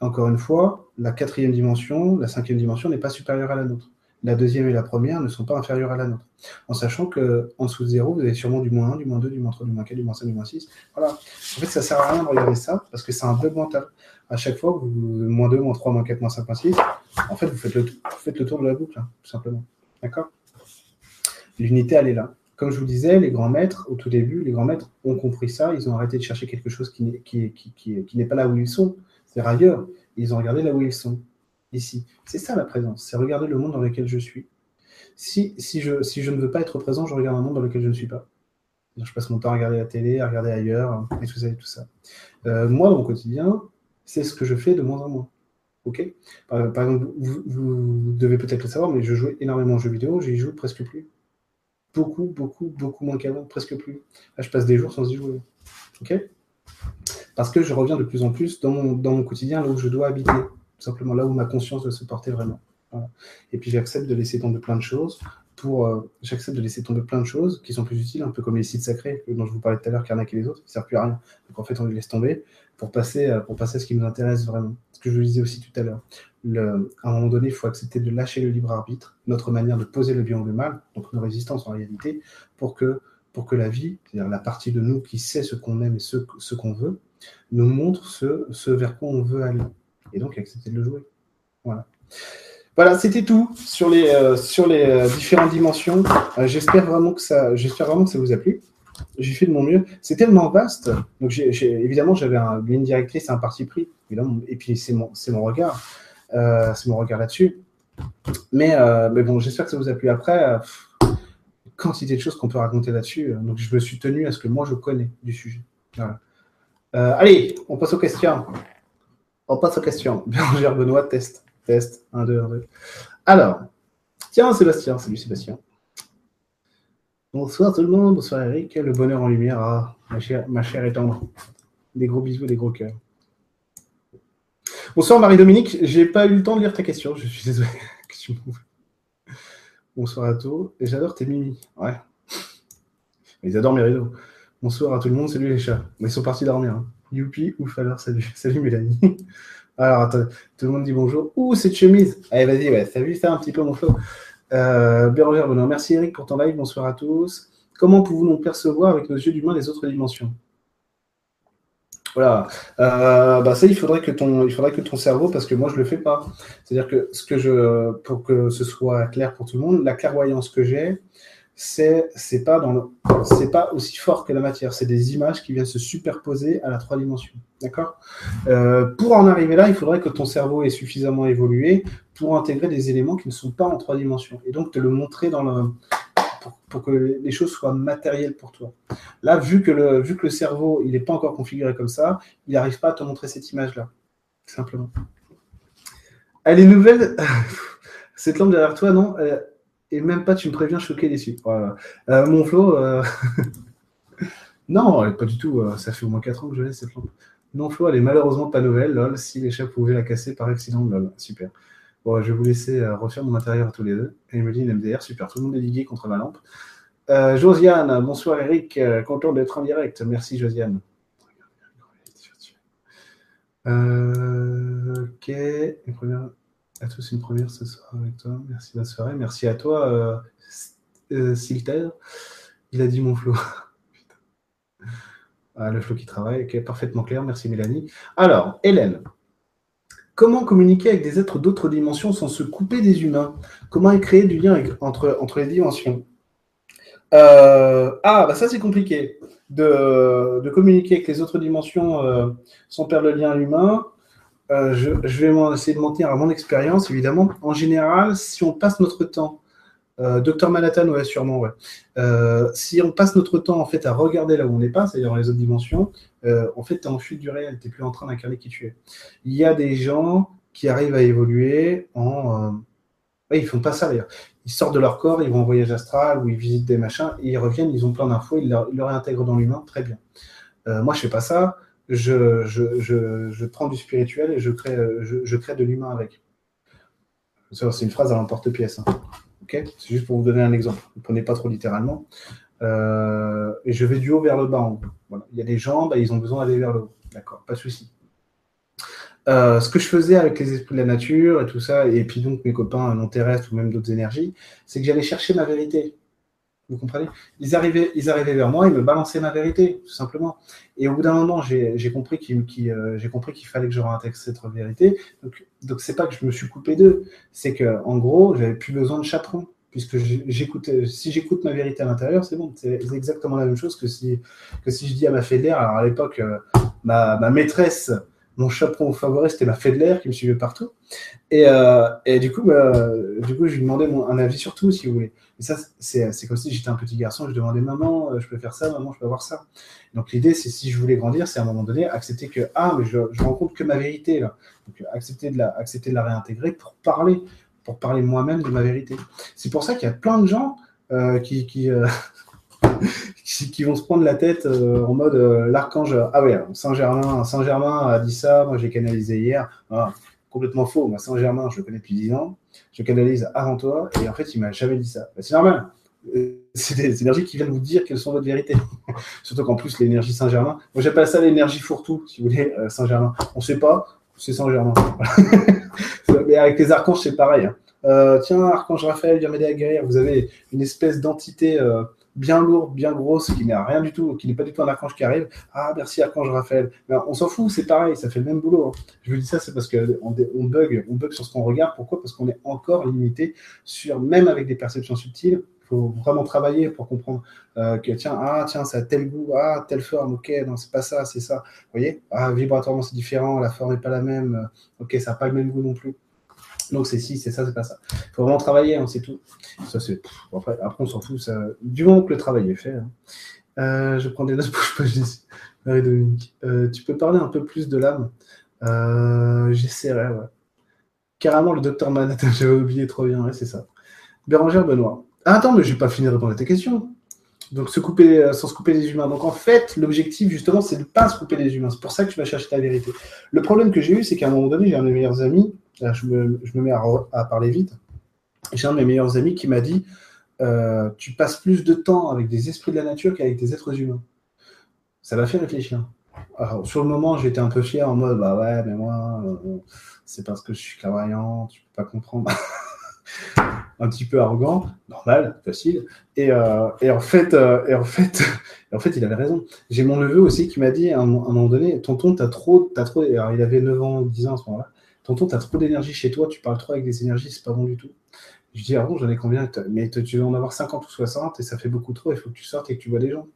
S1: Encore une fois, la quatrième dimension, la cinquième dimension n'est pas supérieure à la nôtre. La deuxième et la première ne sont pas inférieures à la nôtre. En sachant que en dessous de zéro, vous avez sûrement du moins 1, du moins 2, du moins 3, du moins 4, du moins 5, du moins 6. Voilà. En fait, ça sert à rien de regarder ça parce que c'est un bug mental. À chaque fois, vous, moins 2, moins 3, moins 4, moins 5, moins 6, en fait, vous faites le, vous faites le tour de la boucle, hein, tout simplement. D'accord? L'unité, elle est là. Comme je vous disais, les grands maîtres, au tout début, les grands maîtres ont compris ça. Ils ont arrêté de chercher quelque chose qui n'est pas là où ils sont, c'est ailleurs. Ils ont regardé là où ils sont, ici. C'est ça la présence, c'est regarder le monde dans lequel je suis. Si, je, ne veux pas être présent, je regarde un monde dans lequel je ne suis pas. Je passe mon temps à regarder la télé, à regarder ailleurs, et tout ça et tout ça. Euh, moi, dans mon quotidien, c'est ce que je fais de moins en moins. Ok? Par, exemple, vous, vous devez peut-être le savoir, mais je joue énormément aux jeux vidéo, j'y joue presque plus beaucoup, beaucoup, beaucoup moins qu'avant, presque plus. Là, je passe des jours sans y jouer. Ok? Parce que je reviens de plus en plus dans mon, dans mon quotidien, là où je dois habiter, simplement là où ma conscience doit se porter vraiment. Et puis j'accepte de laisser tomber plein de choses pour euh, j'accepte de laisser tomber plein de choses qui sont plus utiles, un peu comme les sites sacrés dont je vous parlais tout à l'heure, Karnak et les autres, qui ne servent plus à rien. Donc en fait, on les laisse tomber pour passer, euh, pour passer à ce qui nous intéresse vraiment. Ce que je vous disais aussi tout à l'heure. à un moment donné, il faut accepter de lâcher le libre arbitre, notre manière de poser le bien ou le mal, donc nos résistances en réalité, pour que, pour que la vie, c'est-à-dire la partie de nous qui sait ce qu'on aime et ce, qu'on veut, nous montre ce, ce vers quoi on veut aller. Et donc accepter de le jouer. Voilà. Voilà, c'était tout sur les, euh, sur les euh, différentes dimensions. Euh, j'espère vraiment que ça, vraiment que ça vous a plu. J'ai fait de mon mieux. C'est tellement vaste. Donc, évidemment, j'avais une ligne directrice, un parti pris. Et puis, c'est mon, mon regard. c'est mon regard là-dessus. Mais, mais bon, j'espère que ça vous a plu. Après, quantité de choses qu'on peut raconter là-dessus. Donc, je me suis tenu à ce que moi, je connais du sujet. allez, on passe aux questions. On passe aux questions. Bérangère Benoît, test. Test, 1, 2, 1, 2. Alors, tiens, Sébastien, salut Sébastien. Bonsoir tout le monde, bonsoir Eric, le bonheur en lumière, ah, ma, chère, ma chère et tendre. Des gros bisous, des gros cœurs. Bonsoir Marie-Dominique, j'ai pas eu le temps de lire ta question, je suis désolé. Bonsoir à tous, et j'adore tes mimi. Ouais. Ils adorent mes rideaux. Bonsoir à tout le monde, salut les chats. Ils sont partis dormir. Hein. Youpi, ouf alors, salut. Salut Mélanie. Alors, tout le monde dit bonjour. Ouh, cette chemise. Allez, vas-y, ouais, vu ça un petit peu, mon flow. Euh, Bérangère Bonheur, merci Eric pour ton live. Bonsoir à tous. Comment pouvons-nous percevoir avec nos yeux d'humain les autres dimensions? Voilà. Euh, bah ça, il faudrait que ton, il faudrait que ton cerveau, parce que moi je le fais pas. C'est-à-dire que ce que je, pour que ce soit clair pour tout le monde, la clairvoyance que j'ai, c'est c'est pas dans c'est pas aussi fort que la matière. C'est des images qui viennent se superposer à la trois dimensions. D'accord euh, Pour en arriver là, il faudrait que ton cerveau ait suffisamment évolué pour intégrer des éléments qui ne sont pas en trois dimensions et donc te le montrer dans le pour, que les choses soient matérielles pour toi. Là, vu que le vu que le cerveau il n'est pas encore configuré comme ça, il n'arrive pas à te montrer cette image là, simplement. Elle est nouvelle. Cette lampe derrière toi, non et même pas tu me préviens choqué dessus. Voilà. Euh, mon Flo, euh, non, pas du tout. Ça fait au moins 4 ans que je l'ai cette lampe. Non, Flo, elle est malheureusement pas nouvelle. Lol, si les chats pouvaient la casser par accident, lol, super. Bon, je vais vous laisser refaire mon intérieur à tous les deux. Dit MDR, super. Tout le monde est ligué contre ma lampe. Josiane, bonsoir Eric, content d'être en direct. Merci Josiane. ok, une première à tous une première ce soir avec toi. Merci la soirée. Merci à toi, euh, euh Silter. Il a dit mon flow. le flow qui travaille, qui est parfaitement clair. Merci Mélanie. Alors, Hélène. Comment communiquer avec des êtres d'autres dimensions sans se couper des humains? Comment créer du lien entre, entre les dimensions? Euh, Ah, bah ça c'est compliqué. De, de, communiquer avec les autres dimensions euh, sans perdre le lien humain. Euh, je, vais essayer de mentir à mon expérience, évidemment. En général, si on passe notre temps, Docteur Manhattan, ouais, sûrement, ouais. Euh, si on passe notre temps en fait à regarder là où on n'est pas, c'est-à-dire dans les autres dimensions, en fait, tu es en fuite du réel, tu n'es plus en train d'incarner qui tu es. Il y a des gens qui arrivent à évoluer en. Ouais, ils font pas ça d'ailleurs. Ils sortent de leur corps, ils vont en voyage astral ou ils visitent des machins, et ils reviennent, ils ont plein d'infos, ils, le réintègrent dans l'humain, très bien. moi, je fais pas ça je, je, je, je, prends du spirituel et je crée, je, crée de l'humain avec. C'est une phrase à l'emporte-pièce. Hein. C'est juste pour vous donner un exemple. Ne prenez pas trop littéralement. Euh, et je vais du haut vers le bas. Voilà. Il y a des gens, ils ont besoin d'aller vers le haut. D'accord, pas de souci. Euh, ce que je faisais avec les esprits de la nature et tout ça, et puis donc mes copains non terrestres ou même d'autres énergies, c'est que j'allais chercher ma vérité. Vous comprenez? Ils arrivaient, ils arrivaient vers moi, ils me balançaient ma vérité, tout simplement. Et au bout d'un moment, j'ai compris qu'il euh, qu'il fallait que je réintègre cette vérité. Donc, donc c'est pas que je me suis coupé d'eux, c'est que en gros, j'avais plus besoin de chaperon, puisque j'écoute. Si j'écoute ma vérité à l'intérieur, c'est bon. C'est exactement la même chose que si je dis à ma fédère. Alors à l'époque, euh, ma maîtresse mon chaperon favori, c'était ma l'air qui me suivait partout. Et, euh, et du, coup, bah, du coup, je lui demandais mon, un avis sur tout, si vous voulez. Et ça, c'est comme si j'étais un petit garçon, je demandais maman, euh, je peux faire ça, maman, je peux avoir ça. Donc l'idée, c'est si je voulais grandir, c'est à un moment donné accepter que ah, mais je, je rencontre que ma vérité là. Donc accepter de la, accepter de la réintégrer pour parler, pour parler moi-même de ma vérité. C'est pour ça qu'il y a plein de gens euh, qui, qui, qui, vont se prendre la tête euh, en mode euh, l'archange. Ah ouais, Saint-Germain Saint -Germain a dit ça, moi j'ai canalisé hier. Ah, complètement faux. Moi, Saint-Germain, je le connais depuis 10 ans. Je canalise avant toi. Et en fait, il m'a jamais dit ça. Bah, c'est normal. Euh, c'est des énergies qui viennent vous dire quelles sont votre vérité. Surtout qu'en plus, l'énergie Saint-Germain, moi j'appelle ça l'énergie fourre-tout, si vous voulez, Saint-Germain. On ne sait pas, c'est Saint-Germain. Mais avec les archanges, c'est pareil. Hein. Tiens, archange Raphaël, viens m'aider à guérir. Vous avez une espèce d'entité bien lourde, bien grosse, qui n'a rien du tout, qui n'est pas du tout un archange qui arrive. Ah, merci archange Raphaël. on s'en fout, c'est pareil, ça fait le même boulot. Hein. Je vous dis ça, c'est parce qu'on on bug, on bug sur ce qu'on regarde. Pourquoi? Parce qu'on est encore limité sur, même avec des perceptions subtiles, faut vraiment travailler pour comprendre euh, que tiens, ah tiens, ça a tel goût, ah telle forme, ok, non, c'est pas ça, c'est ça. Vous voyez? Ah, vibratoirement, c'est différent, la forme n'est pas la même, euh, ok, ça n'a pas le même goût non plus. Donc c'est si, c'est ça, c'est pas ça. Il faut vraiment travailler, hein, c'est tout. Ça, c'est, après, après, on s'en fout. Ça... Du moment que le travail est fait. Hein. Euh, je prends des notes pour que je Marie-Dominique. tu peux parler un peu plus de l'âme? J'essaierai, ouais. Carrément, le docteur Manhattan, j'avais oublié trop bien, ouais, c'est ça. Bérangère Benoît. Ah, attends, mais je n'ai pas fini de répondre à tes questions. Donc, se couper, euh, sans se couper les humains. Donc, en fait, l'objectif, justement, c'est de ne pas se couper les humains. C'est pour ça que tu vas chercher ta vérité. Le problème que j'ai eu, c'est qu'à un moment donné, j'ai un de mes meilleurs amis, je me, mets à, parler vite, j'ai un de mes meilleurs amis qui m'a dit euh, Tu passes plus de temps avec des esprits de la nature qu'avec des êtres humains. Ça m'a fait réfléchir. Sur le moment, j'étais un peu fier en mode Bah ouais, mais moi, euh, c'est parce que je suis clairvoyant, tu peux pas comprendre. un petit peu arrogant, normal, facile. Et, euh, en fait, en fait, en fait, il avait raison. J'ai mon neveu aussi qui m'a dit à un, moment donné, tonton, t'as trop, trop. Alors, il avait 9 ans, 10 ans à ce moment-là. Tonton, t'as trop d'énergie chez toi, tu parles trop avec des énergies, c'est pas bon du tout. Je dis, ah bon, j'en ai combien Mais tu vas en avoir 50 ou 60 et ça fait beaucoup trop, il faut que tu sortes et que tu vois des gens.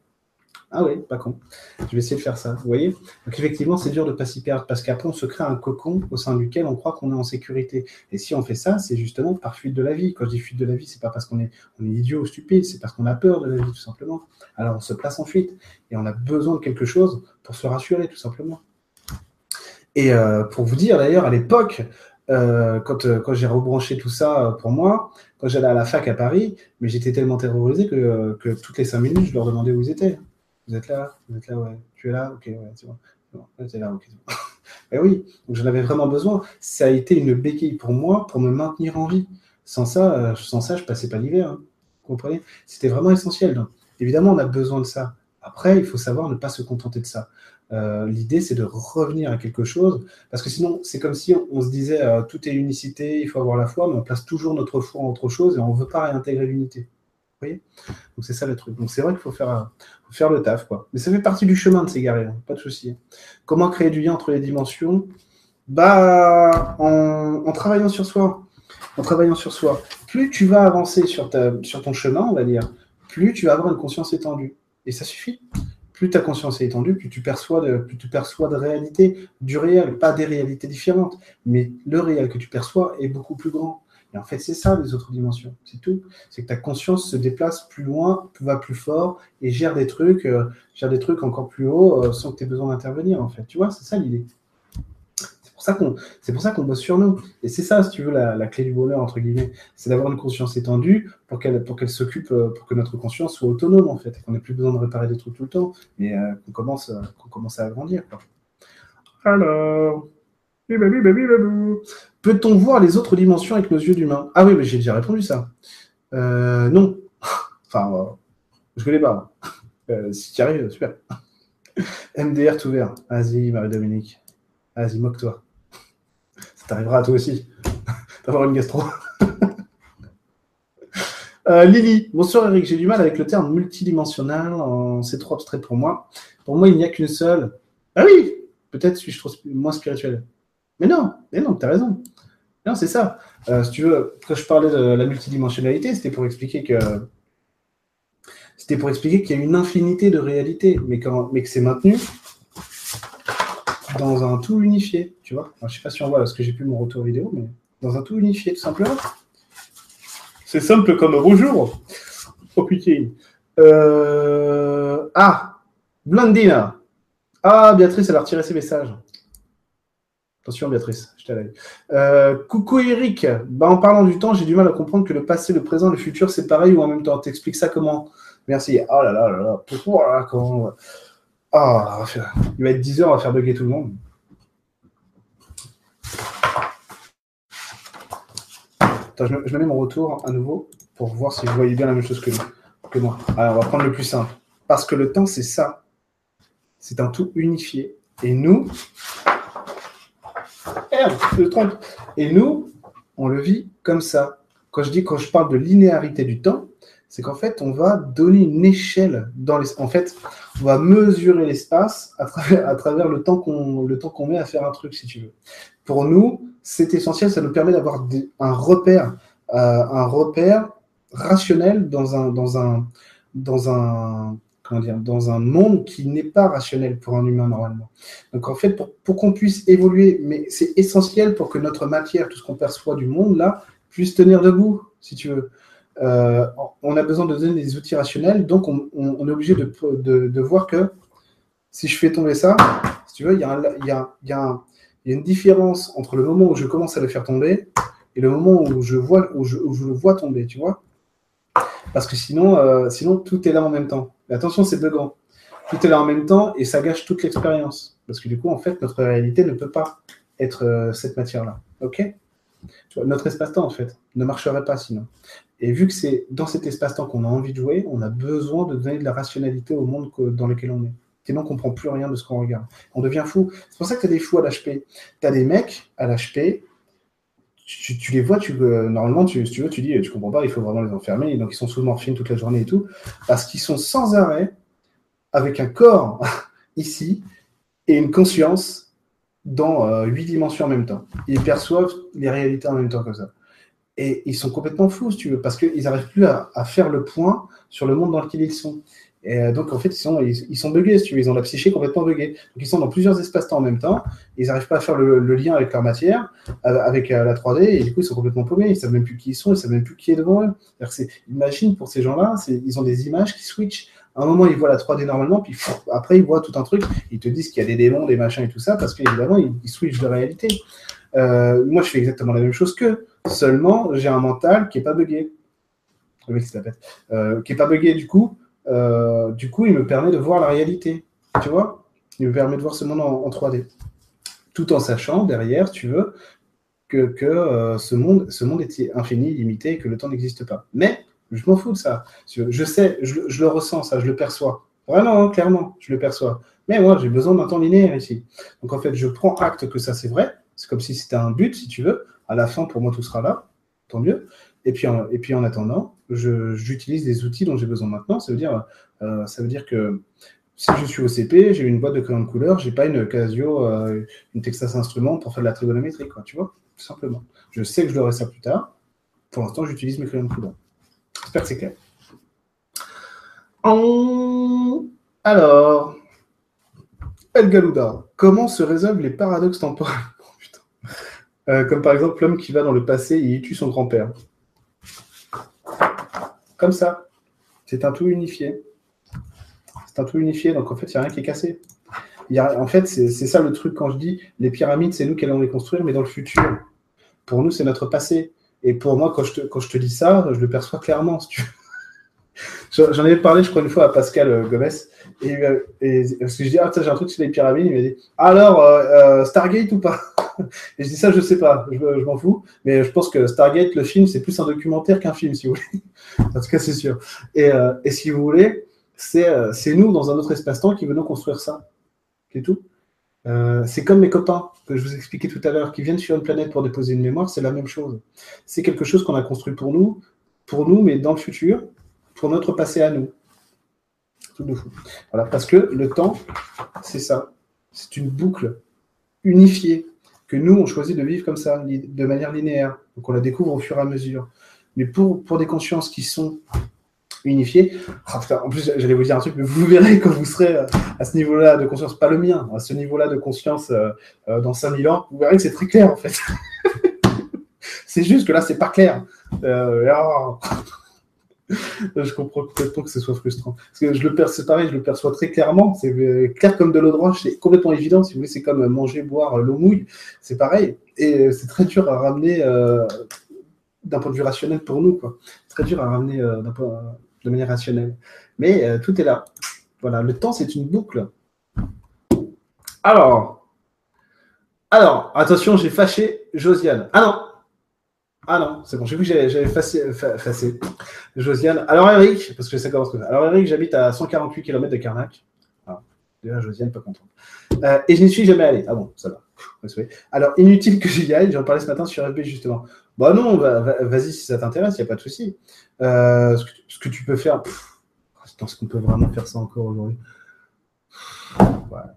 S1: Ah oui, pas con. Je vais essayer de faire ça. Vous voyez Donc effectivement, c'est dur de ne pas s'y perdre parce qu'après, on se crée un cocon au sein duquel on croit qu'on est en sécurité. Et si on fait ça, c'est justement par fuite de la vie. Quand je dis fuite de la vie, c'est pas parce qu'on est, est idiot ou stupide, c'est parce qu'on a peur de la vie, tout simplement. Alors on se place en fuite et on a besoin de quelque chose pour se rassurer, tout simplement. Et euh, pour vous dire d'ailleurs, à l'époque, euh, quand, euh, quand j'ai rebranché tout ça pour moi, quand j'allais à la fac à Paris, mais j'étais tellement terrorisé que, que toutes les cinq minutes, je leur demandais où ils étaient. Vous êtes là Vous êtes là, ouais. Tu es là Ok, ouais, c'est bon. C'est là, ok. Et oui, donc j'en avais vraiment besoin. Ça a été une béquille pour moi pour me maintenir en vie. Sans ça, sans ça je passais pas l'hiver. Hein. Vous comprenez? C'était vraiment essentiel. Donc, évidemment, on a besoin de ça. Après, il faut savoir ne pas se contenter de ça. Euh, l'idée, c'est de revenir à quelque chose, parce que sinon, c'est comme si on, se disait euh, tout est unicité, il faut avoir la foi, mais on place toujours notre foi en autre chose et on ne veut pas réintégrer l'unité. Donc c'est ça le truc. Donc c'est vrai qu'il faut faire, faire le taf, quoi. Mais ça fait partie du chemin de s'égarer, hein, pas de souci. Comment créer du lien entre les dimensions? Bah, en, travaillant sur soi. En travaillant sur soi. Plus tu vas avancer sur, ta, sur ton chemin, on va dire, plus tu vas avoir une conscience étendue. Et ça suffit. Plus ta conscience est étendue, plus tu perçois de, plus tu perçois de réalité, du réel, pas des réalités différentes, mais le réel que tu perçois est beaucoup plus grand. Et en fait, c'est ça les autres dimensions. C'est tout. C'est que ta conscience se déplace plus loin, va plus fort et gère des trucs, euh, gère des trucs encore plus haut euh, sans que tu aies besoin d'intervenir. En fait, tu vois, c'est ça l'idée. C'est pour ça qu'on, bosse sur nous. Et c'est ça, si tu veux, la, clé du bonheur entre guillemets, c'est d'avoir une conscience étendue pour qu'elle, s'occupe, euh, pour que notre conscience soit autonome en fait, qu'on n'ait plus besoin de réparer des trucs tout le temps, mais qu'on commence, qu'on commence à agrandir. Alors. Peut-on voir les autres dimensions avec nos yeux d'humain? Ah oui, mais j'ai déjà répondu ça. Euh, non. enfin, euh, je connais pas. Euh, si tu arrives, super. MDR tout vert. Vas-y, Marie-Dominique. Vas-y, moque-toi. Ça t'arrivera à toi aussi. D'avoir une gastro. Lily, bonsoir Eric, j'ai du mal avec le terme multidimensionnel, c'est trop abstrait pour moi. Pour moi, il n'y a qu'une seule. Ah oui, peut-être suis-je trop moins spirituel. Mais non, mais non, tu as raison. Non, c'est ça. Euh, si tu veux, quand je parlais de la multidimensionnalité, c'était pour expliquer que c'était pour expliquer qu'il y a une infinité de réalités, mais, mais que c'est maintenu dans un tout unifié, tu vois. je ne sais pas si on voit parce que j'ai plus mon retour vidéo, mais dans un tout unifié, tout simplement. C'est simple comme bonjour. Oh putain. Euh... Ah, Blandina. Ah, Béatrice, elle a retiré ses messages. Attention, Béatrice, je t'ai euh, coucou Eric. Bah, en parlant du temps, j'ai du mal à comprendre que le passé, le présent, le futur, c'est pareil ou en même temps. T'expliques ça comment? Merci. Oh là là là là. Pourquoi? Comment... Ah, il va être 10 heures, on va faire bugger tout le monde. Je, me, mets mon retour à nouveau pour voir si vous voyez bien la même chose que, que moi. Alors, on va prendre le plus simple. Parce que le temps, c'est ça. C'est un tout unifié. Et nous. Et nous, on le vit comme ça. Quand je dis, quand je parle de linéarité du temps, c'est qu'en fait, on va donner une échelle dans les. En fait, on va mesurer l'espace à travers, le temps qu'on met à faire un truc, si tu veux. Pour nous, c'est essentiel. Ça nous permet d'avoir un repère, euh, un repère rationnel dans un dans un dans un comment dire dans un monde qui n'est pas rationnel pour un humain normalement. Donc en fait, pour, pour qu'on puisse évoluer, mais c'est essentiel pour que notre matière, tout ce qu'on perçoit du monde là, puisse tenir debout, si tu veux. Euh, on a besoin de donner des outils rationnels, donc on, est obligé de, voir que si je fais tomber ça, si tu veux, il y, a y a- une différence entre le moment où je commence à le faire tomber et le moment où je, vois, où je, le vois tomber, tu vois. Parce que sinon, euh, sinon, tout est là en même temps. Mais attention, c'est buggant. Tout est là en même temps et ça gâche toute l'expérience. Parce que du coup, en fait, notre réalité ne peut pas être euh, cette matière-là. OK? Notre espace-temps, en fait, ne marcherait pas sinon. Et vu que c'est dans cet espace-temps qu'on a envie de jouer, on a besoin de donner de la rationalité au monde que- dans lequel on est. Sinon, on ne comprend plus rien de ce qu'on regarde. On devient fou. C'est pour ça que tu as des fous à l'HP. Tu as des mecs à l'HP, tu, les vois, tu, euh, normalement, tu, si tu veux, tu dis, tu comprends pas, il faut vraiment les enfermer. Donc, ils sont sous morphine toute la journée et tout. Parce qu'ils sont sans arrêt avec un corps ici et une conscience dans euh, huit dimensions en même temps. Ils perçoivent les réalités en même temps comme ça. Et ils sont complètement veux, parce qu'ils n'arrivent plus à, faire le point sur le monde dans lequel ils sont. Et euh, donc, en fait, ils sont, ils, ils buggés, ils ont la psyché complètement buggée. Donc, ils sont dans plusieurs espaces-temps en même temps, ils n'arrivent pas à faire le, lien avec leur matière, euh, avec euh, la 3D, et du coup, ils sont complètement paumés, ils ne savent même plus qui ils sont, ils ne savent même plus qui est devant eux. Imagine pour ces gens-là, ils ont des images qui switchent. À un moment, ils voient la 3D normalement, puis après, ils voient tout un truc, ils te disent qu'il y a des démons, des machins et tout ça, parce qu'évidemment, ils, ils switchent de réalité. Euh, moi, je fais exactement la même chose qu'eux. Seulement, j'ai un mental qui est pas buggé. Bête. Euh, qui est pas buggé, du coup, euh, du coup, il me permet de voir la réalité. Tu vois? Il me permet de voir ce monde en, en 3D. Tout en sachant, derrière, tu veux, que, que ce, monde, ce monde est infini, limité, que le temps n'existe pas. Mais, je m'en fous de ça. Je sais, je le ressens, ça, je le perçois. Vraiment, hein, clairement, je le perçois. Mais moi, j'ai besoin d'un temps linéaire ici. Donc, en fait, je prends acte que ça, c'est vrai. C'est comme si c'était un but, si tu veux. À la fin, pour moi, tout sera là. Tant mieux. Et puis, en, et puis en attendant, j'utilise des outils dont j'ai besoin maintenant. Ça veut dire, euh, ça veut dire que si je suis au CP, j'ai une boîte de crayons de couleur, j'ai pas une Casio, euh, une Texas Instruments pour faire de la trigonométrie, quoi, tu vois, tout simplement. Je sais que je l'aurai ça plus tard. Pour l'instant, j'utilise mes crayons de couleur. J'espère que c'est clair. Alors, El Galouda, comment se résolvent les paradoxes temporels? Euh, Comme par exemple l'homme qui va dans le passé et il tue son grand-père. Comme ça. C'est un tout unifié. C'est un tout unifié, donc en fait, il n'y a rien qui est cassé. Y en fait, c'est ça le truc quand je dis les pyramides, c'est nous qui allons les construire, mais dans le futur. Pour nous, c'est notre passé. Et pour moi, quand je, te, quand je te dis ça, je le perçois clairement. Si. J'en avais parlé, je crois, une fois à Pascal euh, Gomez. Et, euh, et- parce que je dis, ah, j'ai un truc sur les pyramides. Il m'a dit, alors, Stargate ou pas? Et je dis, ça, je sais pas, je, m'en fous. Mais je pense que Stargate, le film, c'est plus un documentaire qu'un film, si vous voulez. en tout cas, c'est sûr. Et, euh, si vous voulez, c'est euh, c'est nous, dans un autre espace-temps, qui venons construire ça. C'est tout. Euh, c'est comme mes copains que je vous expliquais tout à l'heure, qui viennent sur une planète pour déposer une mémoire, c'est la même chose. C'est quelque chose qu'on a construit pour nous, pour nous, mais dans le futur, pour notre passé à nous. Tout de fou. Voilà, parce que le temps, c'est ça. C'est une boucle unifiée que nous, on choisit de vivre comme ça, de manière linéaire. Donc on la découvre au fur et à mesure. Mais pour, pour des consciences qui sont unifiées, ah, en plus j'allais vous dire un truc, mais vous verrez quand vous serez euh, à ce niveau-là de conscience, pas le mien, à ce niveau-là de conscience euh, euh, dans 5000 ans, vous verrez que c'est très clair en fait. c'est juste que là, c'est pas clair. Euh. je comprends complètement que ce soit frustrant. Parce que je le perçois, pareil, je le perçois très clairement. C'est euh, clair comme de l'eau de roche, c'est complètement évident. Si vous voulez, c'est comme manger, boire l'eau mouille. C'est pareil. Et euh, c'est très dur à ramener euh, d'un point de vue rationnel pour nous. C'est très dur à ramener euh, de manière rationnelle. Mais tout est là. Voilà, le temps, c'est une boucle. Alors, alors, attention, j'ai fâché Josiane. Ah non, Ah non, c'est bon, j'ai vu que j'avais effacé, Josiane. Alors Eric, parce que ça commence comme ça. Alors Eric, j'habite à 148 km de Carnac. Ah, déjà, Josiane, pas contente. Euh, et je n'y suis jamais allé. Ah bon, ça va. Alors, inutile que j'y aille, j'en parlais ce matin sur FB justement. Bah non, vas-y si ça t'intéresse, il n'y a pas de souci. Euh, ce, que, tu peux faire, est-ce qu'on peut vraiment faire ça encore aujourd'hui?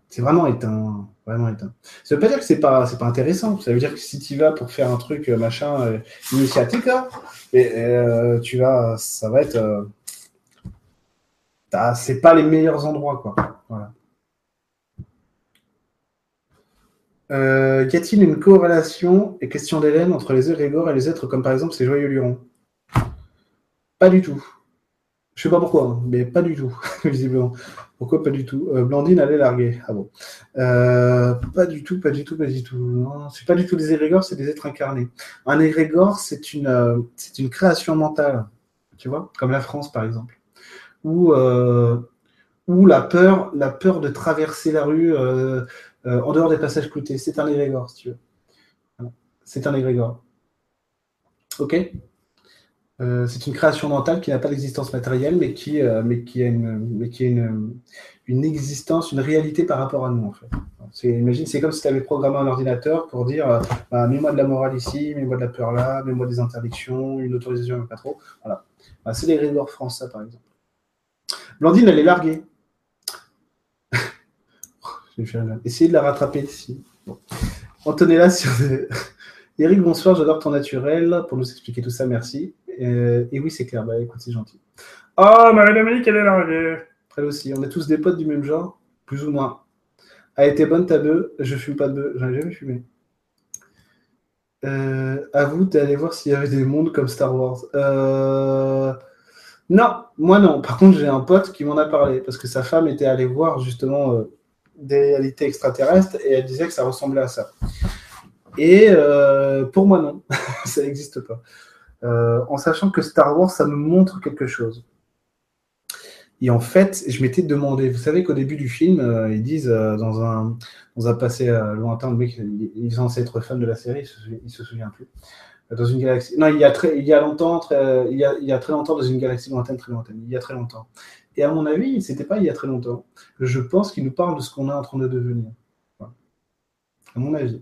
S1: C'est vraiment éteint. Vraiment éteint. Ça veut pas dire que c'est pas, pas intéressant. Ça veut dire que si tu vas pour faire un truc, euh, machin, euh, initiatique, euh, tu vas, ça va être. Euh, c'est pas les meilleurs endroits, quoi. Voilà. y a-t-il une corrélation, et question d'Hélène, entre les égrégores et les êtres comme par exemple ces joyeux lurons? Pas du tout. Je sais pas pourquoi, hein, mais pas du tout, visiblement. Pourquoi pas du tout? Euh, Blandine allait larguer. Ah bon. Euh, pas du tout, pas du tout, pas du tout. Non, c'est pas du tout des égrégores, c'est des êtres incarnés. Un égrégore, c'est une, euh, une création mentale, tu vois, comme la France par exemple, ou ou la peur, la peur de traverser la rue en dehors des passages cloutés. C'est un égrégore, si tu veux. C'est un égrégore. Ok? Euh, c'est une création mentale qui n'a pas d'existence matérielle, mais qui, euh, a, une, existence, une réalité par rapport à nous, en fait. C'est, imagine, c'est comme si tu avais programmé un ordinateur pour dire euh, bah, mets-moi de la morale ici, mets-moi de la peur là, mets-moi des interdictions, une autorisation, pas trop. Voilà. Bah, c'est les rigors français, par exemple. Blandine, elle est larguée. Essayez de la rattraper ici. Bon. là sur. Eric, bonsoir, j'adore ton naturel. Pour nous expliquer tout ça, merci. Euh, et oui, c'est clair. Bah écoute, c'est gentil. Oh, Marie-Dominique, elle est là. Elle aussi. On est tous des potes du même genre, plus ou moins. A été bonne ta bœuf? Je fume pas de bœuf. J'en ai jamais fumé. Euh, à vous d'aller voir s'il y avait des mondes comme Star Wars. Euh, non, moi non. Par contre, j'ai un pote qui m'en a parlé parce que sa femme était allée voir justement des réalités extraterrestres et elle disait que ça ressemblait à ça. Et pour moi, non, ça n'existe pas. Euh, en sachant que Star Wars, ça me montre quelque chose. Et en fait, je m'étais demandé, vous savez qu'au début du film, euh, ils disent euh, dans, un, dans un passé lointain, le mec, il est censé être fan de la série, il se, se souvient plus. Dans une galaxie. Non, il y a très, il y a longtemps, très, il, y a, il y a très longtemps dans une galaxie lointaine, très lointaine. Il y a très longtemps. Et à mon avis, c'était pas il y a très longtemps. Je pense qu'il nous parle de ce qu'on est en train de devenir. À mon avis.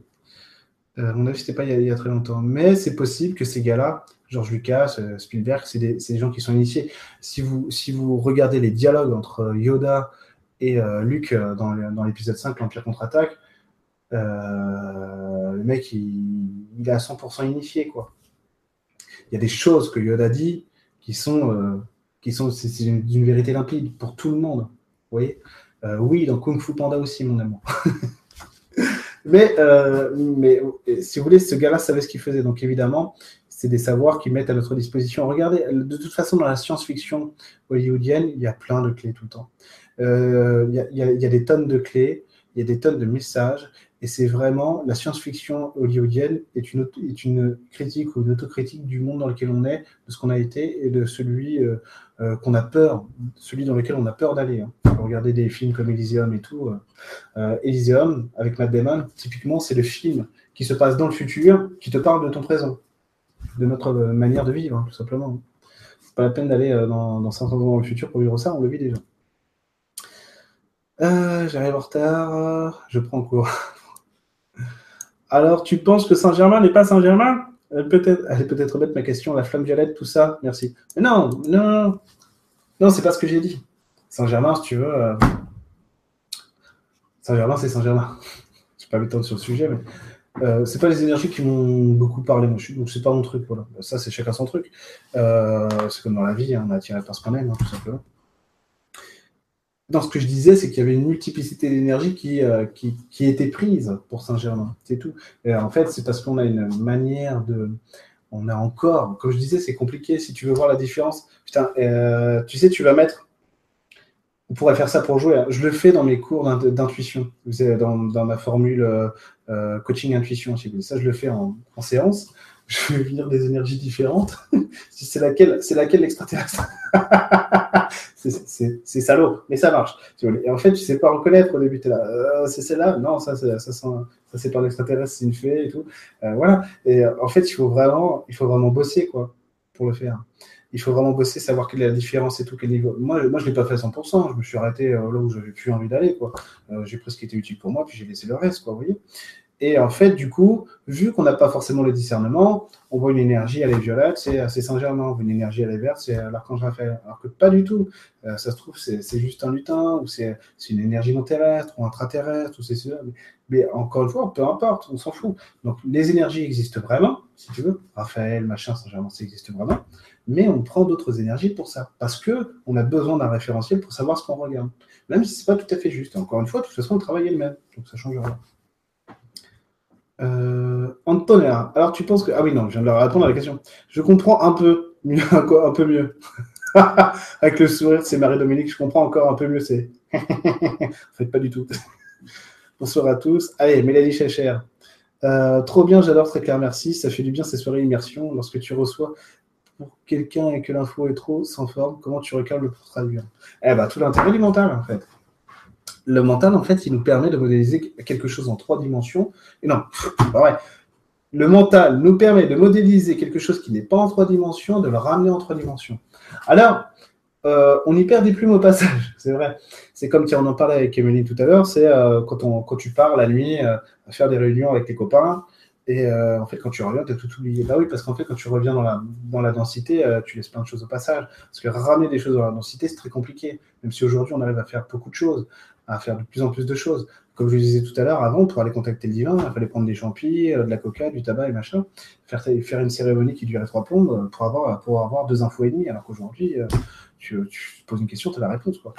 S1: à mon avis, c'était pas il y, a, très longtemps. Mais c'est possible que ces gars-là George Lucas, euh, Spielberg, c'est des, gens qui sont initiés. Si vous, si vous regardez les dialogues entre euh, Yoda et euh, Luke dans, l'épisode 5, l'Empire contre-attaque, le mec, il, est à 100% initié. Quoi. Il y a des choses que Yoda dit qui sont, qui sont vérité limpide pour tout le monde. Vous voyez Oui, dans Kung Fu Panda aussi, mon amour. mais, mais si vous voulez, ce gars-là savait ce qu'il faisait. Donc évidemment, c'est des savoirs qu'ils mettent à notre disposition. Regardez, de toute façon, dans la science-fiction hollywoodienne, il y a plein de clés tout le temps. Euh, il, y a, des tonnes de clés, il y a des tonnes de messages, et c'est vraiment la science-fiction hollywoodienne est une, est une critique ou une autocritique du monde dans lequel on est, de ce qu'on a été et de celui euh, euh, qu'on a peur, celui dans lequel on a peur d'aller. Hein. Regardez des films comme Elysium et tout. Elysium, avec Matt Damon, typiquement, c'est le film qui se passe dans le futur, qui te parle de ton présent de notre manière de vivre, hein, tout simplement. Pas la peine d'aller euh, dans, dans 500 ans dans le futur pour vivre ça, on le vit déjà. Euh, J'arrive en retard, je prends cours. Alors, tu penses que Saint-Germain n'est pas Saint-Germain? Elle peut être, elle est peut-être bête ma question, la flamme violette, tout ça, merci. Mais non, non, non, c'est pas ce que j'ai dit. Saint-Germain, si tu veux. Euh, Saint-Germain, c'est Saint-Germain. Je pas m'étendre sur le sujet, mais euh, c'est pas les énergies qui m'ont beaucoup parlé, moi. donc c'est pas mon truc. Voilà. Ça, c'est chacun son truc. Euh, c'est comme dans la vie, hein, on a attiré par ce qu'on aime, hein, tout simplement. Dans ce que je disais, c'est qu'il y avait une multiplicité d'énergie qui, euh, qui, qui, était prise pour Saint-Germain. C'est tout. Et en fait, c'est parce qu'on a une manière de. On a encore, comme je disais, c'est compliqué. Si tu veux voir la différence, putain, tu sais, tu vas mettre on pourrait faire ça pour jouer. Je le fais dans mes cours d'intuition, dans, dans ma formule euh, euh, coaching intuition. Ça, je le fais en, séance. Je vais venir des énergies différentes. c'est laquelle, c'est laquelle l'extraterrestre? C'est salaud, mais ça marche. Et en fait, tu sais pas reconnaître au début, tu es là, euh, c'est celle-là, non, ça, ça, ça, ça c'est pas l'extraterrestre, c'est une fée et tout. Voilà. Et en fait, il faut vraiment, il faut vraiment bosser, quoi, pour le faire. Il faut vraiment bosser, savoir quelle est la différence et tout, quel niveau. Moi, moi je l'ai pas fait à 100%, je me suis arrêté là où j'avais plus envie d'aller, quoi. j'ai pris ce qui était utile pour moi, puis j'ai laissé le reste, quoi, vous. Et en fait, du coup, vu qu'on n'a pas forcément le discernement, on voit une énergie, elle est violette, c'est Saint-Germain. On voit une énergie, elle est verte, c'est l'archange Raphaël. Alors que pas du tout. Euh, ça se trouve, c'est juste un lutin, ou c'est une énergie non terrestre, ou intraterrestre, ou c'est. Mais, encore une fois, peu importe, on s'en fout. Donc, les énergies existent vraiment, si tu veux. Raphaël, machin, Saint-Germain, ça existe vraiment. Mais on prend d'autres énergies pour ça. Parce que on a besoin d'un référentiel pour savoir ce qu'on regarde. Même si c'est pas tout à fait juste. Encore une fois, de toute façon, le travail est le même. Donc, ça change rien. Euh, Antonia, alors tu penses que. Ah oui, non, je viens de leur répondre à la question. Je comprends un peu mieux, un peu mieux. Avec le sourire, c'est Marie-Dominique, je comprends encore un peu mieux. C'est. en fait, pas du tout. Bonsoir à tous. Allez, Mélanie Chacher. Euh, trop bien, j'adore, très clair, merci. Ça fait du bien ces soirées immersion. Lorsque tu reçois pour quelqu'un et que l'info est trop sans forme, comment tu recales pour traduire? Eh ben, tout l'intérêt du mental, en fait le mental, en fait, il nous permet de modéliser quelque chose en trois dimensions. Et non, pas vrai. Le mental nous permet de modéliser quelque chose qui n'est pas en trois dimensions, de le ramener en trois dimensions. Alors, euh, on y perd des plumes au passage, c'est vrai. C'est comme on en parlait avec Emily tout à l'heure, c'est euh, quand, on, quand tu pars la nuit euh, à faire des réunions avec tes copains, et en fait, quand tu reviens, tu as tout oublié. Bah oui, parce qu'en fait, quand tu reviens dans la, dans la densité, tu laisses plein de choses au passage. Parce que ramener des choses dans la densité, c'est très compliqué. Même si aujourd'hui, on arrive à faire beaucoup de choses à faire de plus en plus de choses. Comme je le disais tout à l'heure, avant, pour aller contacter le divin, il fallait prendre des champis, euh, de la coca, du tabac et machin, faire, faire une cérémonie qui durait trois plombes euh, pour avoir, pour avoir deux infos et demi, alors qu'aujourd'hui, euh, tu, tu, poses une question, tu as la réponse. quoi.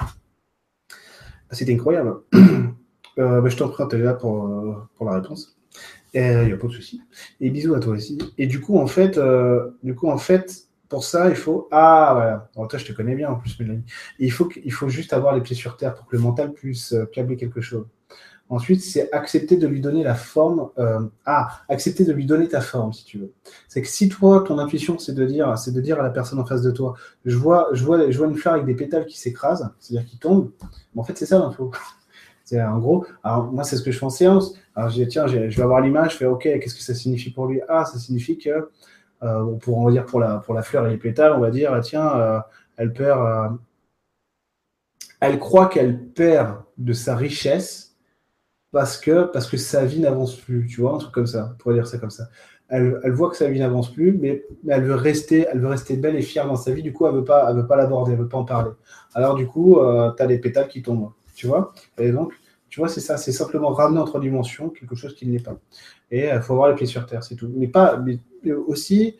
S1: C'était incroyable. Bah, je t'en prie, là pour, pour la réponse. Il n'y a pas de souci. Et bisous à toi aussi. Et du coup, en fait, du coup, en fait pour ça, il faut. Ah, voilà. toi, je te connais bien en plus, Mélanie. Il faut, il faut juste avoir les pieds sur terre pour que le mental puisse euh, câbler quelque chose. Ensuite, c'est accepter de lui donner la forme. Euh, ah, accepter de lui donner ta forme, si tu veux. C'est que si toi, ton intuition, c'est de dire, c'est de dire à la personne en face de toi, je vois, je vois, je vois une fleur avec des pétales qui s'écrasent, c'est-à-dire qui tombent. En fait, c'est ça l'info. C'est en gros, alors moi, c'est ce que je fais en séance. Alors, je dis, tiens, je vais avoir l'image, je fais, OK, qu'est-ce que ça signifie pour lui? Ah, ça signifie que euh, pour, on dire pour la, pour la fleur et les pétales, on va dire, ah, tiens, euh, elle perd, euh, elle croit qu'elle perd de sa richesse parce que, parce que sa vie n'avance plus, tu vois, un truc comme ça, on pourrait dire ça comme ça. Elle, voit que sa vie n'avance plus, mais, elle veut rester, elle veut rester belle et fière dans sa vie. Du coup, elle elle veut pas l'aborder, elle veut pas en parler. Alors du coup, tu as les pétales qui tombent, tu vois. Et donc, tu vois, c'est ça, c'est simplement ramener en trois dimensions quelque chose qui n'est pas. Et il faut avoir les pieds sur terre, c'est tout. Mais pas, mais aussi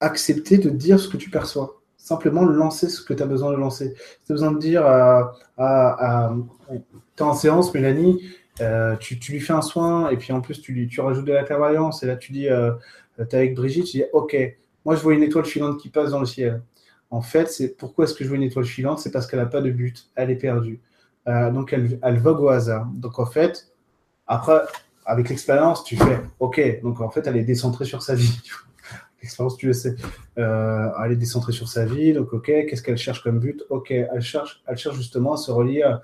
S1: accepter de dire ce que tu perçois. Simplement lancer ce que tu as besoin de lancer. Si tu as besoin de dire à. à, tu es en séance, Mélanie, euh, tu, lui fais un soin et puis en plus tu, tu rajoutes de la clairvoyance et là tu dis, euh, tu es avec Brigitte, tu dis, ok, moi je vois une étoile filante qui passe dans le ciel. En fait, c'est pourquoi est-ce que je vois une étoile filante? C'est parce qu'elle n'a pas de but, elle est perdue. Euh, donc elle, elle vogue au hasard. Donc en fait, après, avec l'expérience, tu fais OK. Donc en fait, elle est décentrée sur sa vie. L'expérience, tu le sais. Euh, elle est décentrée sur sa vie. Donc OK, qu'est-ce qu'elle cherche comme but? OK, elle cherche, elle cherche justement à se relier à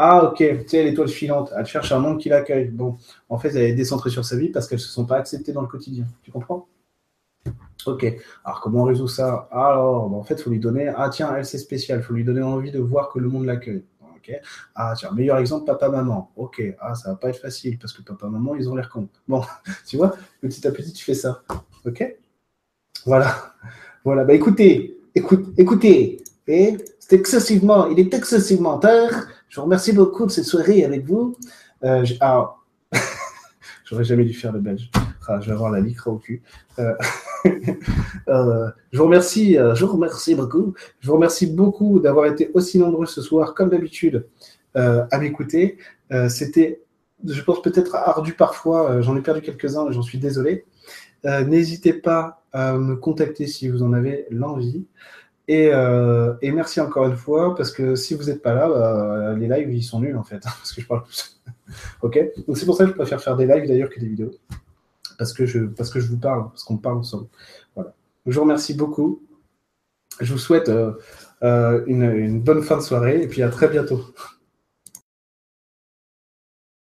S1: ah, ok, tu sais, l'étoile filante, elle cherche un monde qui l'accueille. Bon, en fait, elle est décentrée sur sa vie parce qu'elles ne se sont pas acceptées dans le quotidien. Tu comprends? Ok, alors comment on résout ça? Alors, en fait, il faut lui donner, ah tiens, elle c'est spécial, il faut lui donner envie de voir que le monde l'accueille. Ah, tiens, meilleur exemple, papa-maman. Ok. Ah, ça va pas être facile parce que papa-maman, ils ont l'air cons. Bon, tu vois, petit à petit, tu fais ça. Ok? Voilà. Voilà. Bah écoutez, écoute, écoutez. Et c'est excessivement, il est excessivement tard. Je vous remercie beaucoup de cette soirée avec vous. Euh, ah, j'aurais jamais dû faire le belge. Ah, je vais avoir la licre au cul. Euh, euh, je vous remercie, je vous remercie beaucoup. Je vous remercie beaucoup d'avoir été aussi nombreux ce soir, comme d'habitude, à m'écouter. C'était, je pense peut-être ardu parfois. J'en ai perdu quelques-uns, j'en suis désolé. N'hésitez pas à me contacter si vous en avez l'envie. Et, merci encore une fois, parce que si vous n'êtes pas là, bah, les lives, ils sont nuls en fait, parce que je parle ok? Donc c'est pour ça que je préfère faire des lives d'ailleurs que des vidéos parce que je, parce que je vous parle, parce qu'on parle ensemble. Voilà. Je vous remercie beaucoup. Je vous souhaite une, une bonne fin de soirée et puis à très bientôt.